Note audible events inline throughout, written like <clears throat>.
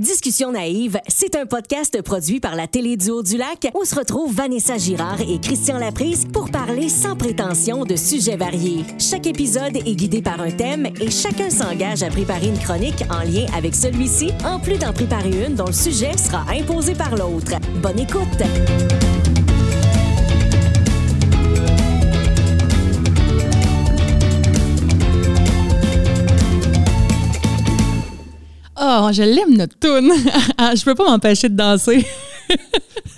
Discussion naïve, c'est un podcast produit par la Téléduo du Lac où se retrouvent Vanessa Girard et Christian Laprise pour parler sans prétention de sujets variés. Chaque épisode est guidé par un thème et chacun s'engage à préparer une chronique en lien avec celui-ci, en plus d'en préparer une dont le sujet sera imposé par l'autre. Bonne écoute! Oh, je l'aime notre tune. <laughs> Ah, je peux pas m'empêcher de danser.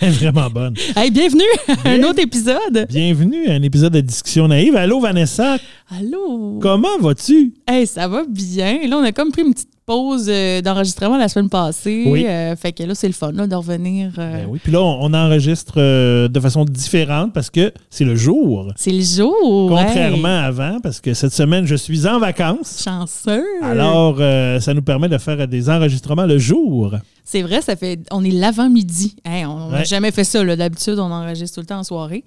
Elle est vraiment bonne. <laughs> Hey, bienvenue à un autre épisode. Bienvenue à un épisode de Discussion naïve. Allô, Vanessa? Allô? Comment vas-tu? Hey, ça va bien. Là, on a comme pris une petite pause euh, d'enregistrement la semaine passée. Oui. Euh, fait que là, c'est le fun là, de revenir. euh, Ben oui. Puis là, on, on enregistre euh, de façon différente parce que c'est le jour. C'est le jour. Contrairement Hey, à avant, parce que cette semaine, je suis en vacances. chanceux. Alors, ça nous permet de faire des enregistrements le jour. C'est vrai, ça fait. On est l'avant-midi. Hey, on n'a Ouais. jamais fait ça. D'habitude, on enregistre tout le temps en soirée.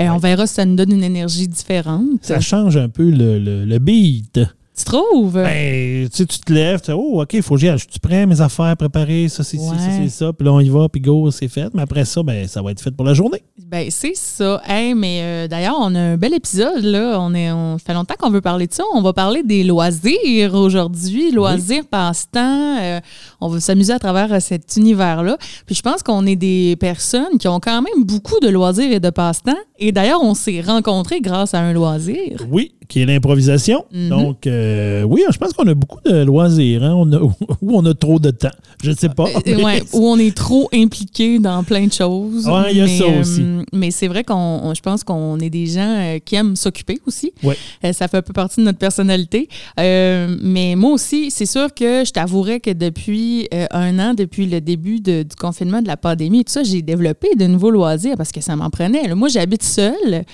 Euh, On verra si ça nous donne une énergie différente. Ça change un peu le, le- le beat. Tu trouves? Ben, tu sais, tu te lèves, tu sais, oh, OK, il faut que j'y aille. Je suis prêt, mes affaires préparées, ça, c'est ci, ça, Ouais. c'est ça. Puis là, on y va, puis go, c'est fait. Mais après ça, ben, ça va être fait pour la journée. Ben, c'est ça. Hey, mais euh, d'ailleurs, on a un bel épisode, là. On est, on ça fait longtemps qu'on veut parler de ça. On va parler des loisirs aujourd'hui. Loisirs, passe-temps. Euh, on va s'amuser à travers euh, cet univers-là. Puis je pense qu'on est des personnes qui ont quand même beaucoup de loisirs et de passe-temps. Et d'ailleurs, on s'est rencontrés grâce à un loisir. Oui, qui est l'improvisation. Mhm. Donc, euh, oui, je pense qu'on a beaucoup de loisirs, hein. on a, <laughs> ou on a trop de temps. Je ne sais pas. Euh, mais- ouais, où on est trop impliqué dans plein de choses. Ouais, il y a ça euh, aussi. mais c'est vrai qu'on, on- je pense qu'on est des gens euh, qui aiment s'occuper aussi. Ouais. Euh, ça fait un peu partie de notre personnalité. Euh, mais moi aussi, c'est sûr que je t'avouerais que depuis euh, un an, depuis le début de- du confinement, de la pandémie et tout ça, j'ai développé de nouveaux loisirs parce que ça m'en prenait. Là, moi, j'habite seule.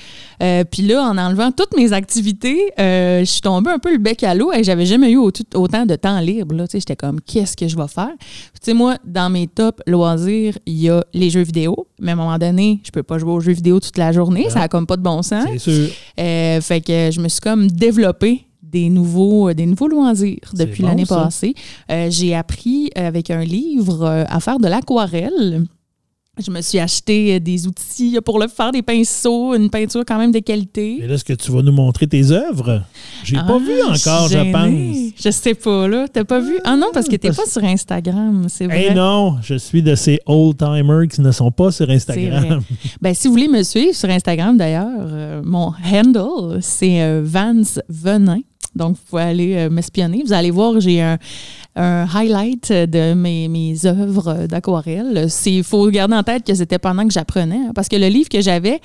Euh, Puis là, en enlevant toutes mes activités, euh, je suis tombée un peu le bec l'eau et j'avais jamais eu au- autant de temps libre. là. J'étais comme, qu'est-ce que je vais faire? Sais, moi, dans mes top loisirs, il y a les jeux vidéo. Mais à un moment donné, je peux pas jouer aux jeux vidéo toute la journée. Ça a comme pas de bon sens. C'est sûr. Euh, fait que je me suis comme développé des nouveaux, euh, des nouveaux loisirs depuis bon, l'année passée. Euh, J'ai appris avec un livre à faire de l'aquarelle. Je me suis acheté euh, des outils pour le faire, des pinceaux, une peinture quand même de qualité. Et là, est-ce que tu vas nous montrer tes œuvres? J'ai pas Ah, vu encore, je pense. Je sais pas, là. T'as pas vu? Ah non, parce que t'es parce- pas sur Instagram, c'est vrai. Eh non, je suis de ces old-timers qui ne sont pas sur Instagram. Ben, si vous voulez me suivre sur Instagram, d'ailleurs, euh, mon handle, c'est euh, Vance Venin. Donc, vous pouvez aller euh, m'espionner. Vous allez voir, j'ai un, un highlight de mes, mes œuvres d'aquarelle. Il faut garder en tête que c'était pendant que j'apprenais. hein, parce que le livre que j'avais,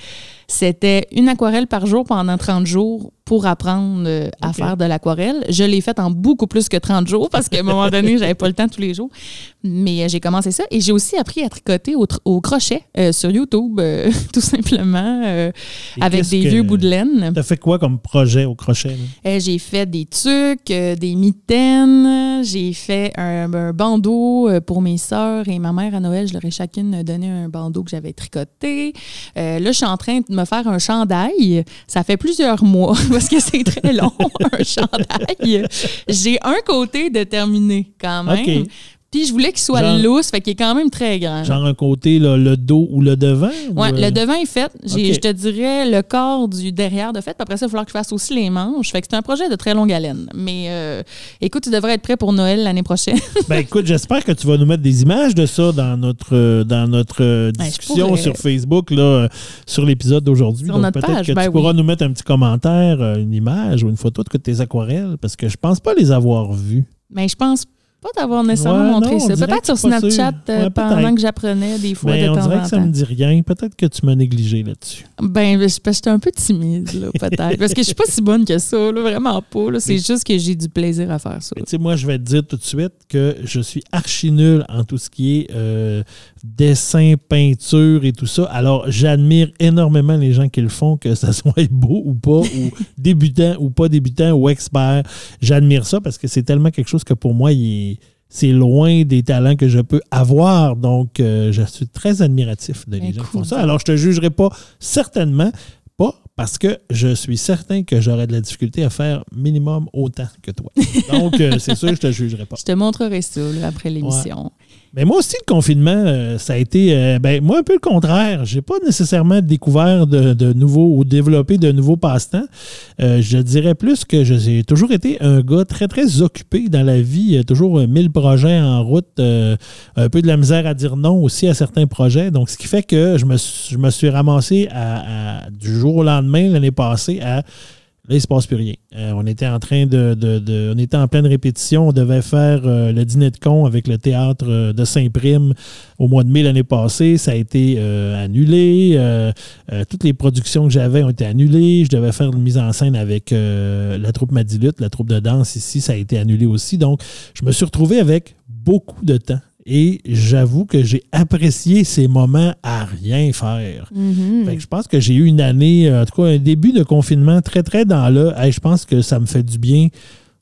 c'était une aquarelle par jour pendant 30 jours pour apprendre euh, à faire de l'aquarelle. Je l'ai fait en beaucoup plus que 30 jours parce qu'à un moment donné, j'avais pas le temps tous les jours. Mais euh, j'ai commencé ça et j'ai aussi appris à tricoter au, crochet euh, sur YouTube, euh, <laughs> tout simplement, euh, avec des vieux bouts de laine. T'as fait quoi comme projet au crochet? j'ai fait des tucs, des mitaines, j'ai fait un, un bandeau pour mes sœurs et ma mère à Noël. Je leur ai chacune donné un bandeau que j'avais tricoté. Là, je suis en train de me faire un chandail. Ça fait plusieurs mois <laughs> parce que c'est très long, <laughs> un chandail. J'ai un côté de terminé quand même. Puis je voulais qu'il soit Genre- lousse, fait qu'il est quand même très grand. Genre un côté, là, le dos ou le devant? ou, Ouais, euh, le devant est fait. Je te dirais le corps du derrière de fait. Puis après ça, il va falloir que je fasse aussi les manches. Fait que c'est un projet de très longue haleine. Mais euh, écoute, tu devrais être prêt pour Noël l'année prochaine. <laughs> Ben écoute, j'espère que tu vas nous mettre des images de ça dans notre euh, dans notre Ben, discussion sur Facebook là, sur l'épisode d'aujourd'hui. Sur Donc notre peut-être page, que ben tu oui. pourras nous mettre un petit commentaire, une image ou une photo de tes aquarelles, parce que je pense pas les avoir vues. Mais je pense pas t'avoir nécessairement Ouais, montré non, on ça. Peut-être sur pas Snapchat euh, Ouais, pendant que j'apprenais des fois Mais de on temps dirait en que ça temps. me dit rien. Peut-être que tu m'as négligé là-dessus. Ben, parce que j'étais un peu timide, là, peut-être. Parce que je suis pas si bonne que ça, là, vraiment pas. C'est juste que j'ai du plaisir à faire ça. Sais, moi, je vais te dire tout de suite que je suis archi nul en tout ce qui est euh, dessin, peinture et tout ça. Alors, j'admire énormément les gens qui le font, que ça <laughs> soit beau ou pas, ou débutant ou pas débutant ou expert. J'admire ça parce que c'est tellement quelque chose que pour moi, il est- c'est loin des talents que je peux avoir. Donc, euh, je suis très admiratif de les gens qui font ça. Alors, je te jugerai pas certainement, pas parce que je suis certain que j'aurais de la difficulté à faire minimum autant que toi. <laughs> Donc, euh, c'est sûr que je te jugerai pas. Je te montrerai ça là, après l'émission. Mais moi aussi, le confinement, euh, ça a été, euh, ben, moi, un peu le contraire. J'ai pas nécessairement découvert de, nouveaux ou développé de nouveaux passe-temps. Euh, je dirais plus que j'ai toujours été un gars très, très occupé dans la vie. Toujours mille projets en route, un peu de la misère à dire non aussi à certains projets. Donc, ce qui fait que je me, je me suis ramassé à, du jour au lendemain, l'année passée, à Là, il ne se passe plus rien. Euh, on était en train de, On était en pleine répétition. On devait faire euh, le dîner de con avec le théâtre euh, de Saint-Prime au mois de mai l'année passée. Ça a été annulé. toutes les productions que j'avais ont été annulées. Je devais faire une mise en scène avec la troupe Madilute, la troupe de danse ici. Ça a été annulé aussi. Donc, je me suis retrouvé avec beaucoup de temps et j'avoue que j'ai apprécié ces moments à rien faire. Mm-hmm. je pense que j'ai eu une année, en tout cas un début de confinement très, très dans le. je pense que ça me fait du bien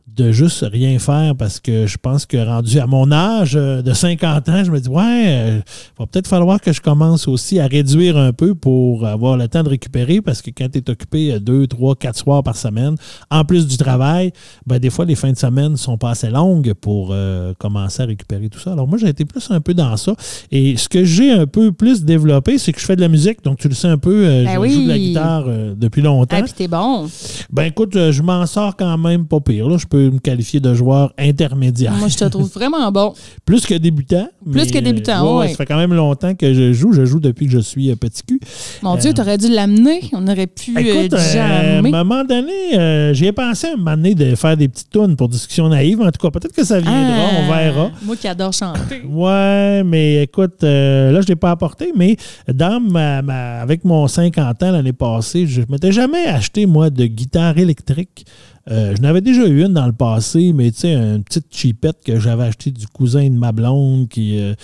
de juste rien faire parce que je pense que rendu à mon âge euh, de 50 ans, je me dis, ouais, il euh, va peut-être falloir que je commence aussi à réduire un peu pour avoir le temps de récupérer parce que quand tu es occupé euh, deux, trois, quatre soirs par semaine, en plus du travail, ben, des fois, les fins de semaine sont pas assez longues pour commencer à récupérer tout ça. Alors moi, j'ai été plus un peu dans ça. Et ce que j'ai un peu plus développé, c'est que je fais de la musique. Donc, tu le sais un peu, ben je joue de la guitare depuis longtemps. Et puis t'es bon. Ben écoute, je m'en sors quand même pas pire. Là. Je peux me qualifier de joueur intermédiaire. Moi, je te trouve vraiment bon. <laughs> Plus que débutant. Plus que débutant, oui. Ça fait quand même longtemps que je joue. Je joue depuis que je suis euh, petit cul. Mon Dieu, euh, tu aurais dû l'amener. On aurait pu écoute, euh, à un moment donné, j'y ai pensé à un moment donné de faire des petites tunes pour discussion naïve. En tout cas, peut-être que ça viendra. on ah, verra. Moi qui adore chanter. Ouais, mais écoute, là, je ne l'ai pas apporté, mais dans ma, avec mon 50 ans l'année passée, je ne m'étais jamais acheté, moi, de guitare électrique. Euh, je n'avais déjà eu une dans le passé, mais tu sais, une petite chipette que j'avais achetée du cousin de ma blonde qui, euh,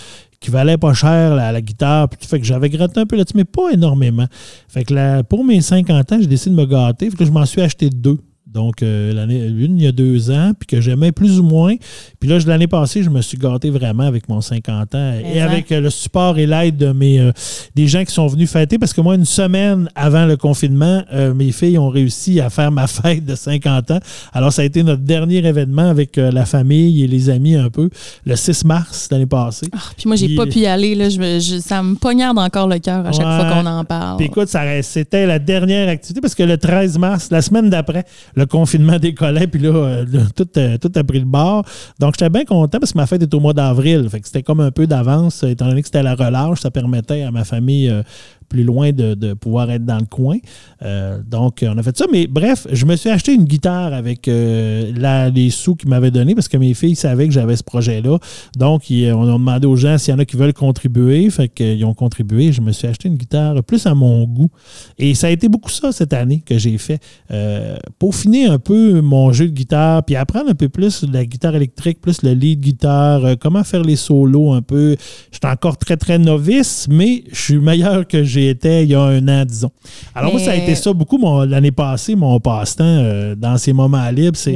valait pas cher la, la guitare. Puis, fait que j'avais gratté un peu là-dessus, mais pas énormément. Fait que pour mes 50 ans, j'ai décidé de me gâter. Fait que je m'en suis acheté deux. Donc, euh, l'année, une, il y a deux ans, puis que j'aimais plus ou moins. Puis là, l'année passée, je me suis gâté vraiment avec mon 50 ans et avec euh, le support et l'aide de mes euh, des gens qui sont venus fêter. Parce que moi, une semaine avant le confinement, mes filles ont réussi à faire ma <laughs> fête de 50 ans. Alors, ça a été notre dernier événement avec la famille et les amis un peu, le 6 mars l'année passée. Ah, puis moi, j'ai pas pu y aller. Là, je, ça me poignarde encore le cœur à chaque fois qu'on en parle. Puis écoute, c'était la dernière activité parce que le 13 mars, la semaine d'après, le confinement décollait, puis là, euh, tout, euh, tout, a pris le bord. Donc, j'étais bien content parce que ma fête est au mois d'avril. C'était comme un peu d'avance, étant donné que c'était la relâche, ça permettait à ma famille euh, plus loin de, pouvoir être dans le coin. Euh, donc, on a fait ça. Mais bref, je me suis acheté une guitare avec euh, les sous qu'ils m'avaient donnés parce que mes filles savaient que j'avais ce projet-là. Donc, on a demandé aux gens s'il y en a qui veulent contribuer. Fait qu'ils ont contribué. Je me suis acheté une guitare plus à mon goût. Et ça a été beaucoup ça cette année que j'ai fait. Euh, peaufiner un peu mon jeu de guitare, puis apprendre un peu plus la guitare électrique, plus le lead guitare, euh, comment faire les solos un peu. Je suis encore très, très novice, mais je suis meilleur que j'ai il y a un an, disons. Alors, moi, ça a été ça beaucoup l'année passée, mon passe-temps euh, dans ces moments libres, c'est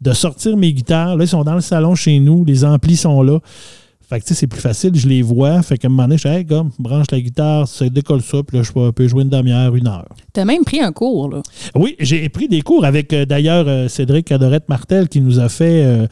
de sortir mes guitares. Là, ils sont dans le salon chez nous, les amplis sont là. Fait que, tu sais, c'est plus facile, je les vois. Fait qu'à un moment donné, je dis, hey, comme, branche la guitare, ça décolle ça, puis là, je peux jouer une demi-heure, une heure. Tu as même pris un cours, là. Oui, j'ai pris des cours avec, euh, d'ailleurs, euh, Cédric Cadorette Martel qui nous a fait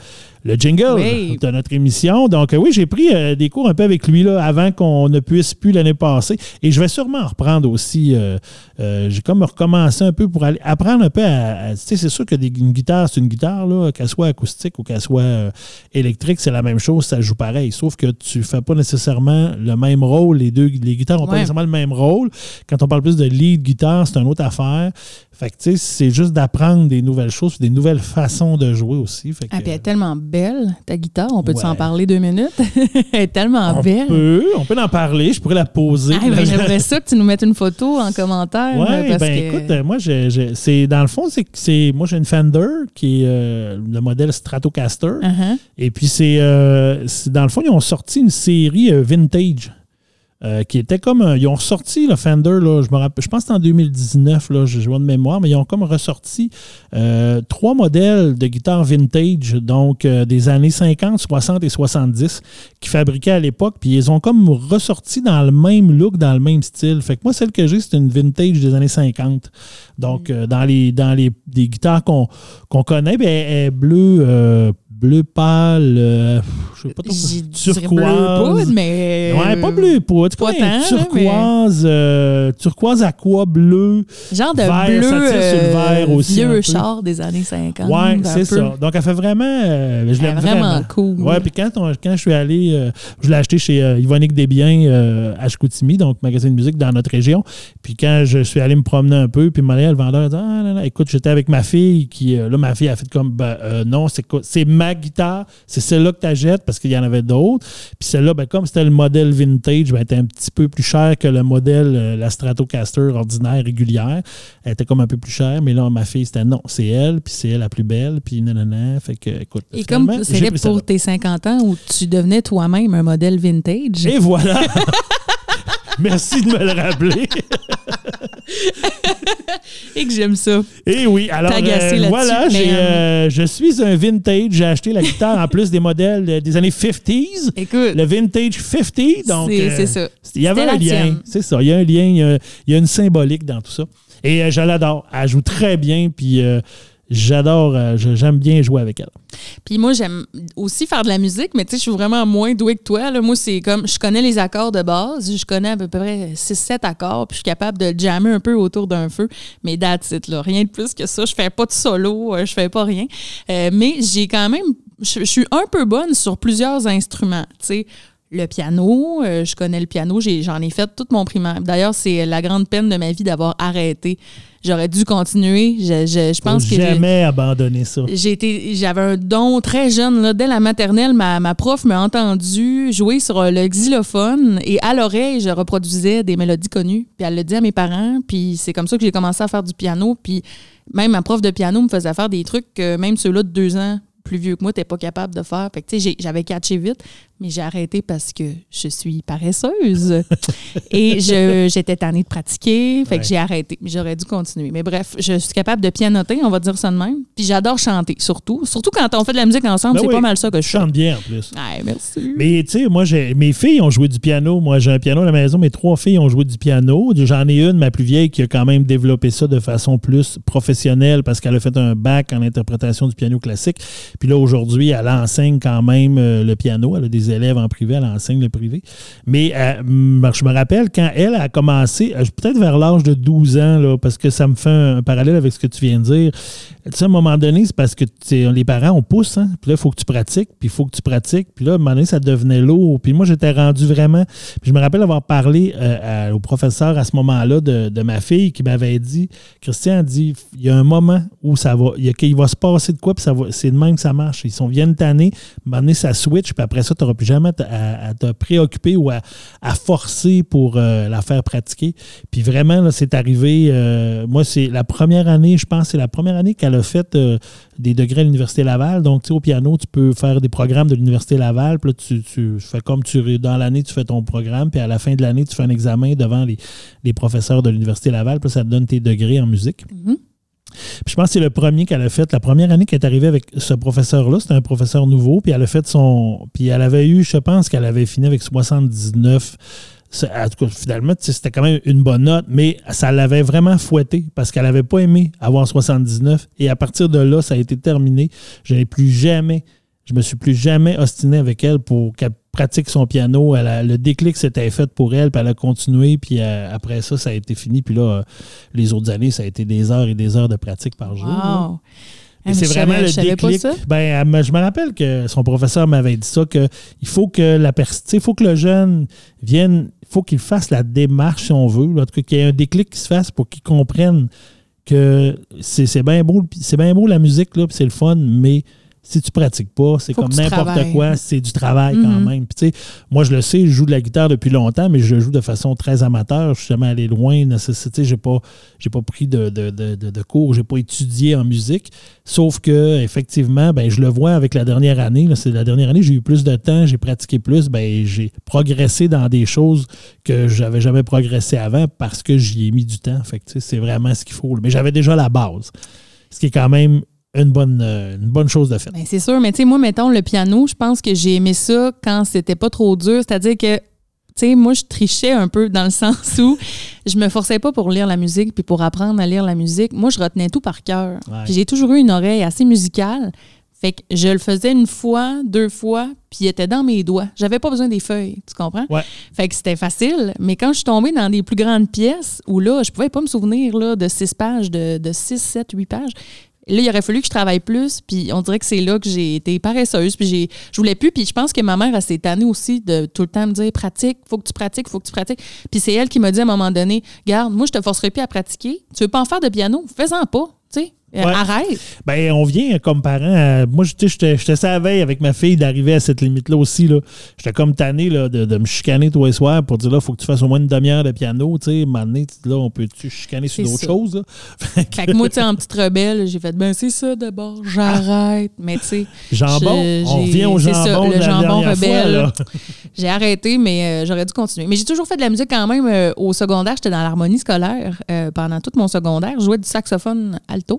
le jingle de notre émission. Donc, oui, j'ai pris euh, des cours un peu avec lui là, avant qu'on ne puisse plus l'année passée. Et je vais sûrement en reprendre aussi. Euh, euh, j'ai comme recommencé un peu pour aller apprendre un peu à. tu sais, c'est sûr que une guitare, c'est une guitare, qu'elle soit acoustique ou qu'elle soit électrique, c'est la même chose, ça joue pareil. Sauf que tu ne fais pas nécessairement le même rôle. Les deux les guitares n'ont pas nécessairement le même rôle. Quand on parle plus de lead guitare, c'est une autre affaire. Fait que, tu sais, c'est juste d'apprendre des nouvelles choses, des nouvelles façons de jouer aussi. Fait ah, puis elle est tellement belle, ta guitare. On peut s'en parler deux minutes? <laughs> elle est tellement on belle. Peut, on peut en parler. Je pourrais la poser. Ah, ben, <laughs> J'aimerais ça que tu nous mettes une photo en commentaire. Oui, ben écoute, euh, moi, c'est dans le fond, c'est moi, j'ai une Fender qui est euh, le modèle Stratocaster. Uh-huh. Et puis, euh, c'est dans le fond, ils ont sorti une série vintage euh, qui était comme. un- ils ont ressorti le Fender, là, je, me rappelle, je pense que c'était en 2019, là, je vois de mémoire, mais ils ont comme ressorti euh, trois modèles de guitare vintage, donc euh, des années 50, 60 et 70, qui fabriquaient à l'époque, puis ils ont comme ressorti dans le même look, dans le même style. Fait que moi, celle que j'ai, c'est une vintage des années 50. Donc, euh, dans les dans les des guitares qu'on qu'on connaît, ben, elle est bleue, euh, bleu pâle, euh, je sais pas trop, dirais bleu turquoise. poudre, mais. Ouais, pas bleu poudre, pas tant, là, turquoise, euh, turquoise aqua bleu? Genre de Vert, bleu. ça tire sur le vert euh, aussi un Vieux char des années 50. Ouais, c'est ça. Donc, elle fait vraiment. euh, je l'aime vraiment vraiment. cool. Ouais, puis quand, on- quand je suis allé, euh, je l'ai acheté chez Yvonique Desbiens à Chicoutimi, donc magasin de musique dans notre région. Puis quand je suis allé me promener un peu, puis m'aller le vendeur a dit Ah, non, non, écoute, j'étais avec ma fille, qui, là, ma fille a fait comme ben, non, c'est quoi- c'est ma guitare, c'est celle-là que tu achètes parce qu'il y en avait d'autres. Puis celle-là, ben, comme c'était le modèle vintage, ben, elle était un petit peu plus cher que le modèle, euh, la Stratocaster ordinaire, régulière. Elle était comme un peu plus chère, mais là, ma fille, c'était non, c'est elle, puis c'est elle la plus belle, puis nanana. Fait que, écoute. Et comme celle-là. pour tes 50 ans où tu devenais toi-même un modèle vintage. Et voilà! <laughs> Merci de me le rappeler. <laughs> Et que j'aime ça. Et oui, alors agacé euh, voilà, j'ai, euh, euh, je suis un vintage. J'ai acheté la guitare en plus des modèles des années 50s. Écoute, Le vintage 50, donc c'est euh, ça. il y avait un lien. C'est ça, il y a un lien, il y a, il y a une symbolique dans tout ça. Et je l'adore. Elle joue très bien, puis euh, j'adore, euh, j'aime bien jouer avec elle. Puis moi, j'aime aussi faire de la musique, mais tu sais, je suis vraiment moins douée que toi. Moi, c'est comme, je connais les accords de base, je connais à peu près 6-7 accords, puis je suis capable de jammer un peu autour d'un feu, mais that's là. Rien de plus que ça. Je fais pas de solo, euh, je fais pas rien. Euh, mais j'ai quand même, je, suis un peu bonne sur plusieurs instruments, tu sais. Le piano, je connais le piano, j'en ai, fait toute mon primaire. D'ailleurs, c'est la grande peine de ma vie d'avoir arrêté. J'aurais dû continuer. Je, je, je pense Faut que j'ai- jamais abandonner ça. j'ai été, j'avais un don très jeune. Là, dès la maternelle, ma, ma prof m'a entendu jouer sur le xylophone et à l'oreille, je reproduisais des mélodies connues. Puis elle le dit à mes parents. Puis c'est comme ça que j'ai commencé à faire du piano. Puis même ma prof de piano me faisait faire des trucs que même ceux-là de deux ans plus vieux que moi, t'es pas capable de faire. Fait que, tu sais, j'ai- j'avais catché vite, mais j'ai arrêté parce que je suis paresseuse. <laughs> Et je- j'étais tannée de pratiquer, fait Ouais. que j'ai arrêté. Mais j'aurais dû continuer. Mais bref, je suis capable de pianoter, on va dire ça de même. Puis j'adore chanter, surtout. Surtout quand on fait de la musique ensemble, Ben c'est oui, pas mal ça que Je je chante. chante bien en plus. Ouais, merci. Mais tu sais, moi, j'ai, mes filles ont joué du piano. Moi, j'ai un piano à la maison. Mes trois filles ont joué du piano. J'en ai une, ma plus vieille, qui a quand même développé ça de façon plus professionnelle parce qu'elle a fait un bac en interprétation du piano classique. Puis là, aujourd'hui, elle enseigne quand même euh, le piano. Elle a des élèves en privé, elle enseigne le privé. Mais euh, je me rappelle quand elle a commencé, euh, peut-être vers l'âge de 12 ans, parce que ça me fait un parallèle avec ce que tu viens de dire. Sais, à un moment donné, c'est parce que les parents, on pousse, hein? Puis là, il faut que tu pratiques, puis il faut que tu pratiques. Puis là, à un moment donné, ça devenait lourd. Puis moi, j'étais rendu vraiment. Puis je me rappelle avoir parlé euh, au professeur à ce moment-là de, de ma fille qui m'avait dit Christian a dit il y a un moment où ça va, il, y a, va se passer de quoi, puis ça va, c'est de même que ça marche. Ils sont viennent t'année, à un moment donné, ça switch, puis après ça, tu n'auras plus jamais à, te- à- à te préoccuper ou à, à forcer pour euh, la faire pratiquer. Puis vraiment, là, c'est arrivé. euh, moi, c'est la première année, je pense, c'est la première année qu'elle a fait euh, des degrés à l'Université Laval. Donc, tu sais, au piano, tu peux faire des programmes de l'Université Laval. Puis là, tu, tu fais comme tu dans l'année, tu fais ton programme. Puis à la fin de l'année, tu fais un examen devant les, les professeurs de l'Université Laval. Puis ça te donne tes degrés en musique. Mhm. Puis je pense que c'est le premier qu'elle a fait. La première année qu'elle est arrivée avec ce professeur-là, c'était un professeur nouveau. Puis elle a fait son. Puis elle avait eu, je pense qu'elle avait fini avec 79. C'est- En tout cas, finalement, c'était quand même une bonne note, mais ça l'avait vraiment fouetté parce qu'elle n'avait pas aimé avoir 79. Et à partir de là, ça a été terminé. Je n'ai plus jamais, je me suis plus jamais ostiné avec elle pour qu'elle pratique son piano. Elle a- le déclic s'était fait pour elle, puis elle a continué. Puis euh, après ça, ça a été fini. Puis là, euh, les autres années, ça a été des heures et des heures de pratique par jour. là. Wow. Et c'est vraiment savais- le je savais pas déclic. ça. Ben, je me rappelle que son professeur m'avait dit ça, que il faut que la il faut que le jeune vienne, faut qu'il fasse la démarche, si on veut. En tout cas, qu'il y ait un déclic qui se fasse pour qu'il comprenne que c'est bien beau, c'est bien beau la musique, là, c'est le fun, mais si tu pratiques pas, c'est comme n'importe quoi, c'est du travail quand Mhm. même. Puis, moi, je le sais, je joue de la guitare depuis longtemps, mais je joue de façon très amateur. Je suis jamais allé loin. nécessité. J'ai pas, pris de, de, de, de, cours, j'ai pas étudié en musique. Sauf que, effectivement, ben, je le vois avec la dernière année. C'est la dernière année, j'ai eu plus de temps, j'ai pratiqué plus, ben, j'ai progressé dans des choses que j'avais jamais progressé avant parce que j'y ai mis du temps. Fait c'est vraiment ce qu'il faut. Mais j'avais déjà la base. Ce qui est quand même une bonne, euh, une bonne chose de fait. Ben, c'est sûr, mais tu sais, moi, mettons, le piano, je pense que j'ai aimé ça quand c'était pas trop dur. C'est-à-dire que, tu sais, moi, je trichais un peu dans le <laughs> sens où je me forçais pas pour lire la musique puis pour apprendre à lire la musique. Moi, je retenais tout par cœur. Ouais. J'ai toujours eu une oreille assez musicale. Fait que je le faisais une fois, deux fois, puis il était dans mes doigts. J'avais pas besoin des feuilles, tu comprends? Ouais. Fait que c'était facile. Mais quand je suis tombée dans des plus grandes pièces, où là, je pouvais pas me souvenir là, de six pages, de, de six, sept, huit pages, Là, il aurait fallu que je travaille plus, puis on dirait que c'est là que j'ai été paresseuse, puis j'ai, je voulais plus, puis je pense que ma mère, elle s'est tannée aussi de tout le temps me dire pratique, faut que tu pratiques, faut que tu pratiques. Puis c'est elle qui m'a dit à un moment donné, garde, moi, je te forcerai plus à pratiquer. Tu veux pas en faire de piano? Fais-en pas, Ouais. Arrête. Ben, on vient comme parents. à- moi, je- tu sais, j'étais j'étais sur la veille avec ma fille d'arriver à cette limite-là aussi. là. J'étais comme tanné là, de, de me chicaner tous les soirs pour dire là, faut que tu fasses au moins une demi-heure de piano. Tu sais, maintenant, là, on peut-tu chicaner sur d'autres choses? là? <laughs> Fait que Fait que moi, tu sais, en petite rebelle, j'ai fait, ben c'est ça d'abord, j'arrête. Mais tu sais, jambon, on revient au ça, jambon le la jambon rebelle. <laughs> J'ai arrêté, mais euh, j'aurais dû continuer. Mais j'ai toujours fait de la musique quand même. euh, au secondaire, j'étais dans l'harmonie scolaire euh, pendant tout mon secondaire. Je jouais du saxophone alto.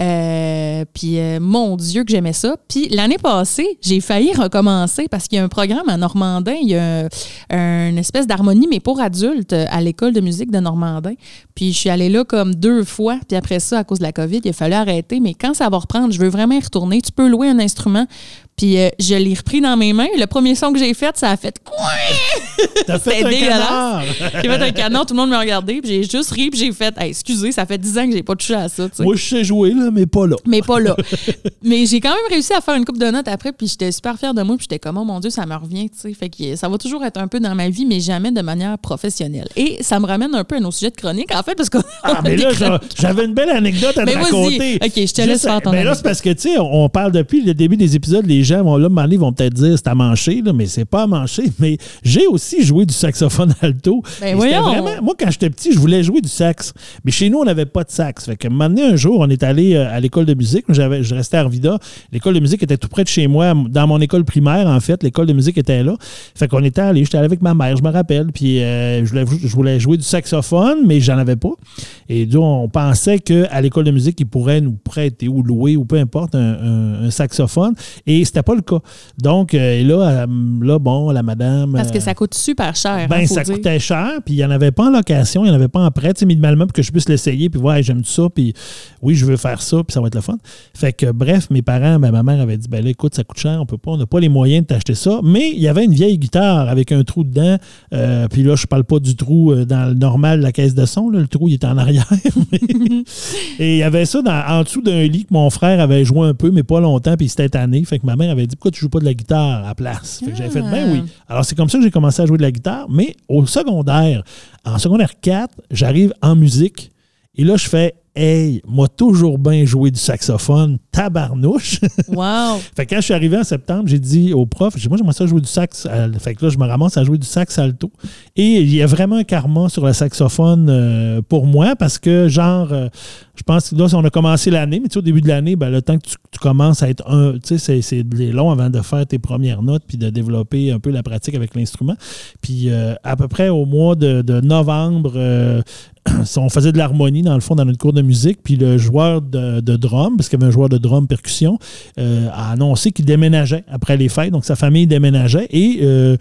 Euh, puis, euh, mon Dieu, que j'aimais ça. Puis, l'année passée, j'ai failli recommencer parce qu'il y a un programme à Normandin. Il y a un- une espèce d'harmonie, mais pour adultes, euh, à l'école de musique de Normandin. Puis, je suis allée là comme deux fois. Puis, après ça, à cause de la COVID, il a fallu arrêter. Mais quand ça va reprendre, je veux vraiment y retourner. Tu peux louer un instrument. Puis, euh, je l'ai repris dans mes mains. Le premier son que j'ai fait, ça a fait quoi? <laughs> T'as fait un canard. J'ai fait un canon, tout le monde m'a regardé, puis j'ai juste ri, puis j'ai fait Hey, excusez, ça fait 10 ans que j'ai pas touché à ça. Moi, je sais jouer, là, mais pas là. Mais pas là. <laughs> Mais j'ai quand même réussi à faire une coupe de notes après, puis j'étais super fière de moi, puis j'étais comme, oh mon Dieu, ça me revient, tu sais. Fait que ça va toujours être un peu dans ma vie, mais jamais de manière professionnelle. Et ça me ramène un peu à nos sujets de chronique, en fait, parce qu'on Ah, mais là, j'avais une belle anecdote à te Mais vas-y. raconter. OK, je te laisse faire ton ben là, c'est parce que, tu sais, on parle depuis le début des épisodes, les gens vont là, donné, vont peut-être dire c'est à mancher, là, mais c'est pas à mancher. Mais j'ai aussi joué du saxophone alto. Ben vraiment, moi, quand j'étais petit, je voulais jouer du sax. Mais chez nous, on n'avait pas de sax. Fait que un moment donné, un jour, on est allé euh, à l'école de musique. J'avais, je restais à Arvida. L'école de musique était tout près de chez moi, dans mon école primaire, en fait. L'école de musique était là. Fait qu'on était allé, j'étais allé avec ma mère, je me rappelle. Puis euh, je, voulais, je voulais jouer du saxophone, mais j'en avais pas. Et donc, on pensait qu'à l'école de musique, ils pourraient nous prêter ou louer ou peu importe un, un- un saxophone. Et c'était pas le cas. Donc, euh, et là, là, bon, la madame. Parce que ça coûte super cher. ben, hein, ça dire. coûtait cher, puis il n'y en avait pas en location, il n'y en avait pas en prêt, minimalement, pour que je puisse l'essayer, puis Hey, j'aime ça, puis oui, je veux faire ça, puis ça va être le fun. Fait que, bref, mes parents, ben, ma mère avait dit, ben là, écoute, ça coûte cher, on peut pas, on n'a pas les moyens de t'acheter ça, mais il y avait une vieille guitare avec un trou dedans, euh, puis là, je parle pas du trou euh, dans le normal de la caisse de son, là, le trou, il était en arrière. <laughs> <laughs> Et il y avait ça dans- en dessous d'un lit que mon frère avait joué un peu, mais pas longtemps, puis c'était tanné. Fait que ma mère avait dit Pourquoi tu joues pas de la guitare à la place? Fait que j'avais fait Ah. Ben oui. Alors c'est comme ça que j'ai commencé à jouer de la guitare, mais au secondaire, en secondaire 4, j'arrive en musique, et là, je fais Hey, moi, toujours bien joué du saxophone, tabarnouche. <laughs> Wow. Fait que quand je suis arrivé en septembre, j'ai dit au prof, j'ai dit, moi j'aimerais ça jouer du sax. al- Fait que là, je me ramasse à jouer du sax alto. Et il y a vraiment un karma sur le saxophone euh, pour moi parce que, genre, euh, je pense que là, on a commencé l'année, mais tu sais, au début de l'année, ben, le temps que tu, tu commences à être un, tu sais, c'est- c'est long avant de faire tes premières notes puis de développer un peu la pratique avec l'instrument. Puis euh, à peu près au mois de, de novembre, euh, <clears throat> on faisait de l'harmonie dans le fond dans notre cours de musique, puis le joueur de, drum, parce qu'il y avait un joueur de drum percussion, euh, a annoncé qu'il déménageait après les fêtes, donc sa famille déménageait, et euh,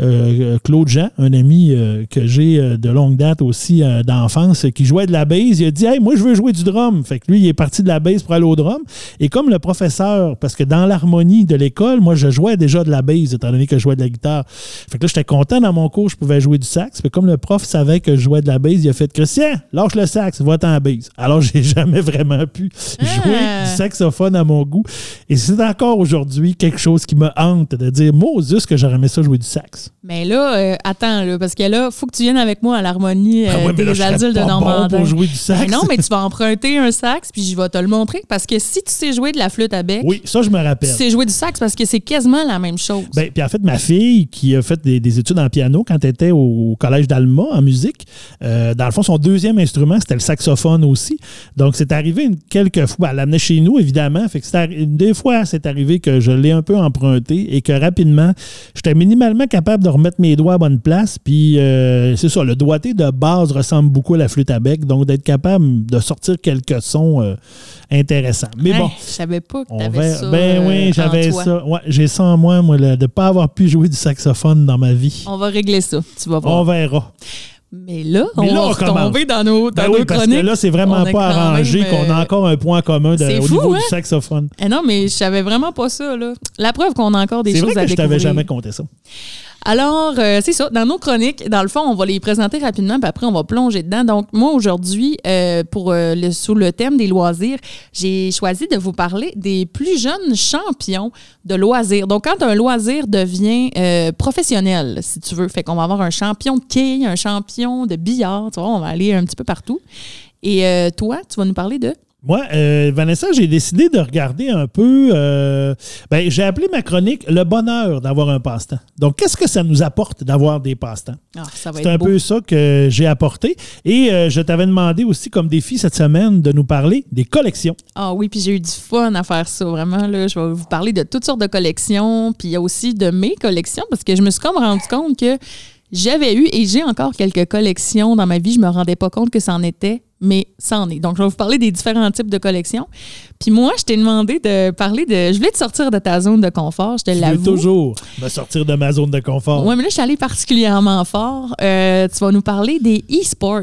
euh, Claude Jean, un ami que j'ai de longue date aussi d'enfance, qui jouait de la bass, il a dit Hey, moi je veux jouer du drum. Fait que lui, il est parti de la bass pour aller au drum. Et comme le professeur, parce que dans l'harmonie de l'école, moi je jouais déjà de la bass, étant donné que je jouais de la guitare. Fait que là, j'étais content dans mon cours, je pouvais jouer du sax. Puis comme le prof savait que je jouais de la bass, il a fait Christian, lâche le sax, va-t'en à bass. Alors, j'ai jamais vraiment pu jouer Ah. du saxophone à mon goût. Et c'est encore aujourd'hui quelque chose qui me hante de dire Moses que j'aurais aimé ça jouer du sax. Mais là, euh, attends, là, parce que là, faut que tu viennes avec moi à l'harmonie Ah euh, ouais, mais là, des je serais adultes de bon Normandin. pour jouer du sax. Ben non, mais tu vas emprunter un sax, puis je vais te le montrer. Parce que si tu sais jouer de la flûte à bec, Oui, ça, je me tu rappelle. sais jouer du sax parce que c'est quasiment la même chose. Ben, puis en fait, ma fille, qui a fait des, des études en piano quand elle était au collège d'Alma en musique, euh, dans le fond, son deuxième instrument, c'était le saxophone aussi. Donc, c'est arrivé quelques fois. Elle l'amenait chez nous, évidemment. Fait que deux fois, c'est arrivé que je l'ai un peu emprunté et que rapidement, j'étais minimalement capable de remettre mes doigts à bonne place. Puis, euh, c'est ça, le doigté de base ressemble beaucoup à la flûte à bec. Donc, d'être capable de sortir quelques sons euh, intéressants. Mais bon. je savais pas que t'avais ça. ben euh, oui, en j'avais ça. Ouais, j'ai ça en moi, moi, le- de ne pas avoir pu jouer du saxophone dans ma vie. On va régler ça, tu vas voir. On verra. Mais là, Mais on là, retomber dans nos, dans Ben nos oui, parce chroniques. que là, c'est vraiment pas arrangé même, qu'on a euh, encore un point commun de- au fou, niveau hein? du saxophone. Eh non, mais je savais vraiment pas ça. Là. La preuve qu'on a encore des C'est choses vrai à que je découvrir. t'avais jamais compté ça. Alors, euh, c'est ça. Dans nos chroniques, dans le fond, on va les présenter rapidement, puis après, on va plonger dedans. Donc, moi, aujourd'hui, euh, pour euh, sous le thème des loisirs, j'ai choisi de vous parler des plus jeunes champions de loisirs. Donc, quand un loisir devient professionnel, si tu veux, fait qu'on va avoir un champion de quilles, un champion de billard, tu vois, on va aller un petit peu partout. Et toi, tu vas nous parler de... Moi, euh, Vanessa, j'ai décidé de regarder un peu. euh, ben, j'ai appelé ma chronique Le bonheur d'avoir un passe-temps. Donc, qu'est-ce que ça nous apporte d'avoir des passe-temps? Ah, ça va C'est un beau. peu ça que j'ai apporté. Et euh, je t'avais demandé aussi comme défi cette semaine de nous parler des collections. Ah oui, puis j'ai eu du fun à faire ça, vraiment. Là. Je vais vous parler de toutes sortes de collections, puis il y a aussi de mes collections, parce que je me suis comme rendu compte que j'avais eu et j'ai encore quelques collections dans ma vie. Je me rendais pas compte que ça en était, mais ça en est. Donc, je vais vous parler des différents types de collections. Puis moi, je t'ai demandé de parler de... Je voulais te sortir de ta zone de confort, je te Je veux l'avoue. toujours me sortir de ma zone de confort. Oui, mais là, je suis allée particulièrement fort. Euh, tu vas nous parler des e-sports.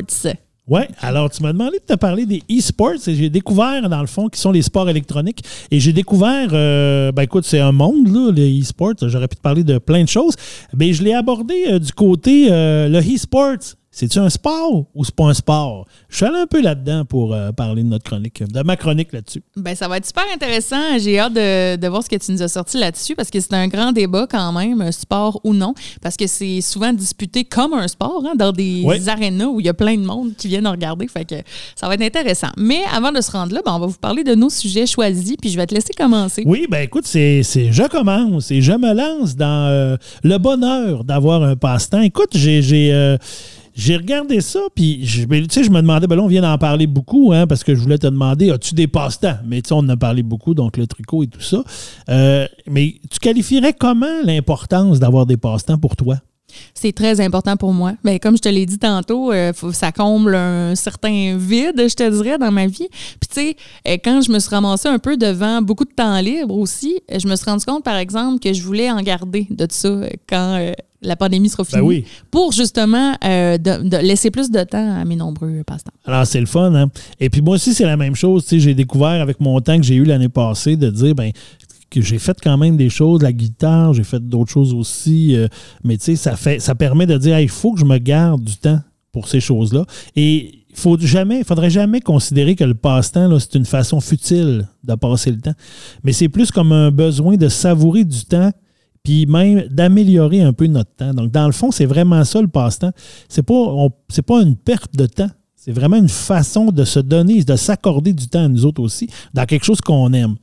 Oui, alors tu m'as demandé de te parler des e-sports et j'ai découvert, dans le fond, qui sont les sports électroniques. Et j'ai découvert, euh, ben écoute, c'est un monde, là, les e-sports. J'aurais pu te parler de plein de choses. Mais je l'ai abordé euh, du côté, le e-sports. C'est-tu un sport ou c'est pas un sport? Je suis allé un peu là-dedans pour euh, parler de notre chronique, de ma chronique là-dessus. Ben, ça va être super intéressant. J'ai hâte de, de voir ce que tu nous as sorti là-dessus parce que c'est un grand débat quand même, un sport ou non, parce que c'est souvent disputé comme un sport hein, dans des Oui. arénas où il y a plein de monde qui viennent regarder. Fait que ça va être intéressant. Mais avant de se rendre là, ben, on va vous parler de nos sujets choisis, puis je vais te laisser commencer. Oui, ben écoute, c'est, je commence et je me lance dans euh, le bonheur d'avoir un passe-temps. Écoute, j'ai, j'ai, euh, j'ai regardé ça, puis je, je me demandais, ben là, on vient d'en parler beaucoup, hein, parce que je voulais te demander, as-tu des passe-temps? Mais tu sais, on en a parlé beaucoup, donc le tricot et tout ça. Euh, mais tu qualifierais comment l'importance d'avoir des passe-temps pour toi? C'est très important pour moi. Mais comme je te l'ai dit tantôt, euh, faut- ça comble un certain vide, je te dirais, dans ma vie. Puis tu sais, euh, quand je me suis ramassée un peu devant beaucoup de temps libre aussi, euh, je me suis rendu compte, par exemple, que je voulais en garder de ça quand euh, la pandémie sera finie. Ben oui. Pour justement euh, de, de laisser plus de temps à mes nombreux passe-temps. Alors, c'est le fun, hein? Et puis moi aussi, c'est la même chose. Tu sais, j'ai découvert avec mon temps que j'ai eu l'année passée de dire, ben que j'ai fait quand même des choses, la guitare, j'ai fait d'autres choses aussi. euh, mais tu sais, ça, fait, ça permet de dire, il faut que je me garde du temps pour ces choses-là. Et il faut jamais, faudrait jamais considérer que le passe-temps, c'est une façon futile de passer le temps. Mais c'est plus comme un besoin de savourer du temps puis même d'améliorer un peu notre temps. Donc, dans le fond, c'est vraiment ça le passe-temps. C'est pas, on- c'est pas une perte de temps. C'est vraiment une façon de se donner, de s'accorder du temps à nous autres aussi, dans quelque chose qu'on aime.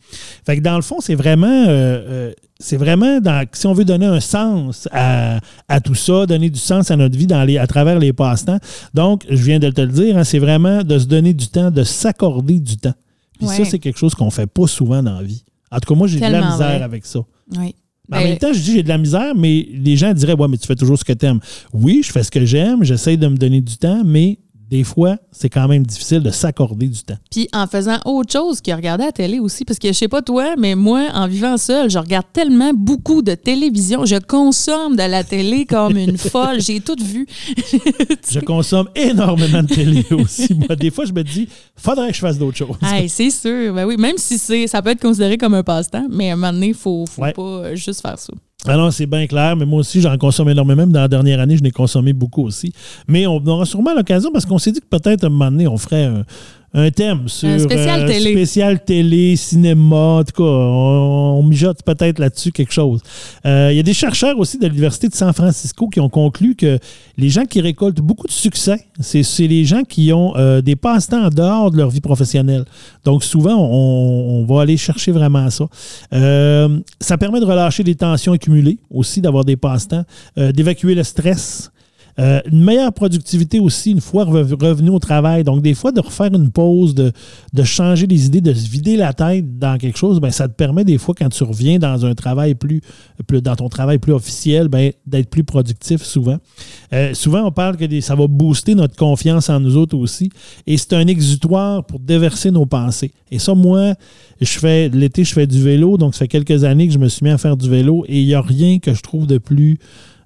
Fait que dans le fond, c'est vraiment, euh, euh, c'est vraiment dans, si on veut donner un sens à, à tout ça, donner du sens à notre vie dans les, à travers les passe-temps. Donc, je viens de te le dire, hein, c'est vraiment de se donner du temps, de s'accorder du temps. Puis ça, c'est quelque chose qu'on fait pas souvent dans la vie. En tout cas, moi, j'ai de la misère vrai. avec ça. Oui. Mais en Ben, même temps, je dis j'ai de la misère, mais les gens diraient Ouais, mais tu fais toujours ce que tu aimes. Oui, je fais ce que j'aime, j'essaie de me donner du temps, mais des fois, c'est quand même difficile de s'accorder du temps. Puis en faisant autre chose que regarder la télé aussi, parce que je sais pas toi, mais moi, en vivant seule, je regarde tellement beaucoup de télévision. Je consomme de la télé comme une <laughs> folle. J'ai tout vu. <laughs> Je consomme énormément de télé <laughs> aussi. Moi, des fois, je me dis faudrait que je fasse d'autres choses. Hey, c'est sûr. Ben oui, même si c'est, ça peut être considéré comme un passe-temps, mais à un moment donné, il faut, faut Ouais. pas juste faire ça. Alors, c'est bien clair, mais moi aussi, j'en consomme énormément. Même dans la dernière année, je n'ai consommé beaucoup aussi. Mais on aura sûrement l'occasion parce qu'on s'est dit que peut-être à un moment donné, on ferait un, un thème sur Un spécial euh, télé. spécial télé, cinéma, en tout cas, on, on mijote peut-être là-dessus quelque chose. Euh, Il y a des chercheurs aussi de l'Université de San Francisco qui ont conclu que les gens qui récoltent beaucoup de succès, c'est les gens qui ont euh, des passe-temps en dehors de leur vie professionnelle. Donc souvent, on, on va aller chercher vraiment ça. Ça permet de relâcher des tensions accumulées, aussi d'avoir des passe-temps, d'évacuer le stress. Euh, une meilleure productivité aussi une fois rev- revenu au travail. Donc, des fois, de refaire une pause, de, de changer les idées, de se vider la tête dans quelque chose, ben, ça te permet des fois, quand tu reviens dans un travail plus, plus dans ton travail plus officiel, ben, d'être plus productif souvent. Euh, souvent, on parle que des- ça va booster notre confiance en nous autres aussi. Et c'est un exutoire pour déverser nos pensées. Et ça, moi, je fais l'été, je fais du vélo, donc ça fait quelques années que je me suis mis à faire du vélo et il n'y a rien que je trouve de plus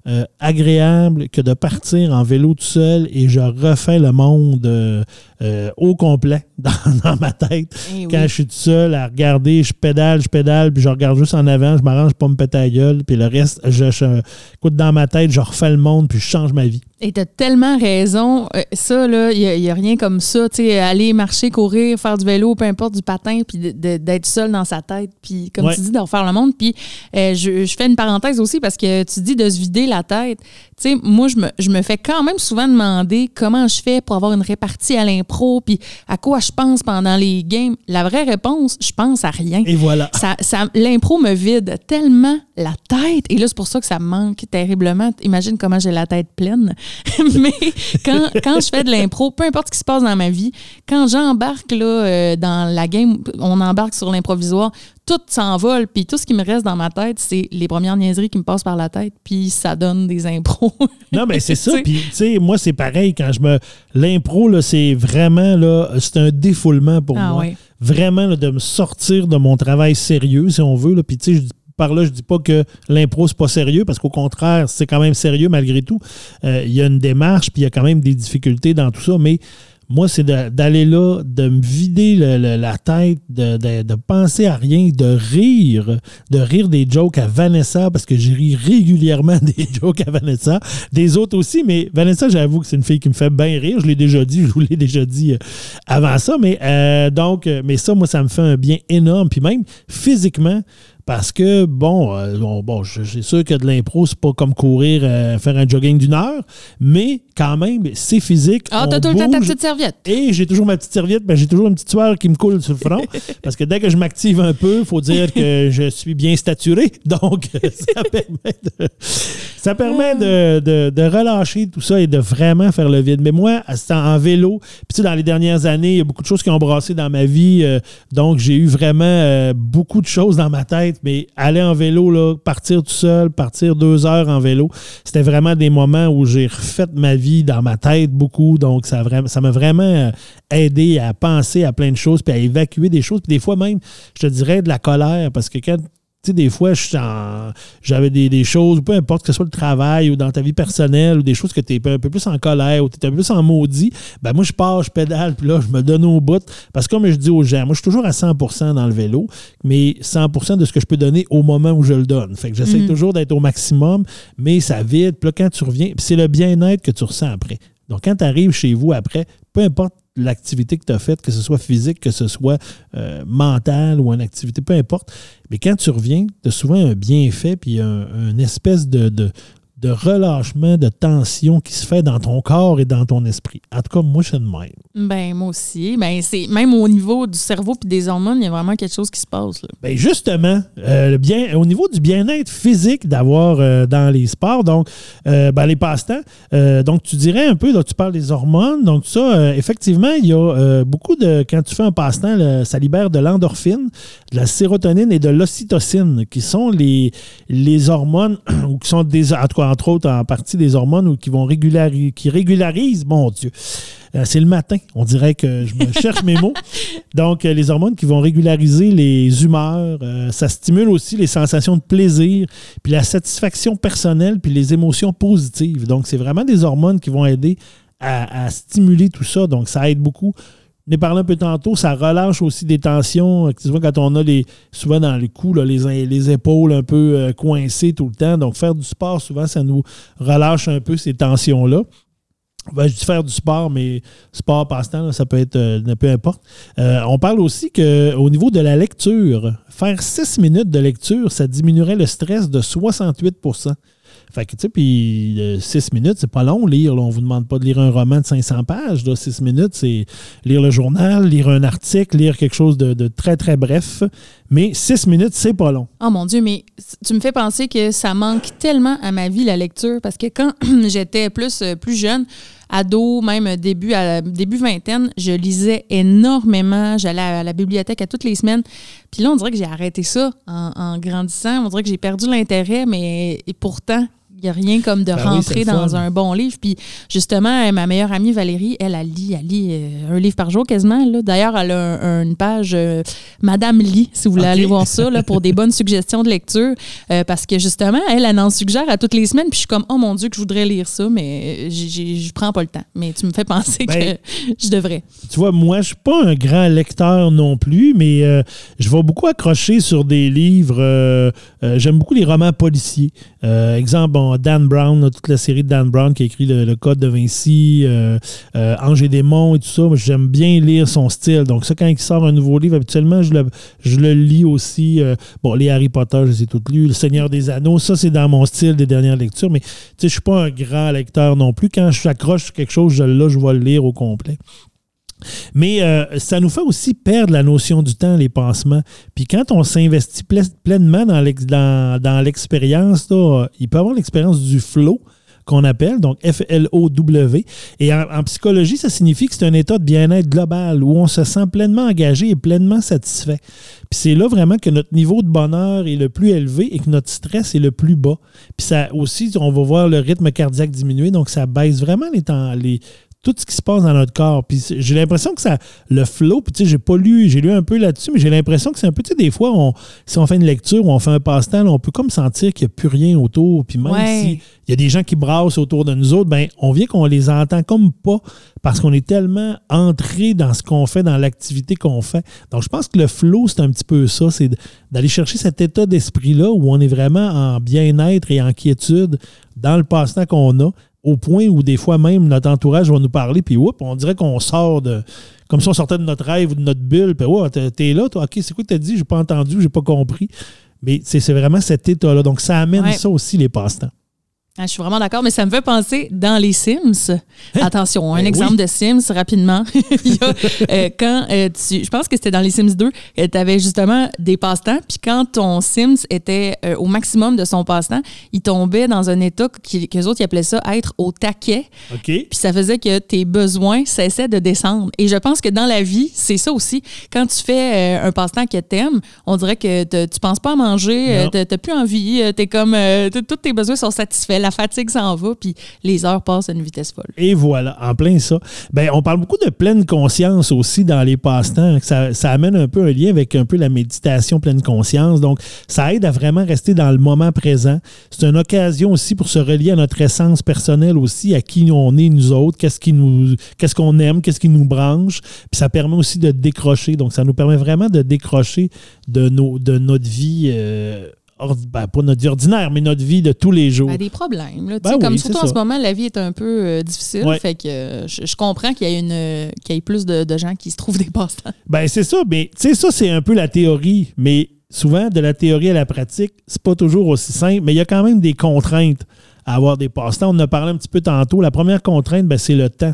euh, agréable que de partir en vélo tout seul et je refais le monde euh, euh, au complet <laughs> dans, dans ma tête. Eh oui. Quand je suis tout seul à regarder, je pédale, je pédale, puis je regarde juste en avant, je m'arrange pas me péter la gueule, puis le reste, je, je- écoute, dans ma tête, je refais le monde, puis je change ma vie. Et t'as tellement raison. Euh, ça, là, il n'y a, rien comme ça. Tu sais, aller marcher, courir, faire du vélo, peu importe, du patin, puis d'être seul dans sa tête. Puis, comme Ouais. tu dis, de refaire le monde. Puis, euh, je, je fais une parenthèse aussi parce que tu dis de se vider la tête. Sais, moi, je me, je me fais quand même souvent demander comment je fais pour avoir une répartie à l'impro, puis à quoi je pense pendant les games. La vraie réponse, je pense à rien. Et voilà. Ça, ça- l'impro me vide tellement la tête. Et là, c'est pour ça que ça me manque terriblement. Imagine comment j'ai la tête pleine. <laughs> Mais quand, quand je fais de l'impro, peu importe ce qui se passe dans ma vie, quand j'embarque là, euh, dans la game, on embarque sur l'improvisoire, tout s'envole. Puis tout ce qui me reste dans ma tête, c'est les premières niaiseries qui me passent par la tête. Puis ça donne des impros. <laughs> Non, mais c'est ça. Puis, tu sais, moi, c'est pareil. Quand je me. L'impro, là, c'est vraiment, là, c'est un défoulement pour Ah moi. Vraiment, là, de me sortir de mon travail sérieux, si on veut. Là. Puis, tu sais, je par là, je dis pas que l'impro, c'est pas sérieux, parce qu'au contraire, c'est quand même sérieux malgré tout. Euh, Il y a une démarche, puis il y a quand même des difficultés dans tout ça, mais. Moi, c'est d'aller là, de me vider la tête, de, penser à rien, de rire, de rire des jokes à Vanessa, parce que j'ai ri régulièrement <laughs> des jokes à Vanessa, des autres aussi, mais Vanessa, j'avoue que c'est une fille qui me fait bien rire. Je l'ai déjà dit, je vous l'ai déjà dit euh, avant ça, mais euh, donc, euh, mais ça, moi, ça me fait un bien énorme. Puis même physiquement, parce que, bon, euh, bon, c'est sûr que de l'impro, c'est pas comme courir, euh, faire un jogging d'une heure, mais quand même, c'est physique. Ah, t'as tout le temps ta petite serviette. Et j'ai toujours ma petite serviette, ben j'ai toujours une petite sueur qui me coule sur le front. <laughs> parce que dès que je m'active un peu, il faut dire que je suis bien staturé. <laughs> Donc, ça <laughs> permet de, ça permet de, de- de relâcher tout ça et de vraiment faire le vide. Mais moi, c'est en, en vélo, puis tu sais, dans les dernières années, il y a beaucoup de choses qui ont brassé dans ma vie. euh, donc, j'ai eu vraiment euh, beaucoup de choses dans ma tête. Mais aller en vélo, là, partir tout seul, partir deux heures en vélo, c'était vraiment des moments où j'ai refait ma vie dans ma tête beaucoup. Donc, ça m'a vraiment euh, aidé à penser à plein de choses, puis à évacuer des choses. Puis des fois même, je te dirais de la colère, parce que quand sais, des fois, j'avais des, des choses, peu importe que ce soit le travail ou dans ta vie personnelle, ou des choses que tu es un peu plus en colère ou tu es un peu plus en maudit, ben moi, je pars, je pédale, puis là, je me donne au bout. Parce que comme je dis aux gens, moi, je suis toujours à 100 dans le vélo, mais 100 de ce que je peux donner au moment où je le donne. Fait que j'essaie Mhm. toujours d'être au maximum, mais ça vide. Puis là, quand tu reviens, puis c'est le bien-être que tu ressens après. Donc, quand tu arrives chez vous après, peu importe l'activité que tu as faite, que ce soit physique, que ce soit euh, mentale ou une activité, peu importe, mais quand tu reviens, tu as souvent un bienfait, puis un, une espèce de, de relâchement, de tension qui se fait dans ton corps et dans ton esprit. En tout cas, moi, je suis de même. Ben, moi aussi. Ben, c'est même au niveau du cerveau puis des hormones, il y a vraiment quelque chose qui se passe. Là. Ben justement, euh, le bien, au niveau du bien-être physique d'avoir euh, dans les sports, donc euh, ben, les passe-temps, donc tu dirais un peu, là, tu parles des hormones, donc ça, effectivement, il y a beaucoup de, quand tu fais un passe-temps, ça libère de l'endorphine, de la sérotonine et de l'ocytocine, qui sont les, les hormones, <clears throat> ou qui sont des, en tout cas, entre autres, en partie des hormones ou qui vont régulariser, qui régularisent, mon Dieu. Euh, c'est le matin. On dirait que je me cherche mes mots. <laughs> Donc, euh, les hormones qui vont régulariser les humeurs. euh, ça stimule aussi les sensations de plaisir, puis la satisfaction personnelle, puis les émotions positives. Donc, c'est vraiment des hormones qui vont aider à, à stimuler tout ça. Donc, ça aide beaucoup. On a parlé un peu tantôt, ça relâche aussi des tensions. euh, Tu quand on a les, souvent dans les coups, là, les, les épaules un peu euh, coincées tout le temps. Donc, faire du sport, souvent, ça nous relâche un peu ces tensions-là. Je dis faire du sport, mais sport passe-temps, ça peut être euh, peu importe. On parle aussi qu'au niveau de la lecture, faire six minutes de lecture, ça diminuerait le stress de 68 fait que, tu sais, puis euh, six minutes, c'est pas long lire. On On vous demande pas de lire un roman de 500 pages. Là. Six minutes, c'est lire le journal, lire un article, lire quelque chose de, très, très bref. Mais six minutes, c'est pas long. Oh mon Dieu, mais tu me fais penser que ça manque tellement à ma vie, la lecture. Parce que quand <clears throat> j'étais plus, euh, plus jeune, ado, même début, à, début vingtaine, je lisais énormément. J'allais à la bibliothèque à toutes les semaines. Puis là, on dirait que j'ai arrêté ça en, grandissant. On dirait que j'ai perdu l'intérêt, mais et pourtant, n'y a rien comme de ben rentrer dans un bon livre. Puis justement, euh, ma meilleure amie Valérie, elle, elle lit, elle lit euh, un livre par jour quasiment. D'ailleurs, elle a une page euh, Madame lit, si vous voulez aller voir ça, là, pour des bonnes <laughs> suggestions de lecture. parce que justement, elle, elle en suggère à toutes les semaines. Puis je suis comme, oh mon Dieu, que je voudrais lire ça, mais je prends pas le temps. Mais tu me fais penser ben, que <laughs> je devrais. Tu vois, moi, je suis pas un grand lecteur non plus, mais je vais beaucoup accrocher sur des livres. J'aime beaucoup les romans policiers. Exemple, bon, Dan Brown, toute la série de Dan Brown qui a écrit le, Code de Vinci, euh, euh, Ange et tout ça. J'aime bien lire son style. Donc, ça, quand il sort un nouveau livre, habituellement, je le, lis aussi. Euh, bon, les Harry Potter, je les ai tous lus. Le Seigneur des Anneaux, ça, c'est dans mon style des dernières lectures. Mais, tu sais, je ne suis pas un grand lecteur non plus. Quand je s'accroche sur quelque chose, je, là, je vais le lire au complet. Mais euh, ça nous fait aussi perdre la notion du temps, les pansements. Puis quand on s'investit pleinement dans l'expérience, il peut avoir l'expérience du flow qu'on appelle, donc F-L-O-W. Et en, psychologie, ça signifie que c'est un état de bien-être global où on se sent pleinement engagé et pleinement satisfait. Puis c'est là vraiment que notre niveau de bonheur est le plus élevé et que notre stress est le plus bas. Puis ça aussi, on va voir le rythme cardiaque diminuer, donc ça baisse vraiment les, temps, les, tout ce qui se passe dans notre corps. Puis j'ai l'impression que ça, le flow, puis tu sais, j'ai pas lu, j'ai lu un peu là-dessus, mais j'ai l'impression que c'est un peu, tu sais, des fois, on, si on fait une lecture ou on fait un passe-temps, on peut comme sentir qu'il n'y a plus rien autour. Puis même s'il y a des gens qui brassent autour de nous autres, ben on vient qu'on les entend comme pas parce qu'on est tellement entré dans ce qu'on fait, dans l'activité qu'on fait. Donc je pense que le flow, c'est un petit peu ça, c'est d'aller chercher cet état d'esprit-là où on est vraiment en bien-être et en quiétude dans le passe-temps qu'on a au point où des fois même notre entourage va nous parler, puis on dirait qu'on sort de. Comme si on sortait de notre rêve ou de notre bulle, puis ouais, t'es là, toi, ok, c'est quoi que t'as dit, j'ai pas entendu, j'ai pas compris. Mais c'est vraiment cet état-là. Donc ça amène ça aussi, les passe-temps. Ah, je suis vraiment d'accord, mais ça me fait penser dans les Sims. Hein? Attention, un ben exemple de Sims rapidement. <laughs> Euh, quand euh, tu, je pense que c'était dans les Sims 2, tu avais justement des passe-temps, puis quand ton Sims était euh, au maximum de son passe-temps, il tombait dans un état qu'eux autres ils appelaient ça être au taquet. Puis ça faisait que tes besoins cessaient de descendre. Et je pense que dans la vie, c'est ça aussi. Quand tu fais un passe-temps que t'aimes, on dirait que tu penses pas à manger, tu n'as plus envie, es comme tous tes besoins sont satisfaits la fatigue s'en va, puis les heures passent à une vitesse folle. Et voilà, en plein ça. Ben, on parle beaucoup de pleine conscience aussi dans les passe-temps. Ça, ça, amène un peu un lien avec un peu la méditation pleine conscience. Donc, ça aide à vraiment rester dans le moment présent. C'est une occasion aussi pour se relier à notre essence personnelle aussi, à qui on est nous autres, qu'est-ce qui nous, qu'est-ce qu'on aime, qu'est-ce qui nous branche. Puis ça permet aussi de décrocher. Donc, ça nous permet vraiment de décrocher de, nos, de notre vie. Euh, ben, pas notre vie ordinaire, mais notre vie de tous les jours. Ben, des problèmes. Là, ben comme surtout en ce moment, la vie est un peu euh, difficile. Fait que euh, je, comprends qu'il y, ait une, qu'il y ait plus de, gens qui se trouvent <laughs> des passe-temps. Ben, c'est ça. Mais tu sais, ça, c'est un peu la théorie. Mais souvent, de la théorie à la pratique, c'est pas toujours aussi simple. Mais il y a quand même des contraintes à avoir des passe-temps. On en a parlé un petit peu tantôt. La première contrainte, ben, c'est le temps.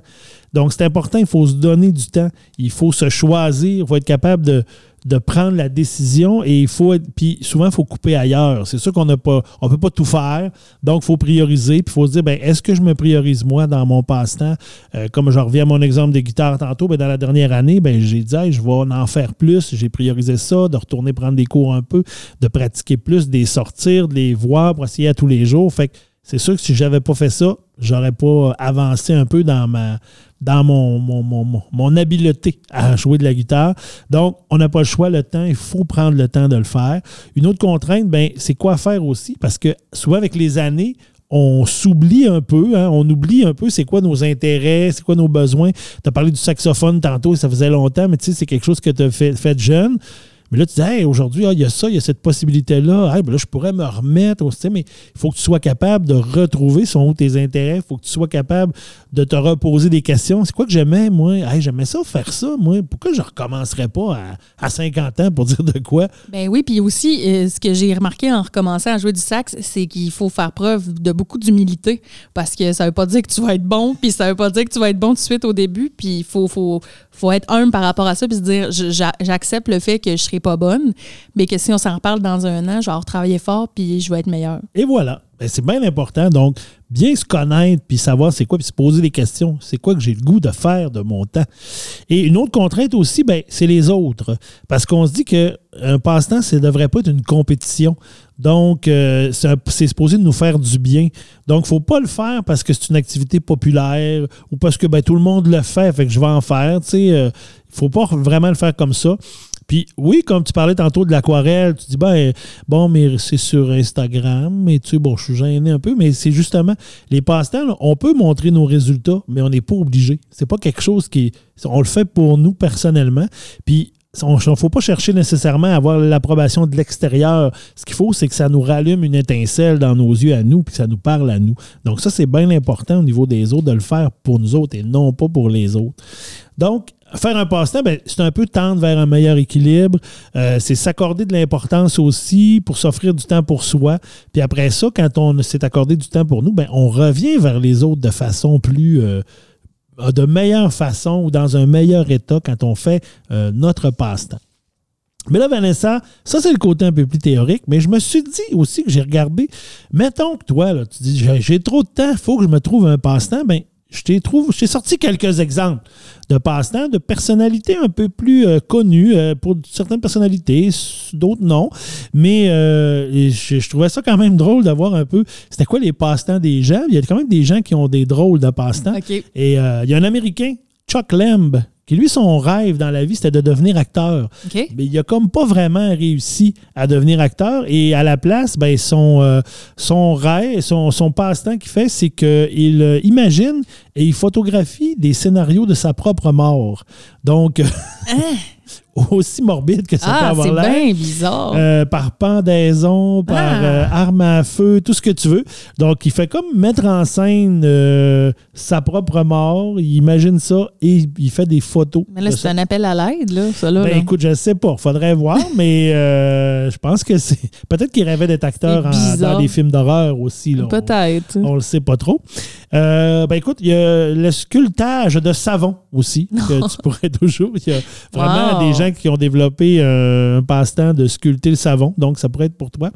Donc, c'est important, il faut se donner du temps. Il faut se choisir, il faut être capable de, de prendre la décision et il faut puis souvent il faut couper ailleurs. C'est sûr qu'on n'a pas on peut pas tout faire. Donc il faut prioriser puis il faut se dire ben est-ce que je me priorise moi dans mon passe-temps? Euh, comme je reviens à mon exemple des guitares tantôt, ben dans la dernière année, ben j'ai dit je vais en faire plus, j'ai priorisé ça, de retourner prendre des cours un peu, de pratiquer plus, de les sortir, de les voir pour essayer à tous les jours. Fait que c'est sûr que si j'avais pas fait ça, j'aurais pas avancé un peu dans ma dans mon, mon, habileté à jouer de la guitare. Donc, on n'a pas le choix, le temps, il faut prendre le temps de le faire. Une autre contrainte, ben, c'est quoi faire aussi, parce que souvent avec les années, on s'oublie un peu, hein, on oublie un peu c'est quoi nos intérêts, c'est quoi nos besoins. Tu as parlé du saxophone tantôt, ça faisait longtemps, mais tu sais, c'est quelque chose que tu as fait, fait jeune. Mais là, tu dis, hey, aujourd'hui, ah, il y a ça, il y a cette possibilité-là. Hey, ben là, je pourrais me remettre. au mais il faut que tu sois capable de retrouver son tes intérêts. Il faut que tu sois capable de te reposer des questions. C'est quoi que j'aimais, moi? Hey, j'aimais ça, faire ça, moi. Pourquoi je ne recommencerais pas à, 50 ans pour <laughs> dire de quoi? Ben oui, puis aussi, euh, ce que j'ai remarqué en recommençant à jouer du sax, c'est qu'il faut faire preuve de beaucoup d'humilité parce que ça veut pas dire que tu vas être bon, puis ça veut pas dire que tu vas être bon tout de suite au début, puis il faut, faut, faut être humble par rapport à ça, puis se dire, j'accepte le fait que je serai pas bonne, mais que si on s'en reparle dans un an, je vais travailler fort, puis je vais être meilleur. Et voilà. Ben, c'est bien important. Donc, bien se connaître, puis savoir c'est quoi, puis se poser des questions. C'est quoi que j'ai le goût de faire de mon temps? Et une autre contrainte aussi, ben, c'est les autres. Parce qu'on se dit qu'un passe-temps, ça ne devrait pas être une compétition. Donc, euh, c'est supposé nous faire du bien. Donc, il ne faut pas le faire parce que c'est une activité populaire ou parce que ben, tout le monde le fait, fait que je vais en faire. Il ne euh, faut pas vraiment le faire comme ça. Puis oui, comme tu parlais tantôt de l'aquarelle, tu dis, ben, bon, mais c'est sur Instagram, mais tu sais, bon, je suis gêné un peu, mais c'est justement, les passe-temps, on peut montrer nos résultats, mais on n'est pas obligé. C'est pas quelque chose qui. On le fait pour nous personnellement. Puis ne faut pas chercher nécessairement à avoir l'approbation de l'extérieur. Ce qu'il faut, c'est que ça nous rallume une étincelle dans nos yeux à nous, puis ça nous parle à nous. Donc, ça, c'est bien important au niveau des autres de le faire pour nous autres et non pas pour les autres. Donc, faire un passe-temps, ben, c'est un peu tendre vers un meilleur équilibre. Euh, c'est s'accorder de l'importance aussi pour s'offrir du temps pour soi. Puis après ça, quand on s'est accordé du temps pour nous, ben, on revient vers les autres de façon plus... Euh, de meilleure façon ou dans un meilleur état quand on fait euh, notre passe-temps. Mais là, Vanessa, ça, c'est le côté un peu plus théorique, mais je me suis dit aussi que j'ai regardé, mettons que toi, tu dis, j'ai trop de temps, il faut que je me trouve un passe-temps, bien, je t'ai trouvé, j'ai sorti quelques exemples de passe-temps, de personnalités un peu plus euh, connues euh, pour certaines personnalités, d'autres non. Mais euh, je, trouvais ça quand même drôle d'avoir un peu. C'était quoi les passe-temps des gens? Il y a quand même des gens qui ont des drôles de passe-temps. Et il y a un Américain, Chuck Lamb, qui lui, son rêve dans la vie, c'était de devenir acteur. Mais il a comme pas vraiment réussi à devenir acteur. Et à la place, ben, son, euh, son rêve, son, son passe-temps qu'il fait, c'est qu'il euh, imagine et il photographie des scénarios de sa propre mort. Donc, <laughs> hein? <laughs> aussi morbide que ça peut ah, avoir l'air. C'est bien bizarre. Euh, par pendaison, par ah. euh, arme à feu, tout ce que tu veux. Donc, il fait comme mettre en scène euh, sa propre mort. Il imagine ça et il fait des photos. Mais là, c'est un appel à l'aide, là, ça, là. Ben, écoute, je ne sais pas. Faudrait voir, <laughs> mais je pense que c'est. Peut-être qu'il rêvait d'être acteur dans des films d'horreur aussi. Peut-être. On, ne le sait pas trop. ben, écoute, il y a le sculptage de savon aussi, <laughs> que tu pourrais toujours. Il y a vraiment des gens qui ont développé euh, un passe-temps de sculpter le savon. Donc, ça pourrait être pour toi.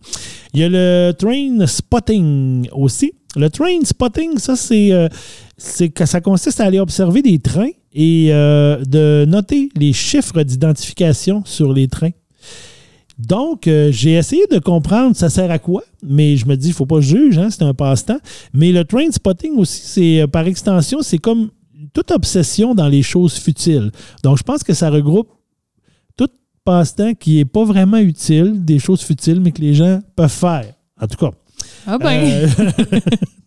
Il y a le train spotting aussi. Le train spotting, ça, c'est euh, que ça consiste à aller observer des trains et euh, de noter les chiffres d'identification sur les trains. Donc, j'ai essayé de comprendre ça sert à quoi, mais je me dis, il ne faut pas juger, hein, c'est un passe-temps. Mais le train spotting aussi, c'est par extension, c'est comme toute obsession dans les choses futiles. Donc, je pense que ça regroupe passe-temps qui n'est pas vraiment utile, des choses futiles, mais que les gens peuvent faire. En tout cas. Ah ben. Euh, <laughs>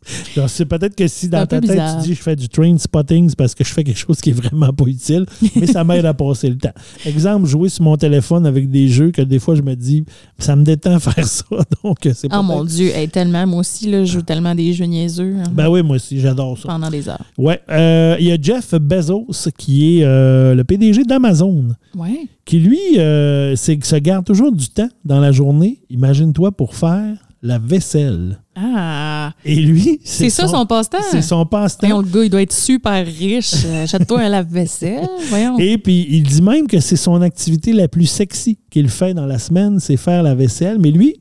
<laughs> c'est peut-être que si dans ta tête tu dis je fais du train spotting, c'est parce que je fais quelque chose qui est vraiment pas utile, mais ça m'aide à passer le temps. <laughs> Exemple, jouer sur mon téléphone avec des jeux que des fois je me dis ça me détend <laughs> faire ça. Donc c'est Oh mon Dieu, tellement, moi aussi, là, je joue tellement des jeux niaiseux. Hein. Ben oui, moi aussi, j'adore ça. Pendant des heures. Ouais. Euh, il y a Jeff Bezos qui est euh, le PDG d'Amazon. Ouais. Qui lui, euh, se garde toujours du temps dans la journée, imagine-toi, pour faire la vaisselle. Ah! Et lui, c'est ça son passe-temps? C'est son passe-temps. le gars, il doit être super riche. Euh, achète-toi un lave-vaisselle. <laughs> Voyons. Et puis, il dit même que c'est son activité la plus sexy qu'il fait dans la semaine, c'est faire la vaisselle. Mais lui,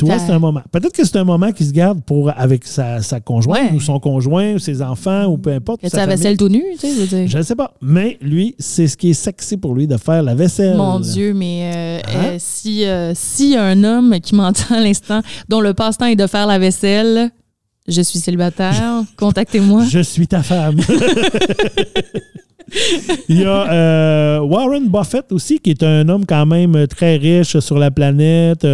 tu vois, c'est un moment. Peut-être que c'est un moment qu'il se garde pour, avec sa, conjointe ou son conjoint ou ses enfants ou peu importe. sa vaisselle tout nu, tu sais, je ne sais pas. Mais lui, c'est ce qui est sexy pour lui de faire la vaisselle. Mon Dieu, mais euh, hein? euh, si, euh, si un homme qui m'entend à l'instant, dont le passe-temps est de faire la vaisselle, je suis célibataire, <laughs> contactez-moi. Je suis ta femme. <laughs> Il y a euh, Warren Buffett aussi, qui est un homme quand même très riche sur la planète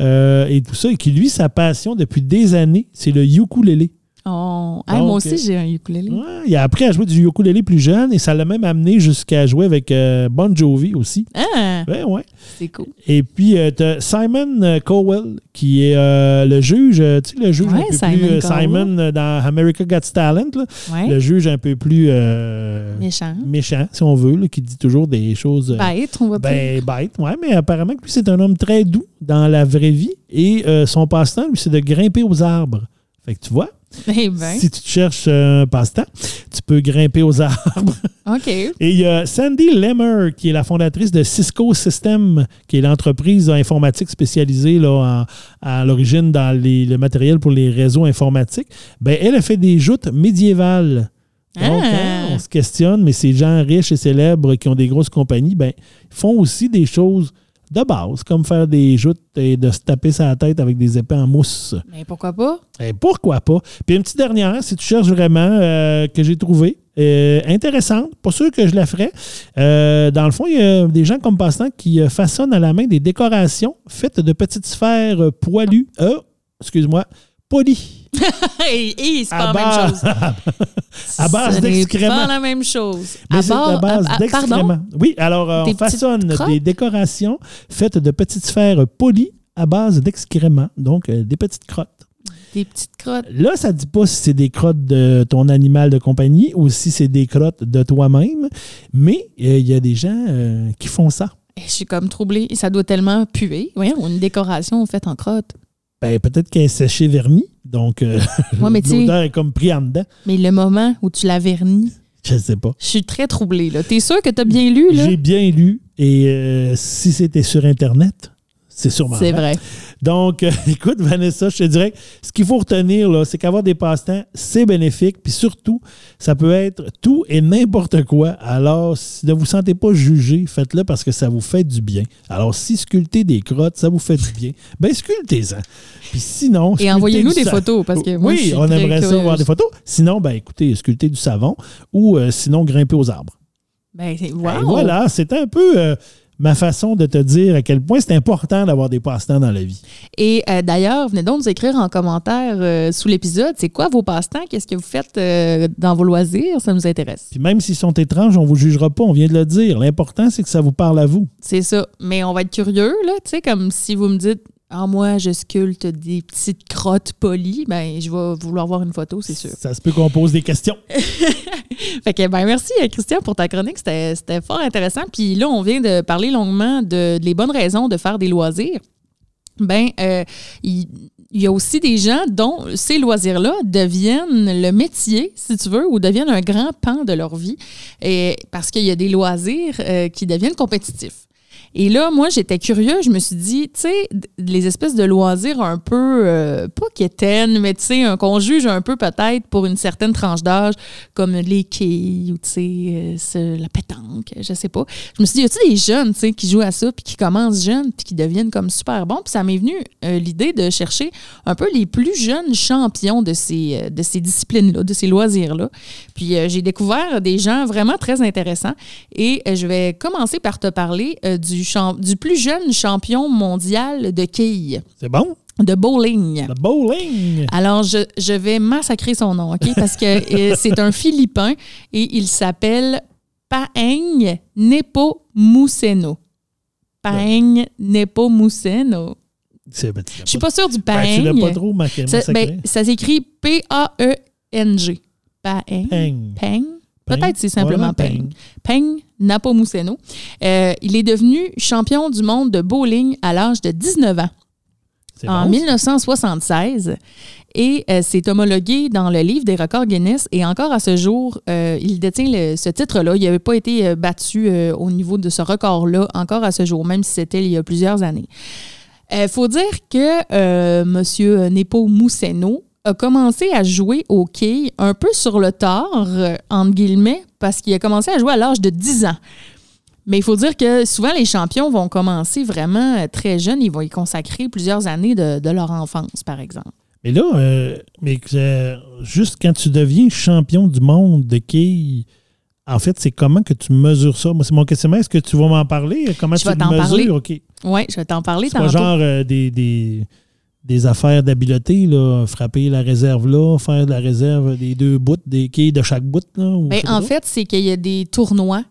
euh, et tout ça, et qui, lui, sa passion depuis des années, c'est le ukulélé. Oh. moi aussi, j'ai un ukulélé. il a appris à jouer du ukulélé plus jeune et ça l'a même amené jusqu'à jouer avec euh, Bon Jovi aussi. Ah. Ouais, ouais. c'est cool. Et puis, tu as Simon euh, Cowell, qui est euh, le juge, euh, tu sais, le juge Ouais, un peu Simon plus. euh. Simon euh, dans America Got Talent, là, Ouais. le juge un peu plus euh, Méchant. méchant, si on veut, là, qui dit toujours des choses. euh, Bête, on va dire. ben, bête, ouais, mais apparemment que lui, c'est un homme très doux dans la vraie vie. Et euh, son passe-temps, lui, c'est de grimper aux arbres. Fait que tu vois, <laughs> Eh ben, si tu te cherches un passe-temps, tu peux grimper aux arbres. <laughs> OK. Et il y a Sandy Lemmer, qui est la fondatrice de Cisco System, qui est l'entreprise informatique spécialisée là, en- à l'origine dans les- le matériel pour les réseaux informatiques. Ben, elle a fait des joutes médiévales. Donc, Ah. hein, on se questionne, mais ces gens riches et célèbres qui ont des grosses compagnies, ben, font aussi des choses de base, comme faire des joutes et de se taper sa tête avec des épées en mousse. Mais pourquoi pas? Eh, pourquoi pas? Puis une petite dernière, si tu cherches vraiment, euh, que j'ai trouvé euh, intéressante, pas sûr que je la ferais. Euh, dans le fond, il y a des gens comme passe-temps qui façonnent à la main des décorations faites de petites sphères poilues, euh, excuse-moi, polies. <laughs> Hey, hey, c'est À pas la même chose. <laughs> à base d'excréments. pas la même chose. À base, à- à- d'excréments. Oui, alors euh, on façonne crottes? des décorations faites de petites sphères polies à base d'excréments, donc euh, des petites crottes. Des petites crottes. Là, ça ne dit pas si c'est des crottes de ton animal de compagnie ou si c'est des crottes de toi-même, mais euh, il y a des gens qui font ça. Eh, Je suis comme troublée. Ça doit tellement puer. Voyons, une décoration faite en crotte. Ben, peut-être qu'elle est séchée vernie, donc euh, Ouais, <laughs> mais l'odeur est comme pris en dedans. Mais le moment où tu la vernis, Je ne sais pas. je suis très troublée. là. T'es sûr que t'as bien lu, là? J'ai bien lu et euh, si c'était sur Internet, c'est sûrement C'est vrai. Donc, euh, <laughs> écoute, Vanessa, je te dirais, ce qu'il faut retenir, là, c'est qu'avoir des passe-temps, c'est bénéfique. Puis surtout, ça peut être tout et n'importe quoi. Alors, si ne vous sentez pas jugé, faites-le parce que ça vous fait du bien. Alors, si sculpter des crottes, ça vous fait du bien, ben sculptez-en. Puis sinon... Et sculptez envoyez-nous des sa- photos parce que moi, je Oui, suis on aimerait ça curieuse. voir des photos. Sinon, ben écoutez, sculpter du savon ou euh, sinon grimper aux arbres. Ben, c'est- Et wow. voilà, c'est un peu... euh, ma façon de te dire à quel point c'est important d'avoir des passe-temps dans la vie. Et euh, d'ailleurs, venez donc nous écrire en commentaire euh, sous l'épisode. C'est quoi vos passe-temps? Qu'est-ce que vous faites euh, dans vos loisirs? Ça nous intéresse. Puis même s'ils sont étranges, on vous jugera pas, on vient de le dire. L'important, c'est que ça vous parle à vous. C'est ça. Mais on va être curieux, là. Tu sais, comme si vous me dites, ah, moi, je sculpte des petites crottes polies, ben, je vais vouloir voir une photo, c'est sûr. Ça se peut qu'on pose des questions. <laughs> Fait que, ben, merci, euh, Christian, pour ta chronique. C'était c'était fort intéressant. Puis là, on vient de parler longuement de, de les bonnes raisons de faire des loisirs. Ben, euh, il il y a aussi des gens dont ces loisirs-là deviennent le métier, si tu veux, ou deviennent un grand pan de leur vie, et, parce qu'il y a des loisirs euh, qui deviennent compétitifs. Et là, moi, j'étais curieux. Je me suis dit, tu sais, les espèces de loisirs un peu, euh, pas quétaines, mais tu sais, qu'on juge un peu peut-être pour une certaine tranche d'âge, comme les quilles ou, tu sais, euh, la pétanque, je sais pas. Je me suis dit, y a-tu des jeunes, tu sais, qui jouent à ça, puis qui commencent jeunes, puis qui deviennent comme super bons? Puis ça m'est venu euh, l'idée de chercher un peu les plus jeunes champions de ces, euh, de ces disciplines-là, de ces loisirs-là. Puis j'ai découvert des gens vraiment très intéressants. Et je vais commencer par te parler euh, du, champ- du plus jeune champion mondial de quilles, C'est bon? de bowling. Le bowling! Alors, je, je vais massacrer son nom, OK? Parce que euh, <laughs> c'est un Philippin et il s'appelle Paeng Nepomuceno. Paeng Nepomuceno. Je suis pas- sûre du ben, tu l'as Paeng. pas trop ma- ça, ben, ça s'écrit P-A-E-N-G. Paeng. Peng. Peut-être c'est simplement Peng. Peng. Napomuceno. Euh, il est devenu champion du monde de bowling à l'âge de 19 ans en bon, 1976 et euh, c'est homologué dans le livre des records Guinness et encore à ce jour, euh, il détient le- ce titre-là. Il n'avait pas été euh, battu au niveau de ce record-là encore à ce jour, même si c'était il y a plusieurs années. Il faut dire que euh, M. Nepo Mousseno a commencé à jouer au quilles un peu sur le tard, euh, entre guillemets, parce qu'il a commencé à jouer à l'âge de 10 ans. Mais il faut dire que souvent, les champions vont commencer vraiment euh, très jeunes. Ils vont y consacrer plusieurs années de, de leur enfance, par exemple. Mais là, euh, mais euh, juste quand tu deviens champion du monde de quilles, en fait, c'est comment que tu mesures ça? Moi, c'est mon questionnement. Est-ce que tu vas m'en parler? Comment Je tu vais le t'en mesures? parler. OK. Oui, je vais t'en parler C'est pas genre euh, des, des, des affaires d'habileté, là, frapper la réserve là, faire de la réserve des deux bouts, des quilles de chaque bout. Là, ou Ben, en fait, c'est qu'il y a des tournois,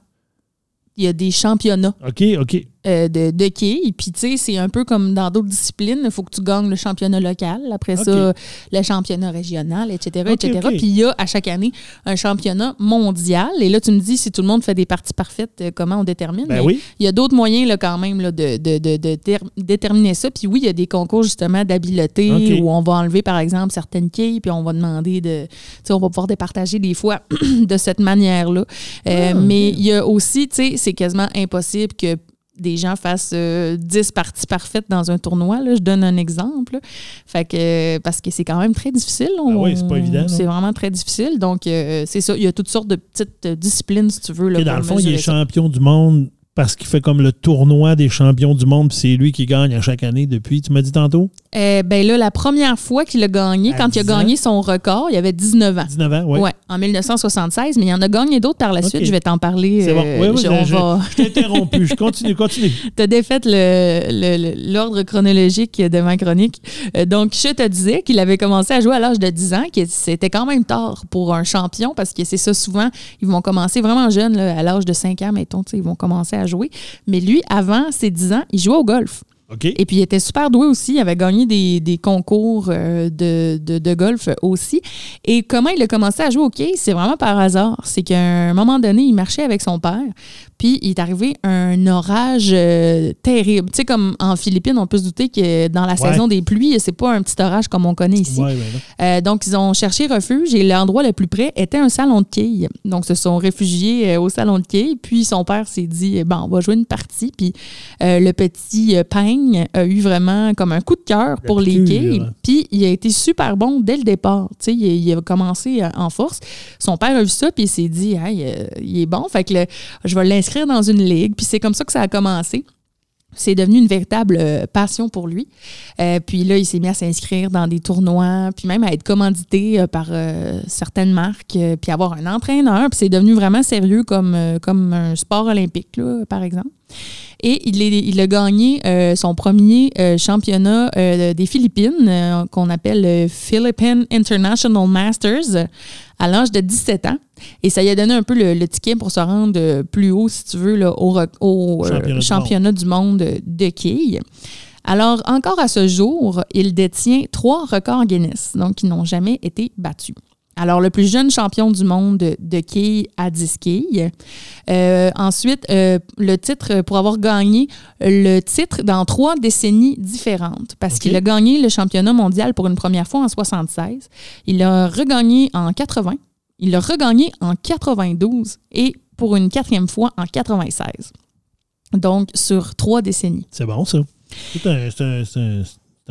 il y a des championnats. OK, OK. Euh, de, de quilles. Puis, tu sais, c'est un peu comme dans d'autres disciplines. Il faut que tu gagnes le championnat local. Après ça, le championnat régional, etc., etc. Puis, il y a à chaque année un championnat mondial. Et là, tu me dis, si tout le monde fait des parties parfaites, euh, comment on détermine? Ben oui. Il y a d'autres moyens, là, quand même, là, de, de, de, de déterminer ça. Puis oui, il y a des concours, justement, d'habileté où on va enlever, par exemple, certaines quilles, puis on va demander de... Tu sais, on va pouvoir départager des fois <clears throat> de cette manière-là. Euh, ah, mais il y a aussi, tu sais, c'est quasiment impossible que des gens fassent 10 euh, parties parfaites dans un tournoi. Là. Je donne un exemple. Fait que, parce que c'est quand même très difficile. Ah oui, c'est pas évident. C'est vraiment très difficile. Donc, euh, c'est ça. Il y a toutes sortes de petites disciplines, si tu veux. Là, Et dans le fond, il est champion du monde parce qu'il fait comme le tournoi des champions du monde, puis c'est lui qui gagne à chaque année depuis. Tu m'as dit tantôt? Eh ben là, la première fois qu'il a gagné, quand il a gagné son record, il avait 19 ans. 19 ans, oui. Ouais, en 1976, mais il en a gagné d'autres par la suite. Je vais t'en parler. C'est bon. Oui, oui, je, je, t'ai interrompu. je continue, continue. <laughs> tu as défait l'ordre chronologique de ma chronique. Euh, donc, je te disais qu'il avait commencé à jouer à l'âge de 10 ans, que c'était quand même tard pour un champion, parce que c'est ça, souvent, ils vont commencer vraiment jeunes, à l'âge de 5 ans, mettons, ils vont commencer à jouer. Mais lui, avant ses 10 ans, il jouait au golf. Et puis, il était super doué aussi. Il avait gagné des, concours euh, de, de, golf aussi. Et comment il a commencé à jouer au hockey, c'est vraiment par hasard. C'est qu'à un moment donné, il marchait avec son père. Puis il est arrivé un orage euh, terrible. Tu sais, comme en Philippines, on peut se douter que dans la saison des pluies, c'est pas un petit orage comme on connaît ici. Euh, donc, ils ont cherché refuge et l'endroit le plus près était un salon de quilles. Donc, se sont réfugiés au salon de quilles. Puis son père s'est dit, bon, on va jouer une partie. Puis le petit Peigne a eu vraiment comme un coup de cœur pour les quilles. Puis il a été super bon dès le départ. Il, il, a commencé euh, en force. Son père a vu ça, puis il s'est dit, hey, euh, il est bon, fait que je vais l'inscrire dans une ligue. Puis c'est comme ça que ça a commencé. C'est devenu une véritable euh, passion pour lui. puis là, il s'est mis à s'inscrire dans des tournois, puis même à être commandité par certaines marques, puis avoir un entraîneur. Puis c'est devenu vraiment sérieux comme, comme un sport olympique, là, par exemple. Et il, il a gagné euh, son premier euh, championnat euh, des Philippines, qu'on appelle Philippine International Masters, à l'âge de 17 ans. Et ça lui a donné un peu le, ticket pour se rendre plus haut, si tu veux, au, au championnat, du monde de quilles. Alors, encore à ce jour, il détient trois records Guinness, donc qui n'ont jamais été battus. Alors, le plus jeune champion du monde de quilles à 10 quilles. Euh, ensuite, euh, le titre pour avoir gagné le titre dans trois décennies différentes, parce qu'il a gagné le championnat mondial pour une première fois en 76. Il l'a regagné en 80. Il l'a regagné en 92 et pour une quatrième fois en 96. Donc, sur trois décennies. C'est bon, ça. C'est un, un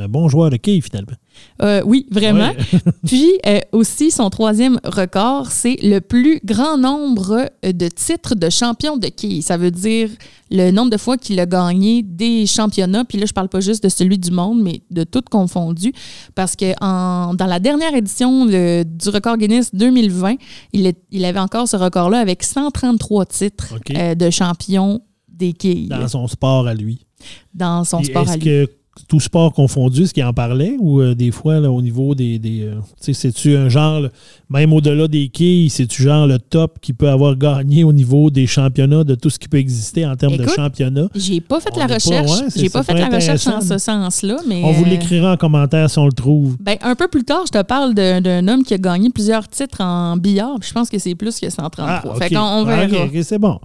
bon joueur de quilles, finalement. Euh, oui, vraiment. <laughs> Puis euh, aussi, son troisième record, c'est le plus grand nombre euh, de titres de champion de quilles. Ça veut dire le nombre de fois qu'il a gagné des championnats. Puis là, je parle pas juste de celui du monde, mais de tout confondu. Parce que en, dans la dernière édition du record Guinness 2020, il, il avait encore ce record-là avec 133 titres de champion des quilles. Dans son sport à lui. Dans son sport à lui tout sport confondu, ce qui en parlait, ou euh, des fois, au niveau des. des euh, c'est-tu un genre, même au-delà des quilles, c'est-tu genre le top qui peut avoir gagné au niveau des championnats, de tout ce qui peut exister en termes de championnats? J'ai pas fait la recherche. j'ai pas fait la recherche en ce sens-là, mais. On vous euh, l'écrira en commentaire si on le trouve. Ben, un peu plus tard, je te parle d'un homme qui a gagné plusieurs titres en billard. Je pense que c'est plus que 133. Ah, fait on, verra. c'est bon.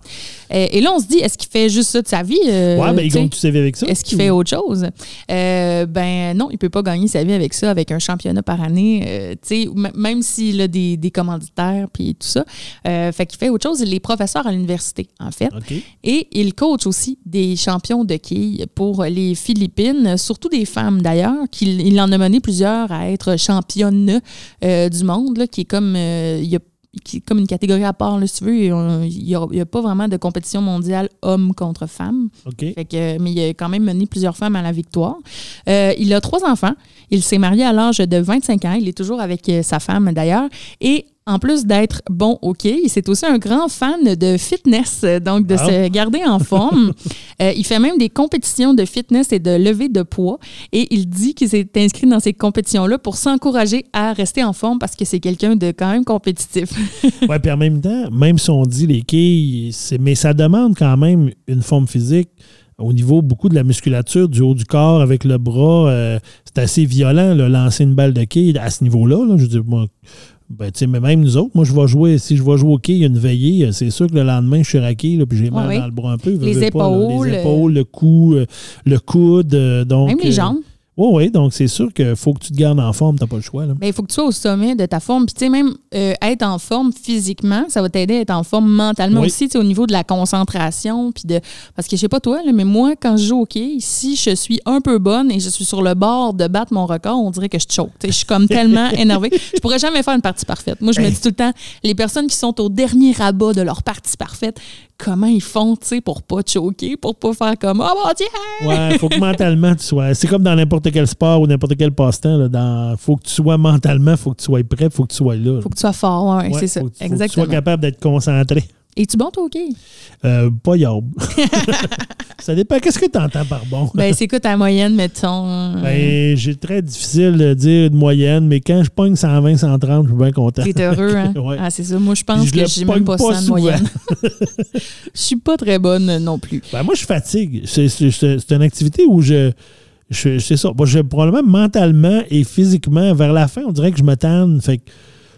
Et, là, on se dit, est-ce qu'il fait juste ça de sa vie? ouais, ben, il gagne tout sa vie avec ça. Est-ce qu'il fait autre chose? Euh, ben non, il peut pas gagner sa vie avec ça, avec un championnat par année. Euh, même s'il a des, des commanditaires puis tout ça. Euh, fait qu'il fait autre chose. Il est professeur à l'université, en fait. Et il coach aussi des champions de quilles pour les Philippines, surtout des femmes d'ailleurs, qu'il il en a mené plusieurs à être championne du monde, là, qui est comme. il y a qui comme une catégorie à part, là, si tu veux. Il n'y a, pas vraiment de compétition mondiale homme contre femme. Fait que, mais il a quand même mené plusieurs femmes à la victoire. Euh, il a trois enfants. Il s'est marié à l'âge de 25 ans. Il est toujours avec euh, sa femme d'ailleurs. Et en plus d'être bon au quai, c'est aussi un grand fan de fitness, donc de se garder en forme. <laughs> Euh, il fait même des compétitions de fitness et de levée de poids. Et il dit qu'il s'est inscrit dans ces compétitions-là pour s'encourager à rester en forme parce que c'est quelqu'un de quand même compétitif. <laughs> oui, puis en même temps, même si on dit les quilles, mais ça demande quand même une forme physique au niveau beaucoup de la musculature du haut du corps avec le bras, euh, c'est assez violent, là, lancer une balle de quai à ce niveau-là. là. je veux dire, moi, ben, tu sais, mais même nous autres, moi, je vais jouer, si je vais jouer au quai, il y a une veillée, euh, c'est sûr que le lendemain, je suis raqué, là, puis j'ai mal oui. dans le bras un peu. Les veux pas, là. épaules, les épaules, le cou, euh, le coude. euh, donc, Même les jambes. Oui, oui, donc c'est sûr qu'il faut que tu te gardes en forme, t'as pas le choix. Là. Ben, il faut que tu sois au sommet de ta forme. Puis, tu sais, même euh, être en forme physiquement, ça va t'aider à être en forme mentalement Oui. aussi, tu sais, au niveau de la concentration. Puis de... Parce que je sais pas toi, là, mais moi, quand je joue au hockey, si je suis un peu bonne et je suis sur le bord de battre mon record, on dirait que je choke. Je suis comme tellement <laughs> énervée. Je pourrais jamais faire une partie parfaite. Moi, je me dis tout le temps, les personnes qui sont au dernier rabat de leur partie parfaite, comment ils font, tu sais, pour pas choquer, pour pas faire comme, oh mon Dieu! Ouais, faut que mentalement tu sois. C'est comme dans n'importe quel sport ou n'importe quel passe-temps. là, Dans... faut que tu sois mentalement, faut que tu sois prêt, faut que tu sois là. Faut que tu sois fort, ouais, Ouais, c'est ça. tu- faut que tu Exactement. sois capable d'être concentré. Es-tu bon, toi, hockey? Euh, pas yob. <laughs> ça dépend. Qu'est-ce que tu entends par bon? Ben, c'est quoi ta moyenne, mettons? Ben, j'ai très difficile de dire une moyenne, mais quand je pogne 120, 130, je suis bien content. T'es heureux, hein? <laughs> Ouais. Ah, c'est ça. Moi, je pense je que j'ai même pas, pas ça de souvent. moyenne. <laughs> Je suis pas très bonne non plus. Ben, moi, je fatigue. C'est, une activité où je. je c'est ça. Moi, je, probablement mentalement et physiquement, vers la fin, on dirait que je me tanne. Fait que,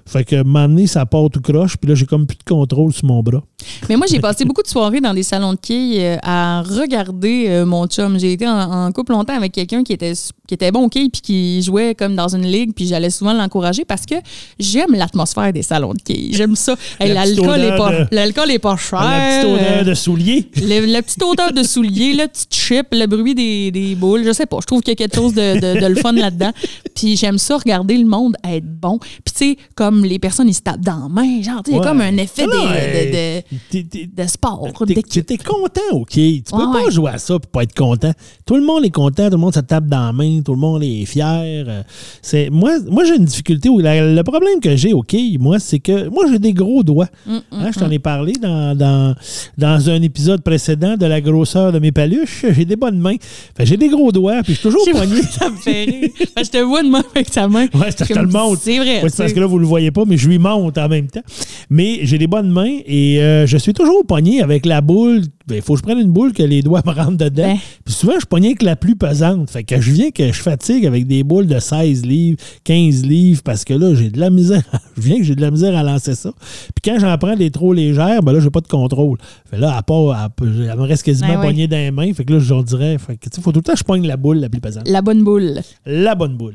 fait que, donné, ça part tout croche, puis là, j'ai comme plus de contrôle sur mon bras. Mais moi, j'ai passé beaucoup de soirées dans des salons de quilles euh, à regarder euh, mon chum. J'ai été en, en couple longtemps avec quelqu'un qui était, qui était bon au quilles puis qui jouait comme dans une ligue, puis j'allais souvent l'encourager parce que j'aime l'atmosphère des salons de quilles. J'aime ça. Hey, L'alcool est, odeur pas- de- l'alcool est pas cher. la petite odeur de soulier. Le, la petite odeur de soulier, le petit chip, le bruit des, des boules, je sais pas. Je trouve qu'il y a quelque chose de, de- de le fun là-dedans. Puis j'aime ça, regarder le monde être bon. Puis tu sais, comme les personnes, ils se tapent dans la main. Genre, tu il y a comme un effet Non, de, hey, de, t'es- t'es- de, de sport. D'équipe. T'es content, OK. Tu peux Ouais, pas ouais. jouer à ça et pas être content. Tout le monde est content, tout le monde se tape dans la main, tout le monde est fier. Euh, C'est, moi, moi j'ai une difficulté. Où la- le problème que j'ai, OK, moi, c'est que moi, j'ai des gros doigts. Mm, Hein, je t'en ai parlé dans, dans, dans un épisode précédent de la grosseur de mes paluches. J'ai des bonnes mains. Fait j'ai des gros doigts, puis je suis toujours poigné. <laughs> ça me fait rire. Je te vois de même avec ta main. Ouais, Je te le montre. C'est vrai. Ouais, c'est parce tu que là, vous le voyez pas, mais je lui monte en même temps. Mais j'ai des bonnes mains et euh, je suis toujours pogné avec la boule. Il faut que je prenne une boule que les doigts me rentrent dedans. Ben. Puis souvent, je pogné avec la plus pesante. Fait que je viens que je fatigue avec des boules de 16 livres, 15 livres, parce que là, j'ai de la misère. <laughs> je viens que j'ai de la misère à lancer ça. Puis quand j'en prends des trop légères, ben là, j'ai pas de contrôle. Fait là, à part, elle me reste quasiment Ben oui. dans les mains. Fait que là, je leur dirais, fait que, faut tout le temps que je pogne la boule la plus pesante. La bonne boule. La bonne boule.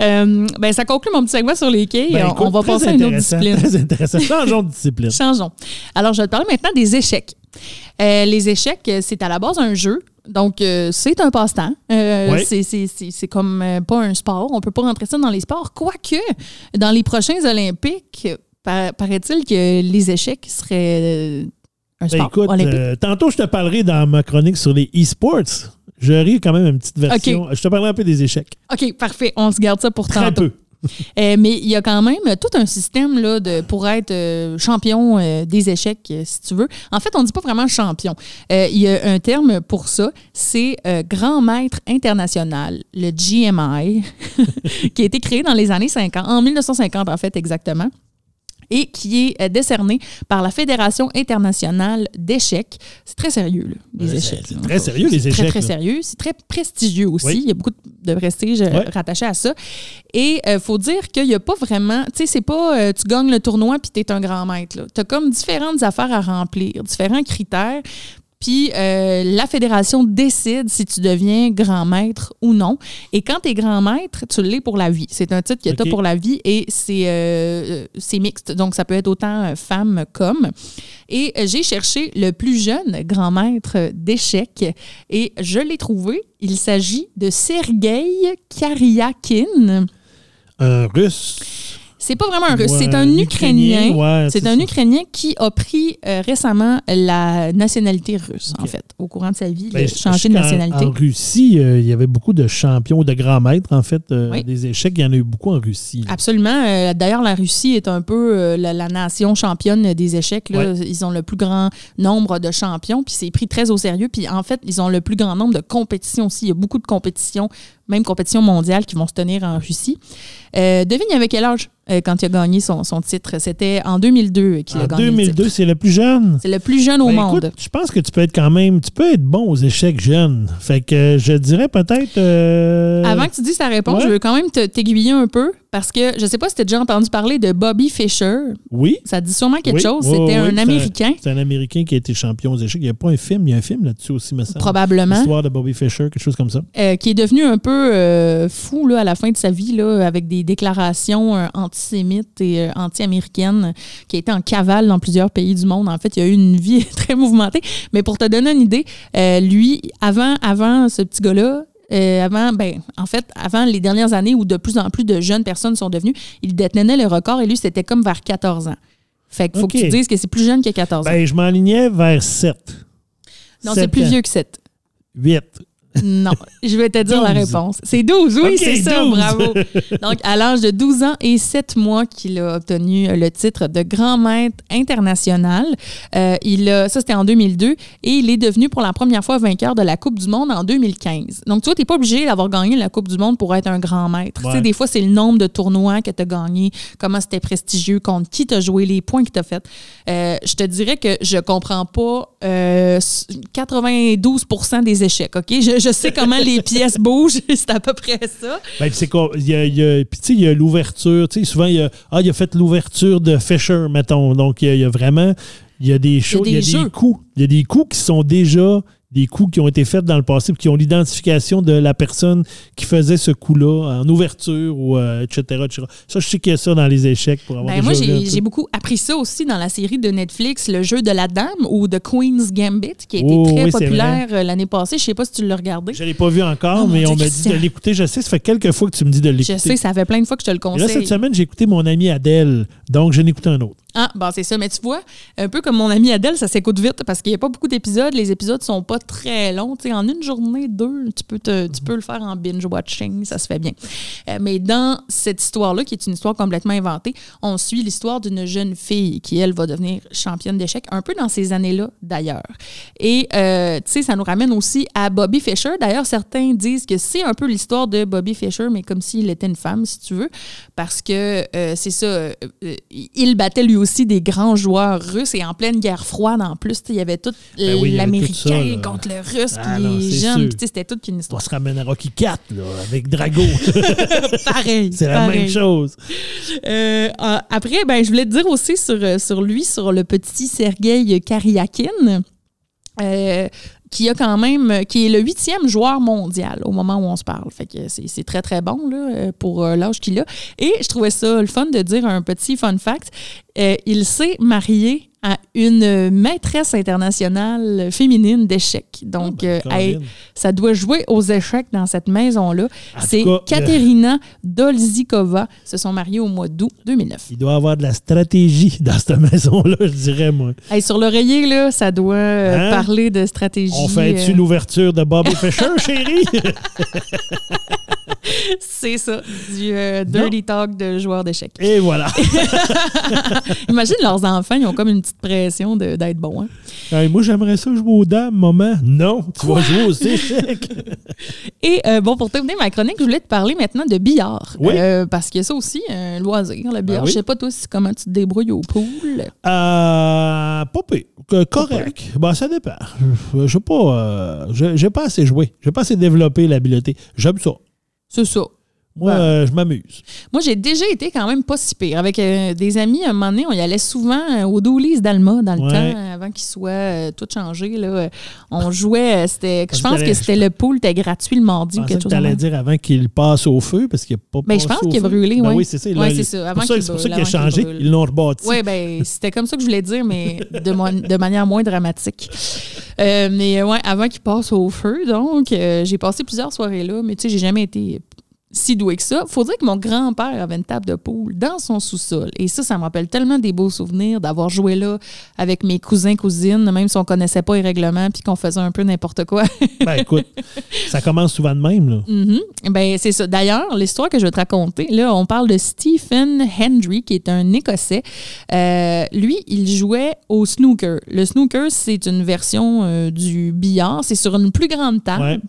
Euh, ben, ça conclut mon petit segment sur les quilles. Ben, on, écoute, on va très passer à une autre intéressant, discipline. Très intéressant. Changeons de discipline. Changeons. Alors, je vais te parler maintenant des échecs. Euh, les échecs, euh, c'est à la base un jeu. Donc, euh, c'est un passe-temps. Euh, Ouais. c'est- comme pas un sport. On peut pas rentrer ça dans les sports. Quoique, dans les prochains Olympiques, par- paraît-il que les échecs seraient un Ben, sport écoute, olympique. euh, tantôt, je te parlerai dans ma chronique sur les e-sports. Je ris quand même une petite version. Je te parlerai un peu des échecs. OK, parfait. On se garde ça pour Très tantôt. peu. Euh, mais il y a quand même tout un système là, de, pour être euh, champion euh, des échecs, si tu veux. En fait, on ne dit pas vraiment champion. Il y a un terme pour ça, c'est grand maître international, le GMI, <laughs> qui a été créé dans les années 50, en 1950 en fait exactement et qui est euh, décerné par la Fédération internationale d'échecs. C'est très sérieux, là, les Ouais, échecs. c'est- très sérieux, les échecs, Très, très là. sérieux. C'est très prestigieux aussi. Oui. Il y a beaucoup de prestige euh, Ouais. rattaché à ça. Et il faut dire qu'il n'y a pas vraiment... Tu sais, c'est pas euh, tu gagnes le tournoi puis tu es un grand maître. Tu as comme différentes affaires à remplir, différents critères. Puis euh, la fédération décide si tu deviens grand maître ou non. Et quand tu es grand maître, tu l'es pour la vie. C'est un titre que tu as OK. pour la vie et c'est euh, c'est mixte. Donc ça peut être autant euh, femme qu'homme. Et j'ai cherché le plus jeune grand maître d'échecs et je l'ai trouvé. Il s'agit de Sergei Kariakin. Un russe. C'est pas vraiment un russe, Ouais, c'est un Ukrainien. ouais, C'est un ça. Ukrainien qui a pris euh, récemment la nationalité russe, en fait. Au courant de sa vie, il Ben, a je- changé de nationalité. En Russie, euh, il y avait beaucoup de champions, de grands maîtres, en fait, euh, Oui. des échecs. Il y en a eu beaucoup en Russie. là. Absolument. D'ailleurs, la Russie est un peu la, la nation championne des échecs. là. Ils ont le plus grand nombre de champions, puis c'est pris très au sérieux. Puis en fait, ils ont le plus grand nombre de compétitions aussi. Il y a beaucoup de compétitions, même compétitions mondiales qui vont se tenir en Russie. Euh, devine, il avait quel âge? euh, quand il a gagné son, son titre? C'était en 2002 qu'il a En gagné le 2002, titre. c'est le plus jeune. C'est le plus jeune au Ben, monde. écoute, je pense que tu peux être quand même, tu peux être bon aux échecs jeunes. Fait que euh, je dirais peut-être. euh, Avant que tu dises ta réponse, ouais. je veux quand même t'aiguiller un peu parce que je sais pas si tu as déjà entendu parler de Bobby Fischer. Oui. Ça dit sûrement quelque Oui, chose. C'était oui, un Américain, C'est un Américain qui a été champion aux échecs. Il n'y a pas un film, il y a un film là-dessus aussi, me semble. probablement. L'histoire de Bobby Fischer, quelque chose comme ça. euh, qui est devenu un peu euh, fou là, à la fin de sa vie là, avec des déclarations euh, antisémites et anti-américaines, qui a été en cavale dans plusieurs pays du monde. En fait, il a eu une vie <laughs> très mouvementée. Mais pour te donner une idée, lui, avant, avant ce petit gars-là, euh, avant, ben, en fait, avant les dernières années où de plus en plus de jeunes personnes sont devenues, il détenait le record et lui, c'était comme vers 14 ans. Fait qu'il faut Ok. que tu dises que c'est plus jeune que 14 ans. Ben, je m'enlignais vers 7. non, c'est plus vieux que 7. 8. Non, je vais te dire la 12. réponse. C'est 12, oui, c'est ça, 12. bravo. <laughs> Donc, à l'âge de 12 ans et 7 mois qu'il a obtenu le titre de grand maître international. Euh, il a, ça, c'était en 2002 et il est devenu pour la première fois vainqueur de la Coupe du Monde en 2015. Donc, tu vois, tu n'es pas obligé d'avoir gagné la Coupe du Monde pour être un grand maître. Tu sais, des fois, c'est le nombre de tournois que tu as gagné, comment c'était prestigieux, contre qui tu as joué, les points que tu as fait. Euh, je te dirais que je comprends pas euh, 92% des échecs, OK? Je, je sais comment les pièces bougent, <laughs> c'est à peu près ça. Ben, c'est quoi? Il y a, il y a- puis tu sais, il y a l'ouverture. Tu sais, souvent, il y a, ah, il a fait l'ouverture de Fisher, mettons. Donc, il y a, il y a vraiment, il y a des choses, il y a des coups. Il y a des coups qui sont déjà des coups qui ont été faits dans le passé, puis qui ont l'identification de la personne qui faisait ce coup-là en ouverture, ou euh, etc., etc. Ça, je sais qu'il y a ça dans les échecs pour avoir Ben, moi, j'ai beaucoup appris ça aussi dans la série de Netflix, Le jeu de la dame ou The Queen's Gambit, qui a été Oh, très oui, populaire euh, l'année passée. Je sais pas si tu l'as regardé. Je ne l'ai pas vu encore, Oh, mais on m'a dit de l'écouter. Je sais, ça fait quelques fois que tu me dis de l'écouter. Je sais, ça fait plein de fois que je te le Et là, conseille. cette semaine, j'ai écouté mon ami Adèle, donc j'en ai écouté un autre. Ah, bon, c'est ça. Mais tu vois, un peu comme mon ami Adèle, ça s'écoute vite parce qu'il n'y a pas beaucoup d'épisodes. Les épisodes sont pas très longs. Tu sais, en une journée, deux, tu peux, tu peux le faire en binge-watching. Ça se fait bien. Euh, mais dans cette histoire-là, qui est une histoire complètement inventée, on suit l'histoire d'une jeune fille qui, elle, va devenir championne d'échecs, un peu dans ces années-là, d'ailleurs. Et, euh, tu sais, ça nous ramène aussi à Bobby Fischer. D'ailleurs, certains disent que c'est un peu l'histoire de Bobby Fischer, mais comme s'il était une femme, si tu veux, parce que euh, c'est ça, il battait lui aussi des grands joueurs russes et en pleine guerre froide en plus, tu sais, il y avait tout Ben oui, il y avait tout l'américain contre le russe, Ah puis non, les jeunes, c'était toute une On histoire. se ramène à Rocky 4, là, avec Drago. <laughs> Pareil. C'est la même chose. Euh, euh, après, ben, je voulais te dire aussi sur, euh, sur lui, sur le petit Sergei Karyakin. euh, qui a quand même, qui est le huitième joueur mondial au moment où on se parle. Fait que c'est très, très bon euh, pour euh, l'âge qu'il a. Et je trouvais ça le fun de dire un petit fun fact. Euh, il s'est marié à une maîtresse internationale féminine d'échecs. Donc, Ah, ben, euh, ça doit jouer aux échecs dans cette maison-là. C'est Katerina Dolzikova. Se sont mariés au mois d'août 2009. Il doit y avoir de la stratégie dans cette maison-là, je dirais, moi. Hey, sur l'oreiller, là, ça doit euh, Hein? parler de stratégie. On fait-tu euh, l'ouverture de Bobby <laughs> Fischer, chérie? <laughs> <laughs> C'est ça, du euh, dirty talk de joueurs d'échecs. Et voilà. <laughs> Imagine leurs enfants, ils ont comme une petite pression de- d'être bons. hein. Hey, moi, j'aimerais ça jouer aux dames, maman. Non, tu vas jouer aux échecs. <laughs> Et euh, bon, pour terminer ma chronique, je voulais te parler maintenant de billard. Oui. Euh, parce a ça aussi, un loisir, le billard. Ben oui? Je sais pas toi si- comment tu te débrouilles au pool? Euh, pas pire. Que- Correct. Ben, ça dépend. Je je sais pas. euh, j'ai pas assez joué. J'ai pas assez développé l'habileté. J'aime ça. C'est ça. Moi, Ouais. euh, je m'amuse. Moi, j'ai déjà été quand même pas si pire. Avec euh, des amis, à un moment donné, on y allait souvent euh, au Doolies d'Alma dans le Ouais. temps, avant qu'il soit tout changé. Là. On jouait, c'était, je pense que c'était le pool, était gratuit le mardi ou quelque que chose tu dire avant qu'il passe au feu, parce qu'il n'a pas Ben, je pense qu'il a feu. brûlé, Ben oui. oui, c'est ça. Ouais, c'est ça, avant pour ça, qu'il c'est pour ça brûle, qu'il a changé. Ils l'ont rebâti. Oui, ben, c'était comme ça que je voulais dire, mais de, de manière moins dramatique. Mais ouais, avant qu'il passe au feu, donc, j'ai passé plusieurs soirées là, mais tu sais, j'ai jamais été si doué que ça. Faut dire que mon grand-père avait une table de poule dans son sous-sol. Et ça, ça me rappelle tellement des beaux souvenirs d'avoir joué là avec mes cousins, cousines, même si on connaissait pas les règlements puis qu'on faisait un peu n'importe quoi. <laughs> Ben écoute, ça commence souvent de même. Là. Mhm. Ben, c'est ça. D'ailleurs, l'histoire que je vais te raconter, là, on parle de Stephen Hendry, qui est un Écossais. Euh, lui, il jouait au snooker. Le snooker, c'est une version euh, du billard. C'est sur une plus grande table. Ouais.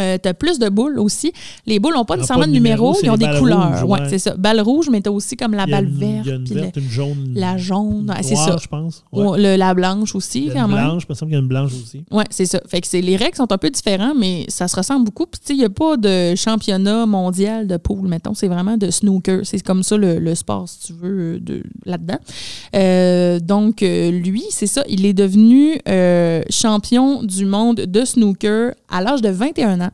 Euh, t'as plus de boules aussi. Les boules n'ont pas ont nécessairement de numéro, ils ont des couleurs. rouges, ouais, ouais. c'est ça. Balle rouge, mais t'as aussi comme la balle une- verte. Il y a une jaune. la jaune. ouais, c'est ça. je pense. Ouais. Le- la blanche aussi, quand même. blanche, il me semble qu'il y a une blanche aussi. Oui, c'est ça. Fait que c'est, les règles sont un peu différentes, mais ça se ressemble beaucoup. Puis, tu sais, il n'y a pas de championnat mondial de pool, mettons. C'est vraiment de snooker. C'est comme ça le, le sport, si tu veux, de, là-dedans. Euh, donc, euh, lui, c'est ça. Il est devenu euh, champion du monde de snooker à l'âge de 21 ans.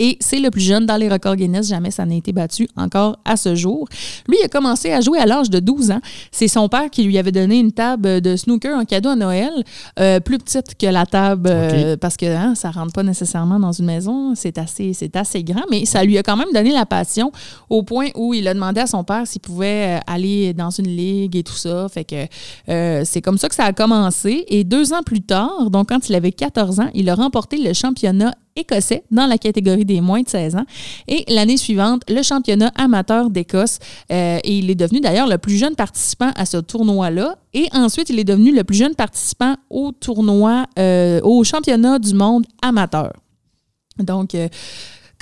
Et c'est le plus jeune dans les records Guinness. Jamais ça n'a été battu encore à ce jour. Lui, il a commencé à jouer à l'âge de 12 ans. C'est son père qui lui avait donné une table de snooker en cadeau à Noël, euh, plus petite que la table, euh, parce que hein, ça rentre pas nécessairement dans une maison. C'est assez, c'est assez grand, mais ça lui a quand même donné la passion au point où il a demandé à son père s'il pouvait euh, aller dans une ligue et tout ça. Fait que euh, c'est comme ça que ça a commencé. Et deux ans plus tard, donc quand il avait 14 ans, il a remporté le championnat écossais dans la catégorie des moins de 16 ans. Et l'année suivante, le championnat amateur d'Écosse. Euh, et il est devenu d'ailleurs le plus jeune participant à ce tournoi-là. Et ensuite, il est devenu le plus jeune participant au tournoi, euh, au championnat du monde amateur. Donc, euh,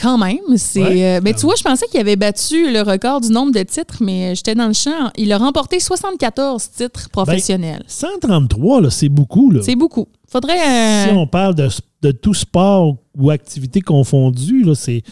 quand même, c'est. Ouais. euh, mais tu vois, je pensais qu'il avait battu le record du nombre de titres, mais j'étais dans le champ. Il a remporté 74 titres professionnels. 133, là, c'est beaucoup. Là. c'est beaucoup. Faudrait. euh, Si on parle de, de tout sport ou activité confondue, c'est,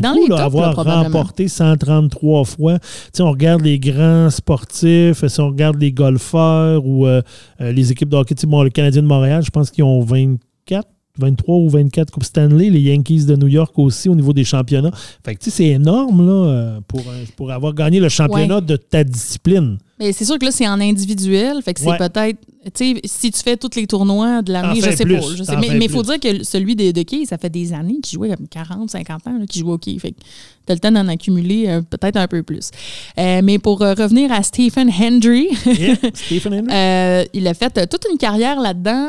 dans beaucoup les là, tops, là, avoir remporté 133 fois. Sais, on regarde les grands sportifs, si on regarde les golfeurs ou euh, euh, les équipes de hockey, bon, le Canadien de Montréal, je pense qu'ils ont 24 23 ou 24 Coupes Stanley, les Yankees de New York aussi au niveau des championnats. Fait que tu sais, c'est énorme là, euh, pour, avoir gagné le championnat de ta discipline. Mais c'est sûr que là, c'est en individuel. Fait que c'est Ouais. peut-être. Sais, si tu fais tous les tournois de l'année, je sais plus, pas. Je sais, t'en mais il faut dire que celui de, de Key, ça fait des années qu'il jouait comme 40, 50 ans qu'il joue au Key. Fait que t'as le temps d'en accumuler euh, peut-être un peu plus. Euh, mais pour euh, revenir à Stephen Hendry, Yeah, <laughs> Stephen Hendry. Il a fait toute une carrière là-dedans.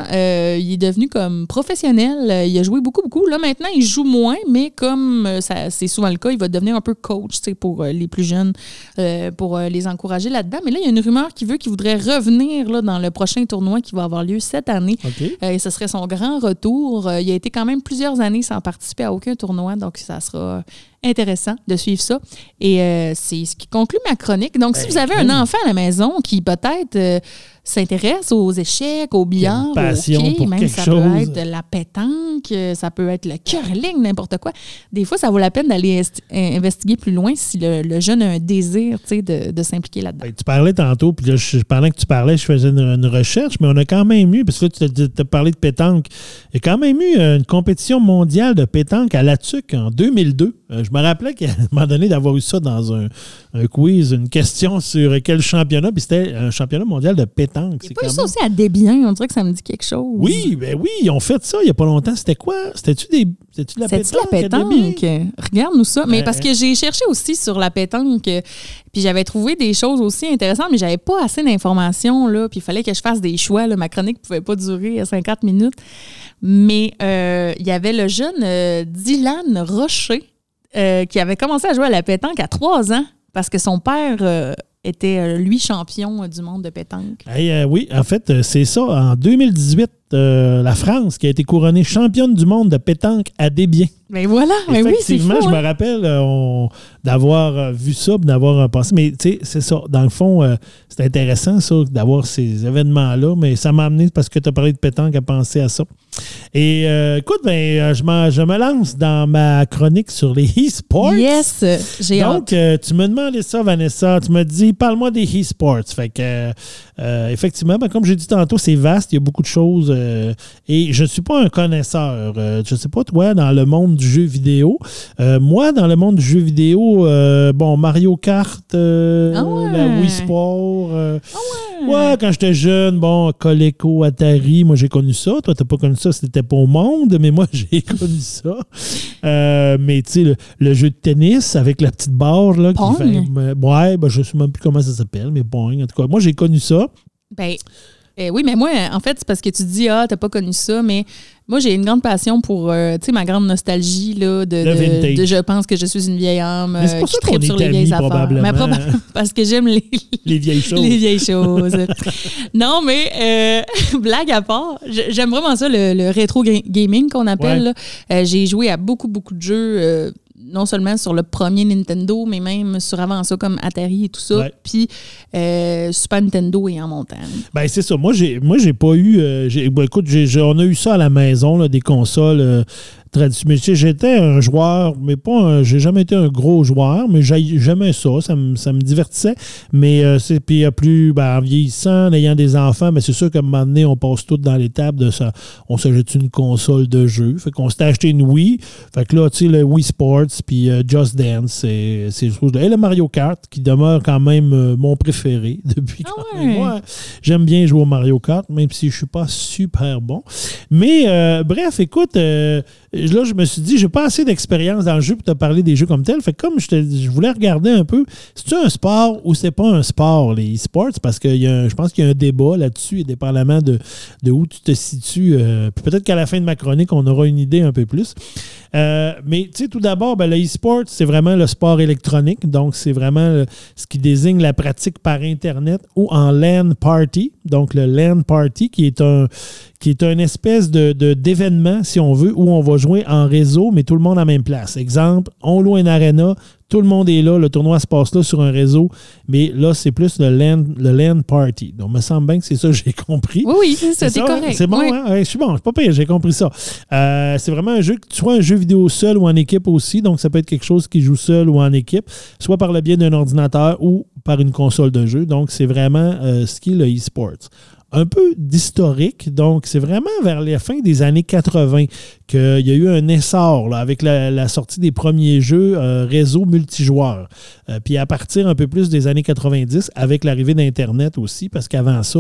Il est devenu comme professionnel. Il a joué beaucoup, beaucoup. Là, maintenant, il joue moins, mais comme c'est souvent le cas, il va devenir un peu coach pour les plus jeunes, pour les encourager là-dedans. Mais là, il y a une rumeur qui veut qu'il voudrait revenir là, dans le prochain tournoi qui va avoir lieu cette année. Euh, et ce serait son grand retour. Euh, il a été quand même plusieurs années sans participer à aucun tournoi, donc ça sera intéressant de suivre ça. Et euh, c'est ce qui conclut ma chronique. Donc, si Ben, vous avez un enfant à la maison qui peut-être euh, s'intéresse aux échecs, au billard, au passion hockey, même ça chose. peut être de la pétanque, euh, ça peut être le curling, n'importe quoi. Des fois, ça vaut la peine d'aller est- investiguer plus loin si le, le jeune a un désir de, de s'impliquer là-dedans. Ben, tu parlais tantôt, puis là, je, pendant que tu parlais, je faisais une, une recherche, mais on a quand même eu, parce que là, tu as, parlé de pétanque, il y a quand même eu euh, une compétition mondiale de pétanque à La Tuque en 2002. Euh, je me rappelais qu'à un moment donné d'avoir eu ça dans un, un quiz, une question sur quel championnat, puis c'était un championnat mondial de pétanque. Il a pas eu quand ça même- aussi à Desbiens, on dirait que ça me dit quelque chose. Oui, ben oui, ils ont fait ça il n'y a pas longtemps. C'était quoi? C'était-tu des. C'était-tu de la pétanque? la pétanque? Regarde-nous ça. Mais parce que j'ai cherché aussi sur la pétanque, puis j'avais trouvé des choses aussi intéressantes, mais j'avais pas assez d'informations, là, puis il fallait que je fasse des choix. là. Ma chronique ne pouvait pas durer 50 minutes. Mais euh, il y avait le jeune euh, Dylan Rocher euh, qui avait commencé à jouer à la pétanque à trois ans parce que son père était, euh, lui, champion euh, du monde de pétanque. Hey, euh, oui, en fait, euh, c'est ça. En 2018, euh, la France qui a été couronnée championne du monde de pétanque à Desbiens. Mais voilà, mais oui, c'est Effectivement, je hein? me rappelle euh, d'avoir euh, vu ça, d'avoir pensé. Mais tu sais, c'est ça. Dans le fond, euh, c'est intéressant, ça, d'avoir ces événements-là. Mais ça m'a amené, parce que tu as parlé de pétanque, à penser à ça. Et écoute, ben, je, me lance dans ma chronique sur les e-sports. Yes, j'ai hâte. Donc, tu me demandais ça, Vanessa. Tu me dis, parle-moi des e-sports. Fait que, euh, effectivement, ben, comme j'ai dit tantôt, c'est vaste. Il y a beaucoup de choses. euh, et je ne suis pas un connaisseur. Euh, je ne sais pas, toi, dans le monde du jeu vidéo. Euh, moi, dans le monde du jeu vidéo, euh, bon, Mario Kart, euh, Ah ouais. la Wii Sport. euh, Ah Ouais, quand j'étais jeune, bon, Coleco, Atari, moi j'ai connu ça. Toi, t'as pas connu ça, c'était pas au monde, mais moi <laughs> j'ai connu ça. Euh, mais tu sais, le, le jeu de tennis avec la petite barre, là, Pong? qui fait. euh, Ouais, ben, je sais même plus comment ça s'appelle, mais Pong, en tout cas. Moi j'ai connu ça. Ben, Eh oui, mais moi, en fait, c'est parce que tu dis, ah, t'as pas connu ça, mais moi, j'ai une grande passion pour, euh, tu sais, ma grande nostalgie, là, de, je pense que je suis une vieille âme Mais c'est euh, pour qui ça sur les vieilles affaires. Mais <laughs> parce que j'aime les, Les vieilles choses. les vieilles choses. <laughs> non, mais euh, <laughs> blague à part, j'aime vraiment ça, le, le rétro ga- gaming qu'on appelle. Ouais. là. Euh, j'ai joué à beaucoup, beaucoup de jeux, euh, non seulement sur le premier Nintendo, mais même sur avant ça, comme Atari et tout ça. Ouais. Puis euh, Super Nintendo et en montagne. Ben, c'est ça. Moi, j'ai moi j'ai pas eu. euh, j'ai- ben, écoute, j'ai- j'ai- on a eu ça à la maison, là, des consoles traditionnelles. Mais tu sais, J'étais un joueur, mais pas un. J'ai jamais été un gros joueur, mais j'ai- j'aimais ça. Ça me, ça me divertissait. Mais euh, c'est. Puis, euh, plus. Ben, en vieillissant, en ayant des enfants, mais c'est sûr qu'à un moment donné, on passe tout dans l'étape de ça. On se jette une console de jeu. Fait qu'on s'était acheté une Wii. Fait que là, tu sais, le Wii Sports, puis euh, Just Dance, c'est choses. Et le Mario Kart, qui demeure quand même euh, mon préféré <laughs> depuis Ah quand ouais? même. J'aime bien jouer au Mario Kart, même si je suis pas super bon. Mais euh, bref, écoute, euh, là, je me suis dit, j'ai pas assez d'expérience dans le jeu pour te parler des jeux comme tel. Fait que comme je, te- je voulais regarder un peu, c'est-tu un sport ou c'est pas un sport, les e-sports? Parce que y a je pense qu'il y a un débat là-dessus, dépendamment de, de où tu te situes. euh, peut-être qu'à la fin de ma chronique, on aura une idée un peu plus. Euh, mais tu sais, tout d'abord, ben, le e-sport, c'est vraiment le sport électronique. Donc, c'est vraiment ce qui désigne la pratique par Internet ou en LAN party. Donc, le LAN party, qui est un qui est une espèce de, d'événement, si on veut, où on va jouer en réseau, mais tout le monde à la même place. Exemple, on loue une arena, tout le monde est là, le tournoi se passe là sur un réseau, mais là, c'est plus le LAN, le LAN party. Donc, il me semble bien que c'est ça que j'ai compris. Oui, oui, c'est ça, C'est correct. C'est bon, Oui. hein? Ouais, je suis bon, je suis pas pire, j'ai compris ça. Euh, c'est vraiment un jeu, soit un jeu vidéo seul ou en équipe aussi, donc ça peut être quelque chose qui joue seul ou en équipe, soit par le biais d'un ordinateur ou par une console de jeu. Donc, c'est vraiment euh, ce qui est le e-sports. Un peu d'historique, donc c'est vraiment vers la fin des années 80 qu'il y a eu un essor là, avec la, la sortie des premiers jeux euh, réseau multijoueurs. Euh, puis à partir un peu plus des années 90, avec l'arrivée d'Internet aussi, parce qu'avant ça,